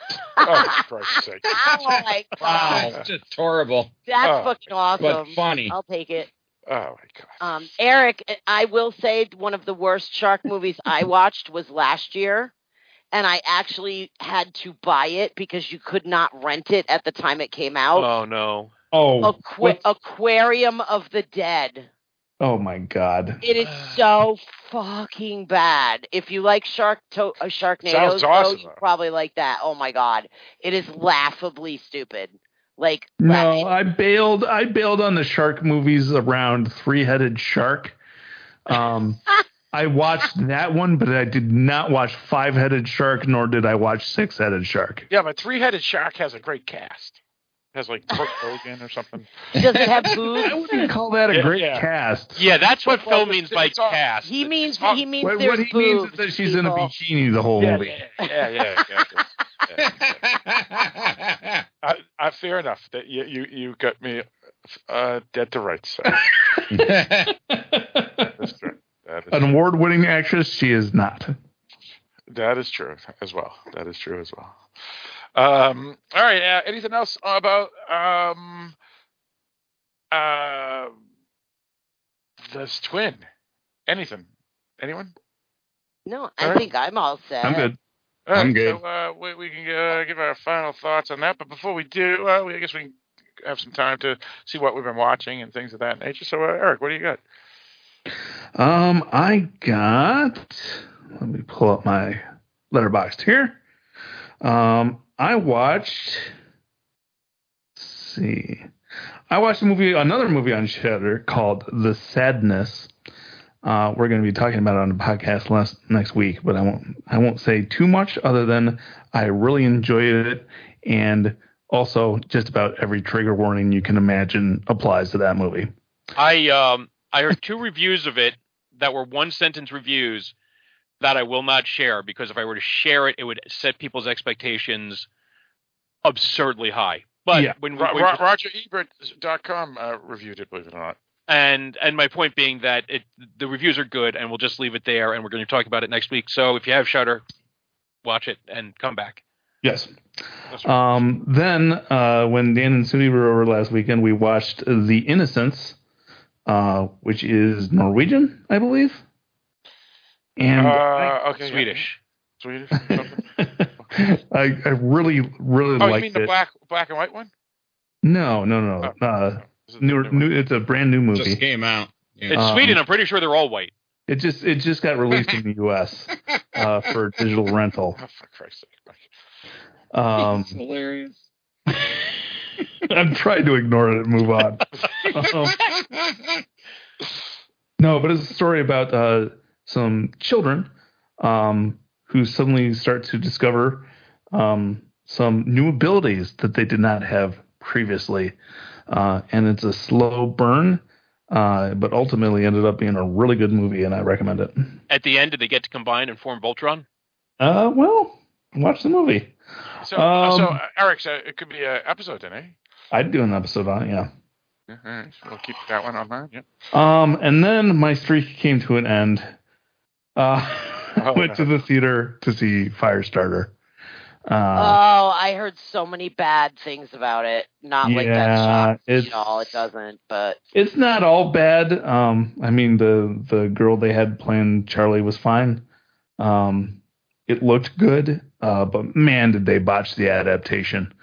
oh, for Christ's sake. Oh my god, Wow, it's just horrible. that's Oh, fucking awesome. but funny. I'll take it. Oh my god. Um, Eric, I will say one of the worst shark movies I watched was last year, and I actually had to buy it because you could not rent it at the time it came out. Oh no! Oh, Aqua- Aquarium of the Dead. Oh my God. It is so fucking bad. If you like Shark to- uh, Sharknadoes, Sounds awesome, you probably like that. Oh my god, it is laughably stupid. Like No, I bailed. I bailed on the shark movies around Three Headed Shark. Um, I watched that one, but I did not watch Five Headed Shark, nor did I watch Six Headed Shark. Yeah, but Three Headed Shark has a great cast. Has like Kurt Hogan or something. Does it have boobs? I wouldn't call that a Yeah, great yeah. cast. Yeah, that's what Well, Phil it's- means by cast. He means he means What, there's what he means is that she's in a people. bikini the whole Yeah, movie. yeah, yeah, yeah, exactly. I, I, fair enough that you you, you got me uh, dead to rights. So. That's true. That is An award winning actress, she is not. That is true as well. That is true as well. Um, all right. Uh, anything else about um, uh, this twin? Anything? Anyone? No, I right. think I'm all set. I'm good. All right, I'm good. So uh, we, we can uh, give our final thoughts on that. But before we do, uh, we, I guess we can have some time to see what we've been watching and things of that nature. So, uh, Eric, what do you got? Um, I got. Let me pull up my Letterboxd here. Um, I watched. see, I watched a movie, another movie on Shudder called The Sadness. Uh, we're going to be talking about it on the podcast last, next week, but I won't. I won't say too much other than I really enjoyed it, and also just about every trigger warning you can imagine applies to that movie. I um I heard two reviews of it that were one sentence reviews that I will not share because if I were to share it, it would set people's expectations absurdly high. But Yeah. when, Ro- when Ro- RogerEbert.com uh, reviewed it, believe it or not. and and my point being that it the reviews are good and we'll just leave it there and we're going to talk about it next week. So if you have Shudder, watch it and come back. Yes. Um, then, uh, when Dan and Suni were over last weekend, we watched The Innocents, uh, which is Norwegian, I believe. And uh, okay, Swedish. Swedish. I, I really, really like. oh, you liked mean the black black and white one? No, no, no. Uh, new, new, it's a brand new movie. Just came out. Yeah. It's Um, Sweden. I'm pretty sure they're all white. It just it just got released in the U.S. Uh, for digital rental. Oh, for Christ's sake. Um, hilarious. I'm trying to ignore it and move on. Um, no, but it's a story about uh, some children um, who suddenly start to discover um, some new abilities that they did not have previously. Uh, and it's a slow burn, uh, but ultimately ended up being a really good movie, and I recommend it. At the end, did they get to combine and form Voltron? Uh, well, watch the movie. So, uh, so Um, uh, Eric, so it could be an episode then, eh? I'd do an episode on it, yeah. Yeah, all right. So we'll keep that one on mind. Yeah. Um, and then my streak came to an end. Uh, Oh, went no. to the theater to see Firestarter. Uh, oh, I heard so many bad things about it. Not like that Yeah, shocks me it's- at all. It doesn't, but it's not all bad. Um, I mean the the girl they had playing Charlie was fine. Um, it looked good, uh, but man, did they botch the adaptation.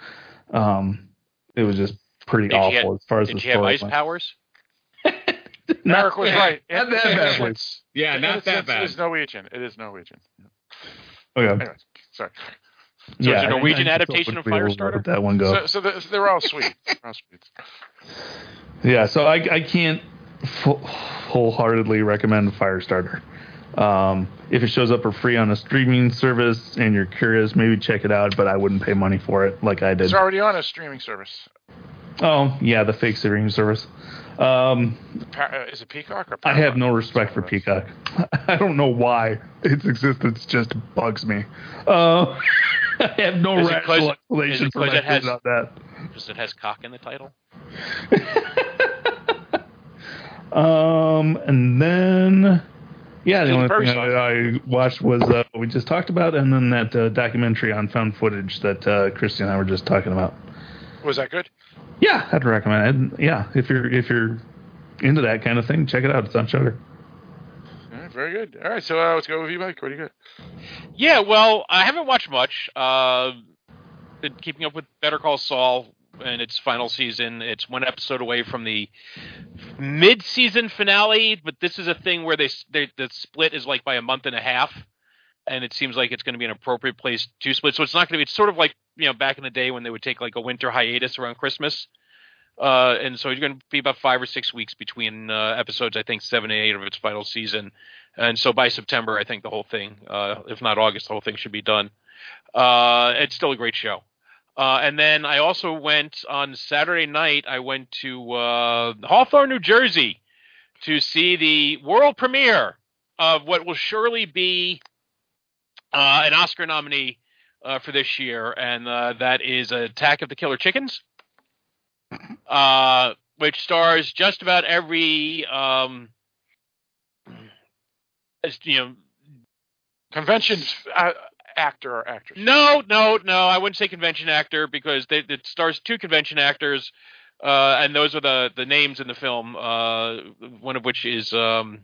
Um, it was just pretty Did awful have- as far as Did the she have ice went. powers? Eric was right. Not that bad. Innocents- Yeah, not that Innocents bad. is Norwegian. It is Norwegian. Okay. Anyway, sorry. So it's a Norwegian I just adaptation of be able Firestarter? let That one go. So, so they're, they're all sweet. They're all sweet. Yeah, so I, I can't full, wholeheartedly recommend Firestarter. Um, if it shows up for free on a streaming service and you're curious, maybe check it out, but I wouldn't pay money for it like I did. It's already on a streaming service. Oh, yeah, the fake streaming service. Um, uh, is it Peacock or I have no respect for Peacock. I don't know why its existence just bugs me. Uh, I have no Is it explanation for it has- that. Because it has cock in the title. Um, and then, yeah, the only thing. I, I watched was uh, what we just talked about, and then that uh, documentary on found footage that uh, Christy and I were just talking about. Was that good? Yeah, I'd recommend it. Yeah, if you're if you're into that kind of thing, check it out. It's on Shudder. All right, very good. All right, so uh, let's go with you, Mike. What do you got? Yeah, well, I haven't watched much. Uh, been keeping up with Better Call Saul and its final season. It's one episode away from the mid-season finale, but this is a thing where they, they the split is like by a month and a half, and it seems like it's going to be an appropriate place to split. So it's not going to be. It's sort of like you know back in the day when they would take like a winter hiatus around Christmas. Uh, and so it's going to be about five or six weeks between uh, episodes. I think seven and eight of its final season, and so by September, I think the whole thing, uh, if not August, the whole thing should be done. Uh, it's still a great show. Uh, and then I also went on Saturday night. I went to uh, Hawthorne, New Jersey, to see the world premiere of what will surely be uh, an Oscar nominee uh, for this year, and uh, that is Attack of the Killer Chickens, uh, which stars just about every um, you know convention uh, actor or actress. No, no, no. I wouldn't say convention actor because they, it stars two convention actors, uh, and those are the the names in the film. One of which is um,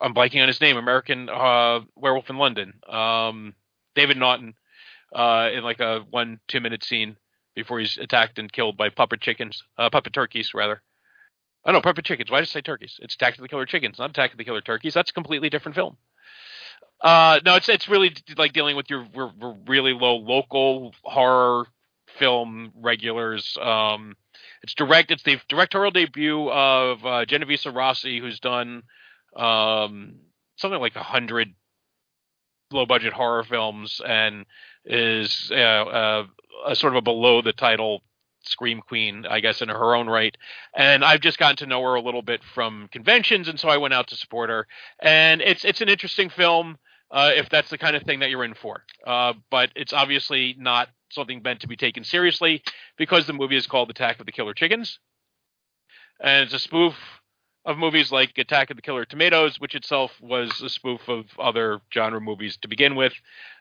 I'm blanking on his name. American uh, Werewolf in London. Um, David Naughton uh, in like a one two minute scene before he's attacked and killed by puppet chickens, uh, puppet turkeys rather. Oh no, puppet chickens. Why did I say turkeys? It's Attack of the Killer Chickens, not Attack of the Killer Turkeys. That's a completely different film. Uh, no, it's it's really like dealing with your, your, your really low local horror film regulars. Um, it's direct. It's the directorial debut of uh, Genoveva Rossi, who's done um, something like a hundred low budget horror films and is uh, uh, a sort of a below the title scream queen, I guess, in her own right. And I've just gotten to know her a little bit from conventions, and so I went out to support her. And it's it's an interesting film uh, if that's the kind of thing that you're in for. Uh, but it's obviously not something meant to be taken seriously because the movie is called Attack of the Killer Chickens, and it's a spoof of movies like Attack of the Killer Tomatoes, which itself was a spoof of other genre movies to begin with.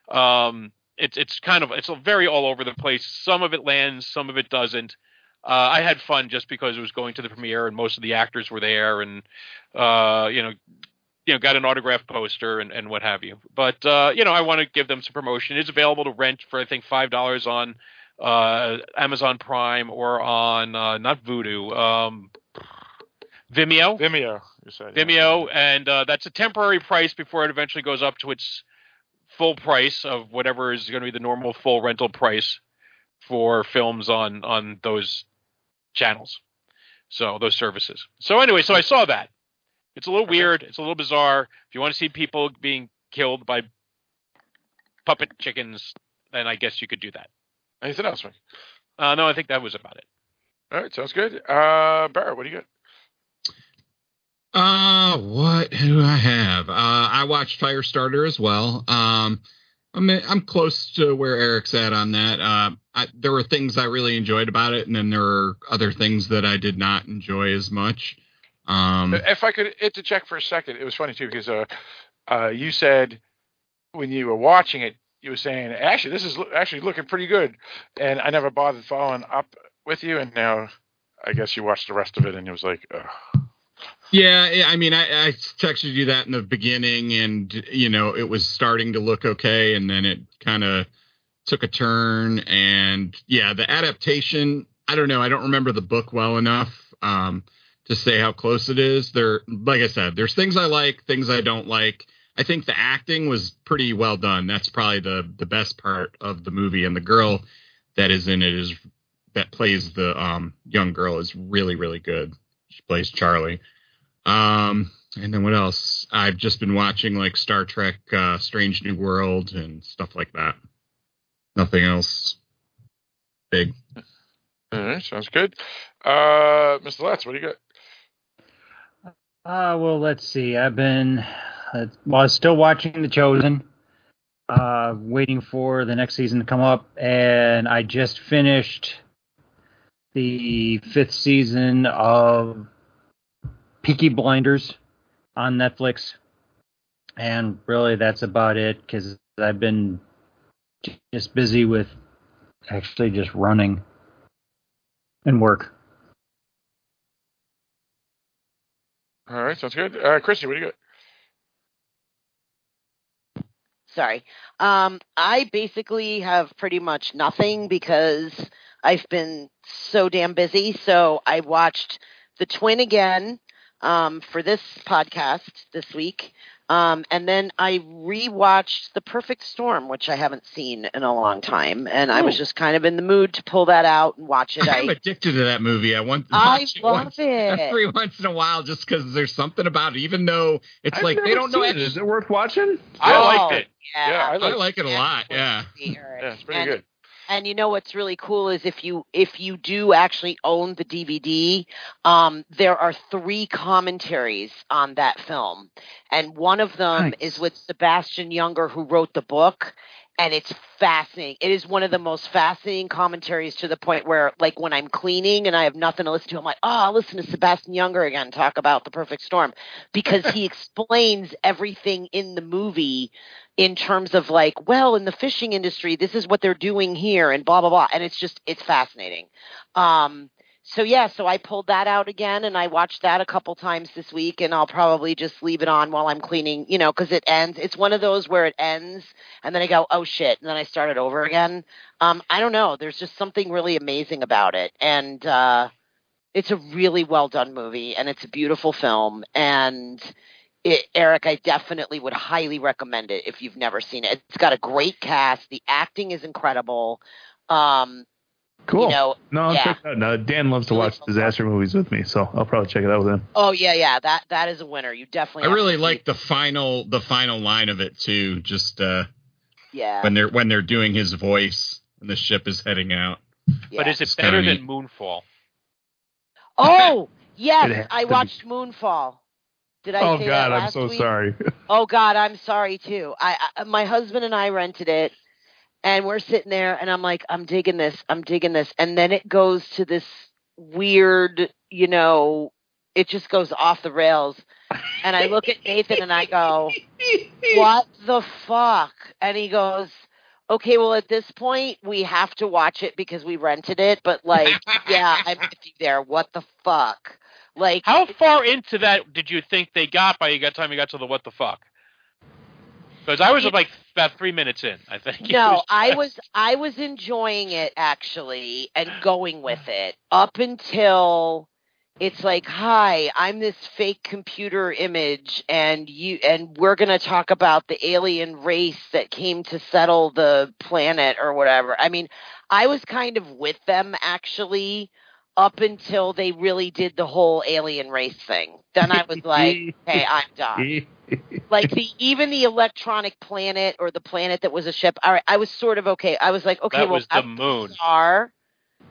Um, it's it's kind of it's very all over the place. Some of it lands, some of it doesn't. Uh, I had fun just because it was going to the premiere and most of the actors were there, and uh, you know, you know, got an autograph poster and, and what have you. But uh, you know, I want to give them some promotion. It's available to rent for I think five dollars on uh, Amazon Prime or on uh, not Vudu, um, Vimeo. Vimeo, you said. Vimeo, and uh, that's a temporary price before it eventually goes up to its full price of whatever is going to be the normal full rental price for films on on those channels. So those services. So anyway, so I saw that. It's a little weird. It's a little bizarre. If you want to see people being killed by puppet chickens, then I guess you could do that. Anything else, Mike? Uh, no, I think that was about it. All right, sounds good. Uh, Barrett, what do you got? Uh, what do I have? Uh, I watched Firestarter as well. Um, I'm I'm close to where Eric's at on that. Uh, I, there were things I really enjoyed about it, and then there were other things that I did not enjoy as much. Um, if I could interject for a second, it was funny too because uh, uh, you said when you were watching it, you were saying actually this is lo- actually looking pretty good, and I never bothered following up with you, and now I guess you watched the rest of it, and it was like. Ugh. Yeah, I mean, I, I texted you that in the beginning, and you know, it was starting to look okay, and then it kind of took a turn. And yeah, the adaptation, I don't know, I don't remember the book well enough um, to say how close it is. There, like I said, there's things I like, things I don't like. I think the acting was pretty well done. That's probably the the best part of the movie, and the girl that is in it is that plays the um, young girl is really really good. She plays Charlie. Um, and then what else? I've just been watching like Star Trek, uh, Strange New World, and stuff like that. Nothing else big. All right, sounds good. Uh, Mr. Letts, what do you got? Uh, well, let's see. I've been, uh, well, I was still watching The Chosen, uh, waiting for the next season to come up, and I just finished the fifth season of Peaky Blinders on Netflix, and really that's about it because I've been just busy with actually just running and work. All right, sounds good. Uh, Christy, what do you got? Sorry. Um, I basically have pretty much nothing because I've been so damn busy. So I watched The Twin again um, for this podcast this week. Um, and then I rewatched The Perfect Storm, which I haven't seen in a long time, and I was just kind of in the mood to pull that out and watch it. I'm I, addicted to that movie. I want to I watch it love once, it. every once in a while just because there's something about it. Even though it's I've like they don't know. it. Is it worth watching? I Oh, liked it. yeah. Yeah, I I liked like it a lot. Yeah. Yeah, it's pretty And- good. And you know what's really cool is if you if you do actually own the DVD, um, there are three commentaries on that film, and one of them Nice. is with Sebastian Junger, who wrote the book, and it's fascinating. It is one of the most fascinating commentaries to the point where, like, when I'm cleaning and I have nothing to listen to, I'm like, oh, I'll listen to Sebastian Junger again talk about the perfect storm because he explains everything in the movie in terms of like, well, in the fishing industry, this is what they're doing here, and blah blah blah, and it's just it's fascinating. Um, so yeah, so I pulled that out again and I watched that a couple times this week and I'll probably just leave it on while I'm cleaning, you know, cuz it ends. It's one of those where it ends and then I go, "Oh shit," and then I start it over again. Um I don't know, there's just something really amazing about it and uh it's a really well done movie and it's a beautiful film and it, Eric, I definitely would highly recommend it if you've never seen it. It's got a great cast. The acting is incredible. Um, Cool. You know, no, I'll yeah. check it out. No, Dan loves to watch disaster movies with me, so I'll probably check it out with him. Oh yeah, yeah. That that is a winner. You definitely. I really to like the final the final line of it too. Just uh, Yeah. when they're when they're doing his voice and the ship is heading out. But is it It's better kinda than Moonfall? Oh yes, I to be. watched Moonfall. Did I? oh say God, that I'm so week? sorry. Oh God, I'm sorry too. I, I my husband and I rented it, and we're sitting there, and I'm like, I'm digging this, I'm digging this, and then it goes to this weird, you know, it just goes off the rails, and I look at Nathan and I go, what the fuck? And he goes. Okay, well, at this point, we have to watch it because we rented it. But like, yeah, I'm with you there. What the fuck? Like, How far into that did you think they got by the time you got to the what the fuck? Because I was like about three minutes in, I think. No, was- I was I was enjoying it actually and going with it up until it's like, "Hi, I'm this fake computer image and you and we're going to talk about the alien race that came to settle the planet or whatever." I mean, I was kind of with them actually up until they really did the whole alien race thing. Then I was like, "Hey, I'm done." like the even the electronic planet or the planet that was a ship. All right, I was sort of okay. I was like, okay, that well, was the that's moon. bizarre.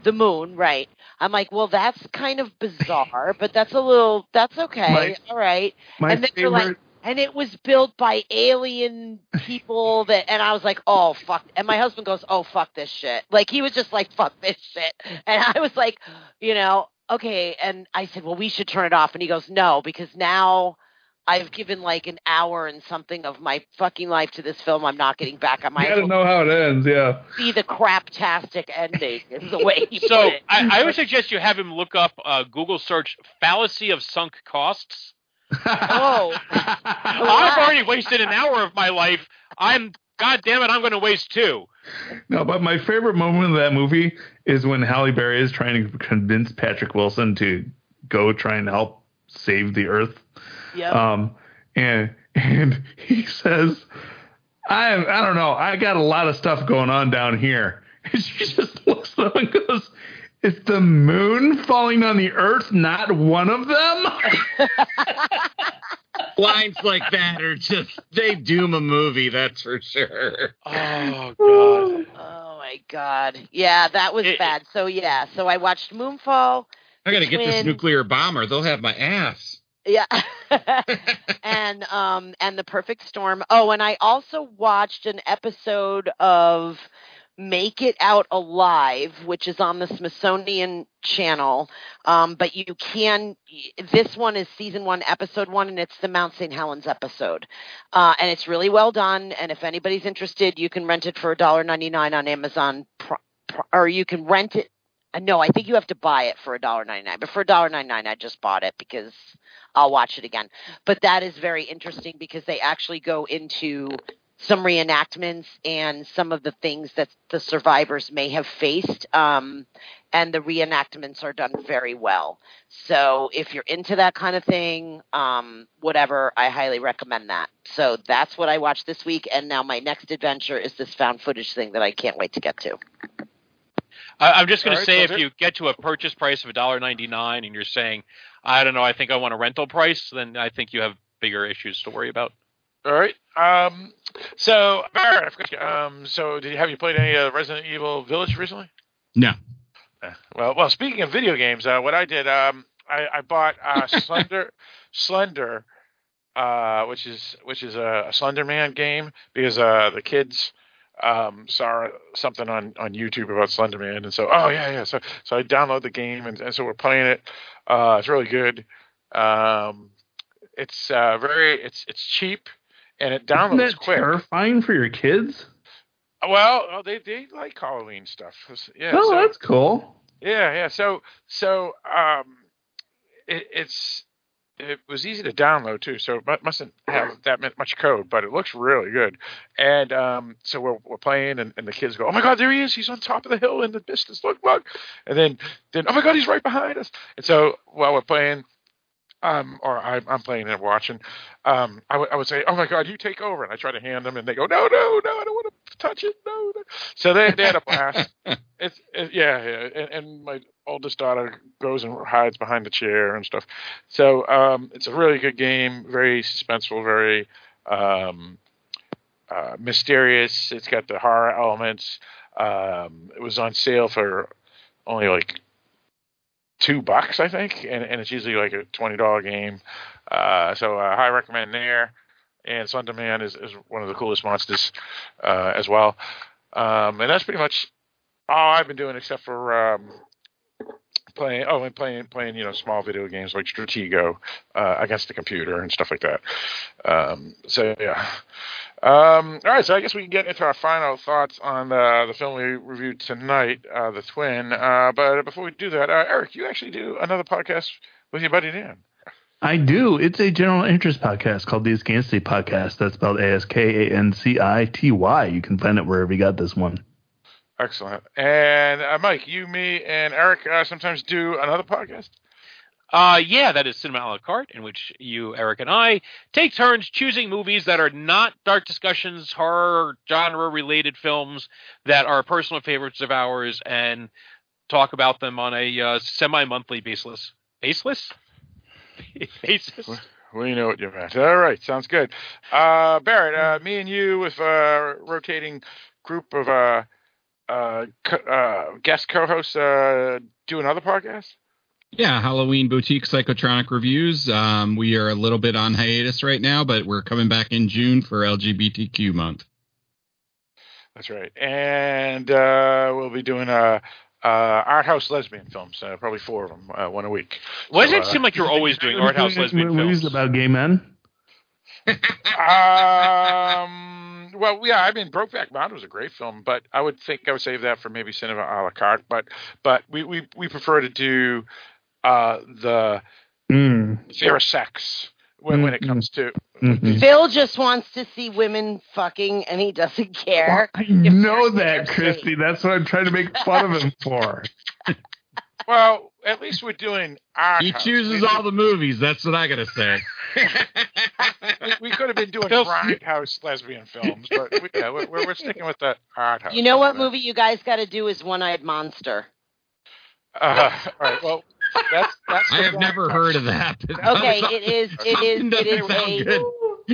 The moon, right? I'm like, well, that's kind of bizarre, but that's a little. That's okay. My- All right. my and then you're like, favorite- and it was built by alien people that, and I was like, oh fuck. And my husband goes, oh fuck this shit. Like he was just like, fuck this shit. And I was like, you know, okay. And I said, well, we should turn it off. And he goes, no, because now. I've given like an hour and something of my fucking life to this film. I'm not getting back. I You might gotta know how it ends, yeah. see the craptastic ending. Is the way he So put it. I, I would suggest you have him look up uh, Google search fallacy of sunk costs. Oh, I've already wasted an hour of my life. I'm God damn it, I'm going to waste two. No, but my favorite moment of that movie is when Halle Berry is trying to convince Patrick Wilson to go try and help save the Earth. Yep. Um, and and he says, "I I don't know. I got a lot of stuff going on down here." And she just looks at him and goes, "Is the moon falling on the Earth not one of them?" Lines like that are just they doom a movie, that's for sure. Oh god. Oh my god. Yeah, that was bad. So yeah, so I watched Moonfall. I gotta get this nuclear bomber. They'll have my ass. Yeah. and um and the perfect storm. Oh, and I also watched an episode of Make It Out Alive, which is on the Smithsonian channel. Um, but you can this one is season one, episode one, and it's the Mount St. Helens episode. Uh, and it's really well done. And if anybody's interested, you can rent it for $1.99 on Amazon or you can rent it uh, no, I think you have to buy it for $1.99. But for $1.99 I just bought it because I'll watch it again. But that is very interesting because they actually go into some reenactments and some of the things that the survivors may have faced. Um, and the reenactments are done very well. So if you're into that kind of thing, um, whatever, I highly recommend that. So that's what I watched this week. And now my next adventure is this found footage thing that I can't wait to get to. I, I'm just going All to say, so if you get to a purchase price of $1.99 and you're saying, I don't know, I think I want a rental price, then I think you have bigger issues to worry about. All right. Um, so, Barrett, I forgot you. Um, so, did you have you played any uh, Resident Evil Village recently? No. Well, well. Speaking of video games, uh, what I did, um, I, I bought uh, Slender, Slender, uh, which is which is a, a Slender Man game because uh, the kids um, saw something on, on YouTube about Slenderman, and so oh yeah yeah, so so I download the game, and, and so we're playing it. Uh, it's really good. Um, it's uh, very it's it's cheap, and it Isn't downloads that quick. terrifying for your kids? Well, oh, they they like Halloween stuff. Yeah, oh, so- that's cool. yeah, yeah. So, so um, it, it's it was easy to download too. So it mustn't have that much code, but it looks really good. And um, so we're we're playing, and, and the kids go, "Oh my God, there he is! He's on top of the hill in the distance. Look, look!" And then then, "Oh my God, he's right behind us!" And so while we're playing. Um, or I, I'm playing and watching. Um, I would would say, "Oh my God, you take over!" And I try to hand them, and they go, "No, no, no, I don't want to touch it, no." no. So they they had a blast. It's it, yeah, yeah, and, and my oldest daughter goes and hides behind the chair and stuff. So um, it's a really good game, very suspenseful, very um, uh, mysterious. It's got the horror elements. Um, it was on sale for only like two bucks, I think, and, and it's usually like a twenty dollar game. Uh, so uh, high recommend there. And Slenderman is, is one of the coolest monsters uh, as well. Um, and that's pretty much all I've been doing, except for um, playing. Oh, and playing playing you know small video games like Stratego uh, against the computer and stuff like that. Um, so yeah. Um, all right, so I guess we can get into our final thoughts on the, the film we reviewed tonight, uh, The Twin. Uh, but before we do that, uh, Eric, you actually do another podcast with your buddy Dan. I do. It's a general interest podcast called the Askancity Podcast. That's spelled A S K A N C I T Y. You can find it wherever you got this one. Excellent. And uh, Mike, you, me, and Eric uh, sometimes do another podcast. Uh, yeah, that is Cinema a la carte, in which you, Eric, and I take turns choosing movies that are not dark discussions, horror genre related films that are personal favorites of ours, and talk about them on a uh, semi monthly basis. Baseless? basis. We know what you're meant. All right, sounds good. Uh, Barrett, uh, me and you with a rotating group of uh, uh, co- uh, guest co-hosts uh, do another podcast. Yeah, Halloween Boutique Psychotronic Reviews. Um, we are a little bit on hiatus right now, but we're coming back in June for LGBTQ month. That's right, and uh, we'll be doing a. Uh, art house lesbian films, uh, probably four of them, uh, one a week. Why does So, it uh, seem like you're always doing art house lesbian movies films? about gay men. um, well, yeah, I mean, Brokeback Mountain was a great film, but I would think I would save that for maybe Cinema a la carte. But but we we, we prefer to do uh, the Mm. fear of sex when when it comes to. Mhm. Phil just wants to see women fucking, and he doesn't care. I know that, Christy. That's what I'm trying to make fun of him for. Well, at least we're doing art. He house. chooses We- all the movies. That's what I gotta say. We, we could have been doing Phil- grindhouse lesbian films, but we, yeah, we're, we're we're sticking with the art house. You know what movie you guys got to do is One Eyed Monster. Uh, all right. Well, that's that's. I have one- never heard of that. Okay, it is. It is. Doesn't It is sound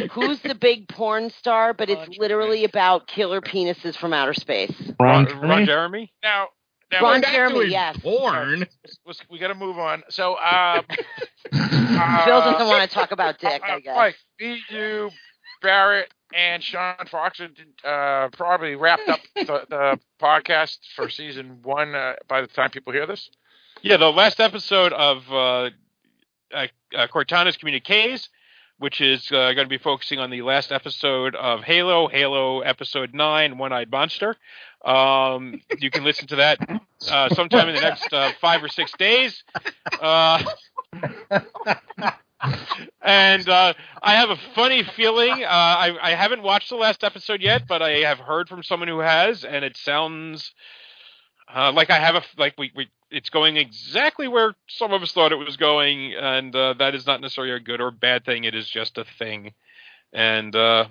a. Who's the big porn star? But it's literally about killer penises from outer space. Ron, Ron, Ron Jeremy? Now, now Ron we're- Jeremy, yes. porn. let's- we got to move on. So, Phil uh, doesn't want to talk about dick, uh, I guess. Mike, me, you, Barrett, and Sean Fox uh, probably wrapped up the, the podcast for season one uh, by the time people hear this. Yeah, the last episode of uh, uh, uh, Cortana's Communiques, which is uh, going to be focusing on the last episode of Halo, Halo Episode 9, One Eyed Monster. Um, you can listen to that uh, sometime in the next uh, five or six days. Uh, and uh, I have a funny feeling. Uh, I, I haven't watched the last episode yet, but I have heard from someone who has, and it sounds uh, like I have a like we, we it's going exactly where some of us thought it was going, and uh, that is not necessarily a good or bad thing. It is just a thing. And uh,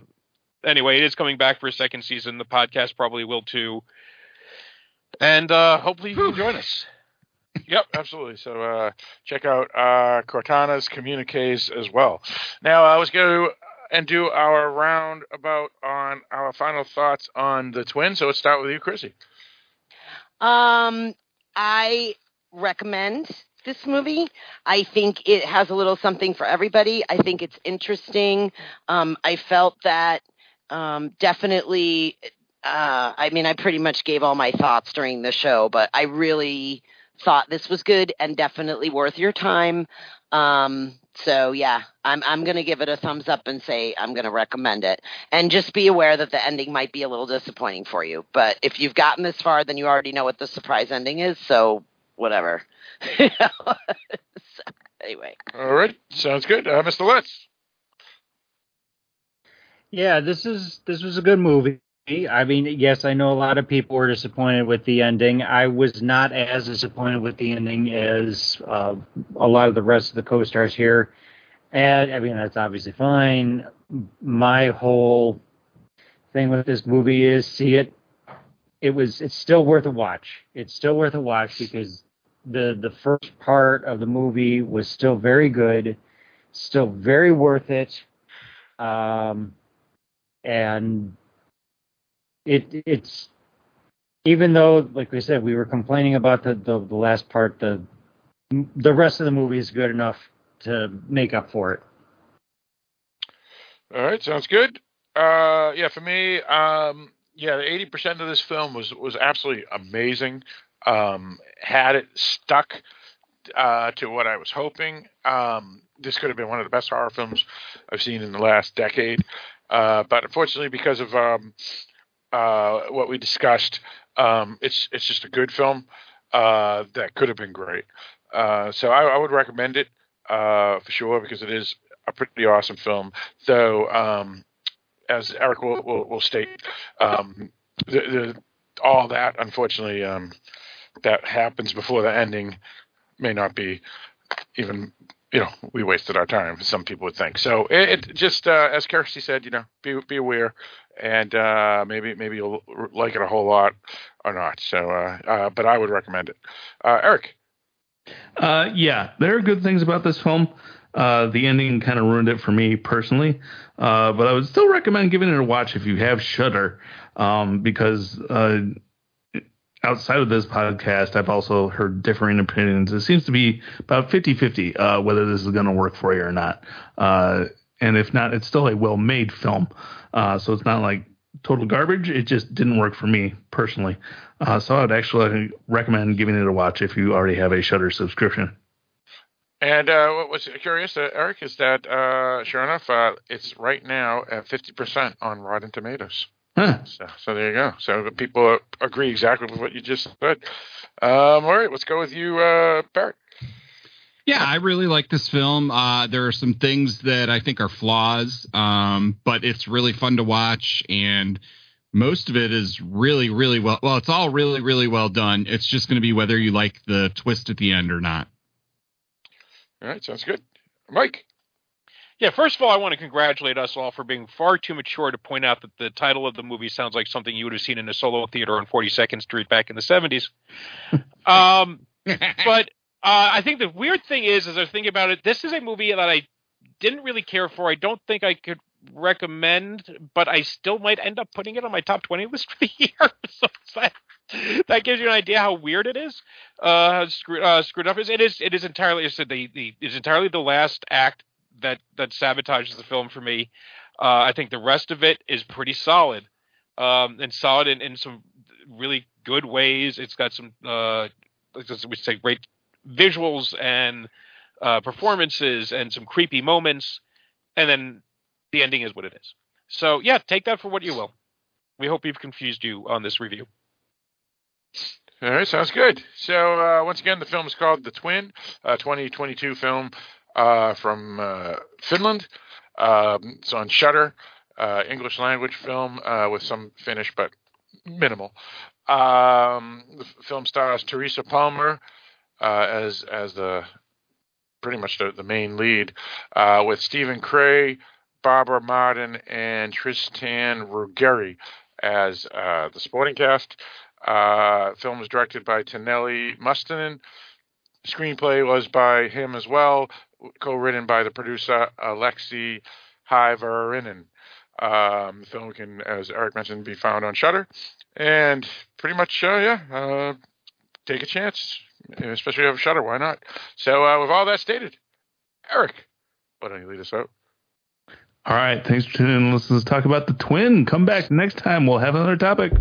anyway, it is coming back for a second season. The podcast probably will too. And uh, hopefully you can join us. Yep, absolutely. So uh, check out uh, Cortana's communiques as well. Now I was going to and do our roundabout on our final thoughts on the twin. So let's start with you, Chrissy. Um, I recommend this movie. I think it has a little something for everybody. I think it's interesting. Um, I felt that um, definitely uh, I mean, I pretty much gave all my thoughts during the show, but I really thought this was good and definitely worth your time. Um, so yeah, I'm I'm gonna give it a thumbs up and say I'm gonna recommend it. And just be aware that the ending might be a little disappointing for you. But if you've gotten this far, then you already know what the surprise ending is. So whatever. so, anyway. All right, sounds good. Uh, Mr. Letts. Yeah, this is this was a good movie. I mean, yes, I know a lot of people were disappointed with the ending. I was not as disappointed with the ending as uh, a lot of the rest of the co-stars here. And I mean, that's obviously fine. My whole thing with this movie is see it. It was. It's still worth a watch. It's still worth a watch because the the first part of the movie was still very good, still very worth it. Um, and it it's even though like we said we were complaining about the, the, the last part the the rest of the movie is good enough to make up for it All right, sounds good. Uh, yeah, for me, um, yeah, eighty percent of this film was was absolutely amazing. Um, had it stuck uh, to what I was hoping, um, this could have been one of the best horror films I've seen in the last decade. Uh, but unfortunately, because of um, uh, what we discussed, um, it's it's just a good film uh, that could have been great. Uh, so I, I would recommend it uh, for sure because it is a pretty awesome film. Though, um, as Eric will, will, will state, um, the, the, all that unfortunately um, that happens before the ending may not be even you know we wasted our time. Some people would think so. It, it just uh, as Kirsty said, you know, be be aware, and uh, maybe maybe you'll like it a whole lot or not. So, uh, uh, but I would recommend it. Uh, Eric, Uh, yeah, there are good things about this film. The ending kind of ruined it for me personally, but I would still recommend giving it a watch if you have Shudder, um, because outside of this podcast, I've also heard differing opinions. It seems to be about 50-50 uh, whether this is going to work for you or not. Uh, and if not, it's still a well-made film, uh, so it's not like total garbage. It just didn't work for me personally. Uh, so I would actually recommend giving it a watch if you already have a Shudder subscription. and uh, what was curious, uh, Eric, is that sure enough, it's right now at fifty percent on Rotten Tomatoes. Huh. So, so there you go. So the people agree exactly with what you just said. Um, all right, let's go with you, uh, Barrett. Yeah, I really like this film. Uh, there are some things that I think are flaws, um, but it's really fun to watch, and most of it is really, really well. Well, it's all really, really well done. It's just going to be whether you like the twist at the end or not. All right, sounds good. Mike. Yeah, first of all, I want to congratulate us all for being far too mature to point out that the title of the movie sounds like something you would have seen in a solo theater on 42nd Street back in the 70s. um, but uh, I think the weird thing is, as I thinking about it, this is a movie that I didn't really care for. I don't think I could recommend, but I still might end up putting it on my top 20 list for the year. so that, that gives you an idea how weird it is, uh, how screwed, uh, screwed up it is. It is. It is entirely. I said the, the it's entirely the last act that that sabotages the film for me. Uh, I think the rest of it is pretty solid, um, and solid in, in some really good ways. It's got some, uh, we say, great visuals and uh, performances and some creepy moments, and then the ending is what it is. So yeah, take that for what you will. We hope we've confused you on this review. All right, sounds good. So uh, once again, the film is called The Twin, a 2022 film uh, from uh, Finland. Um, it's on Shudder, uh, English language film uh, with some Finnish, but minimal. Um, the film stars Teresa Palmer uh, as as the pretty much the, the main lead, uh, with Steven Cree, Barbara Marten, and Tristan Ruggeri as the supporting cast. Film was directed by Taneli Mustonen. Screenplay was by him as well, co-written by the producer Aleksi Hyvarinen. Um, the film can, as Eric mentioned, be found on Shudder, and pretty much, uh, yeah, uh, take a chance, especially if you have Shudder. Why not? So, uh, with all that stated, Eric, why don't you lead us out? All right. Thanks for tuning in. Let's talk about the twin. Come back next time. We'll have another topic.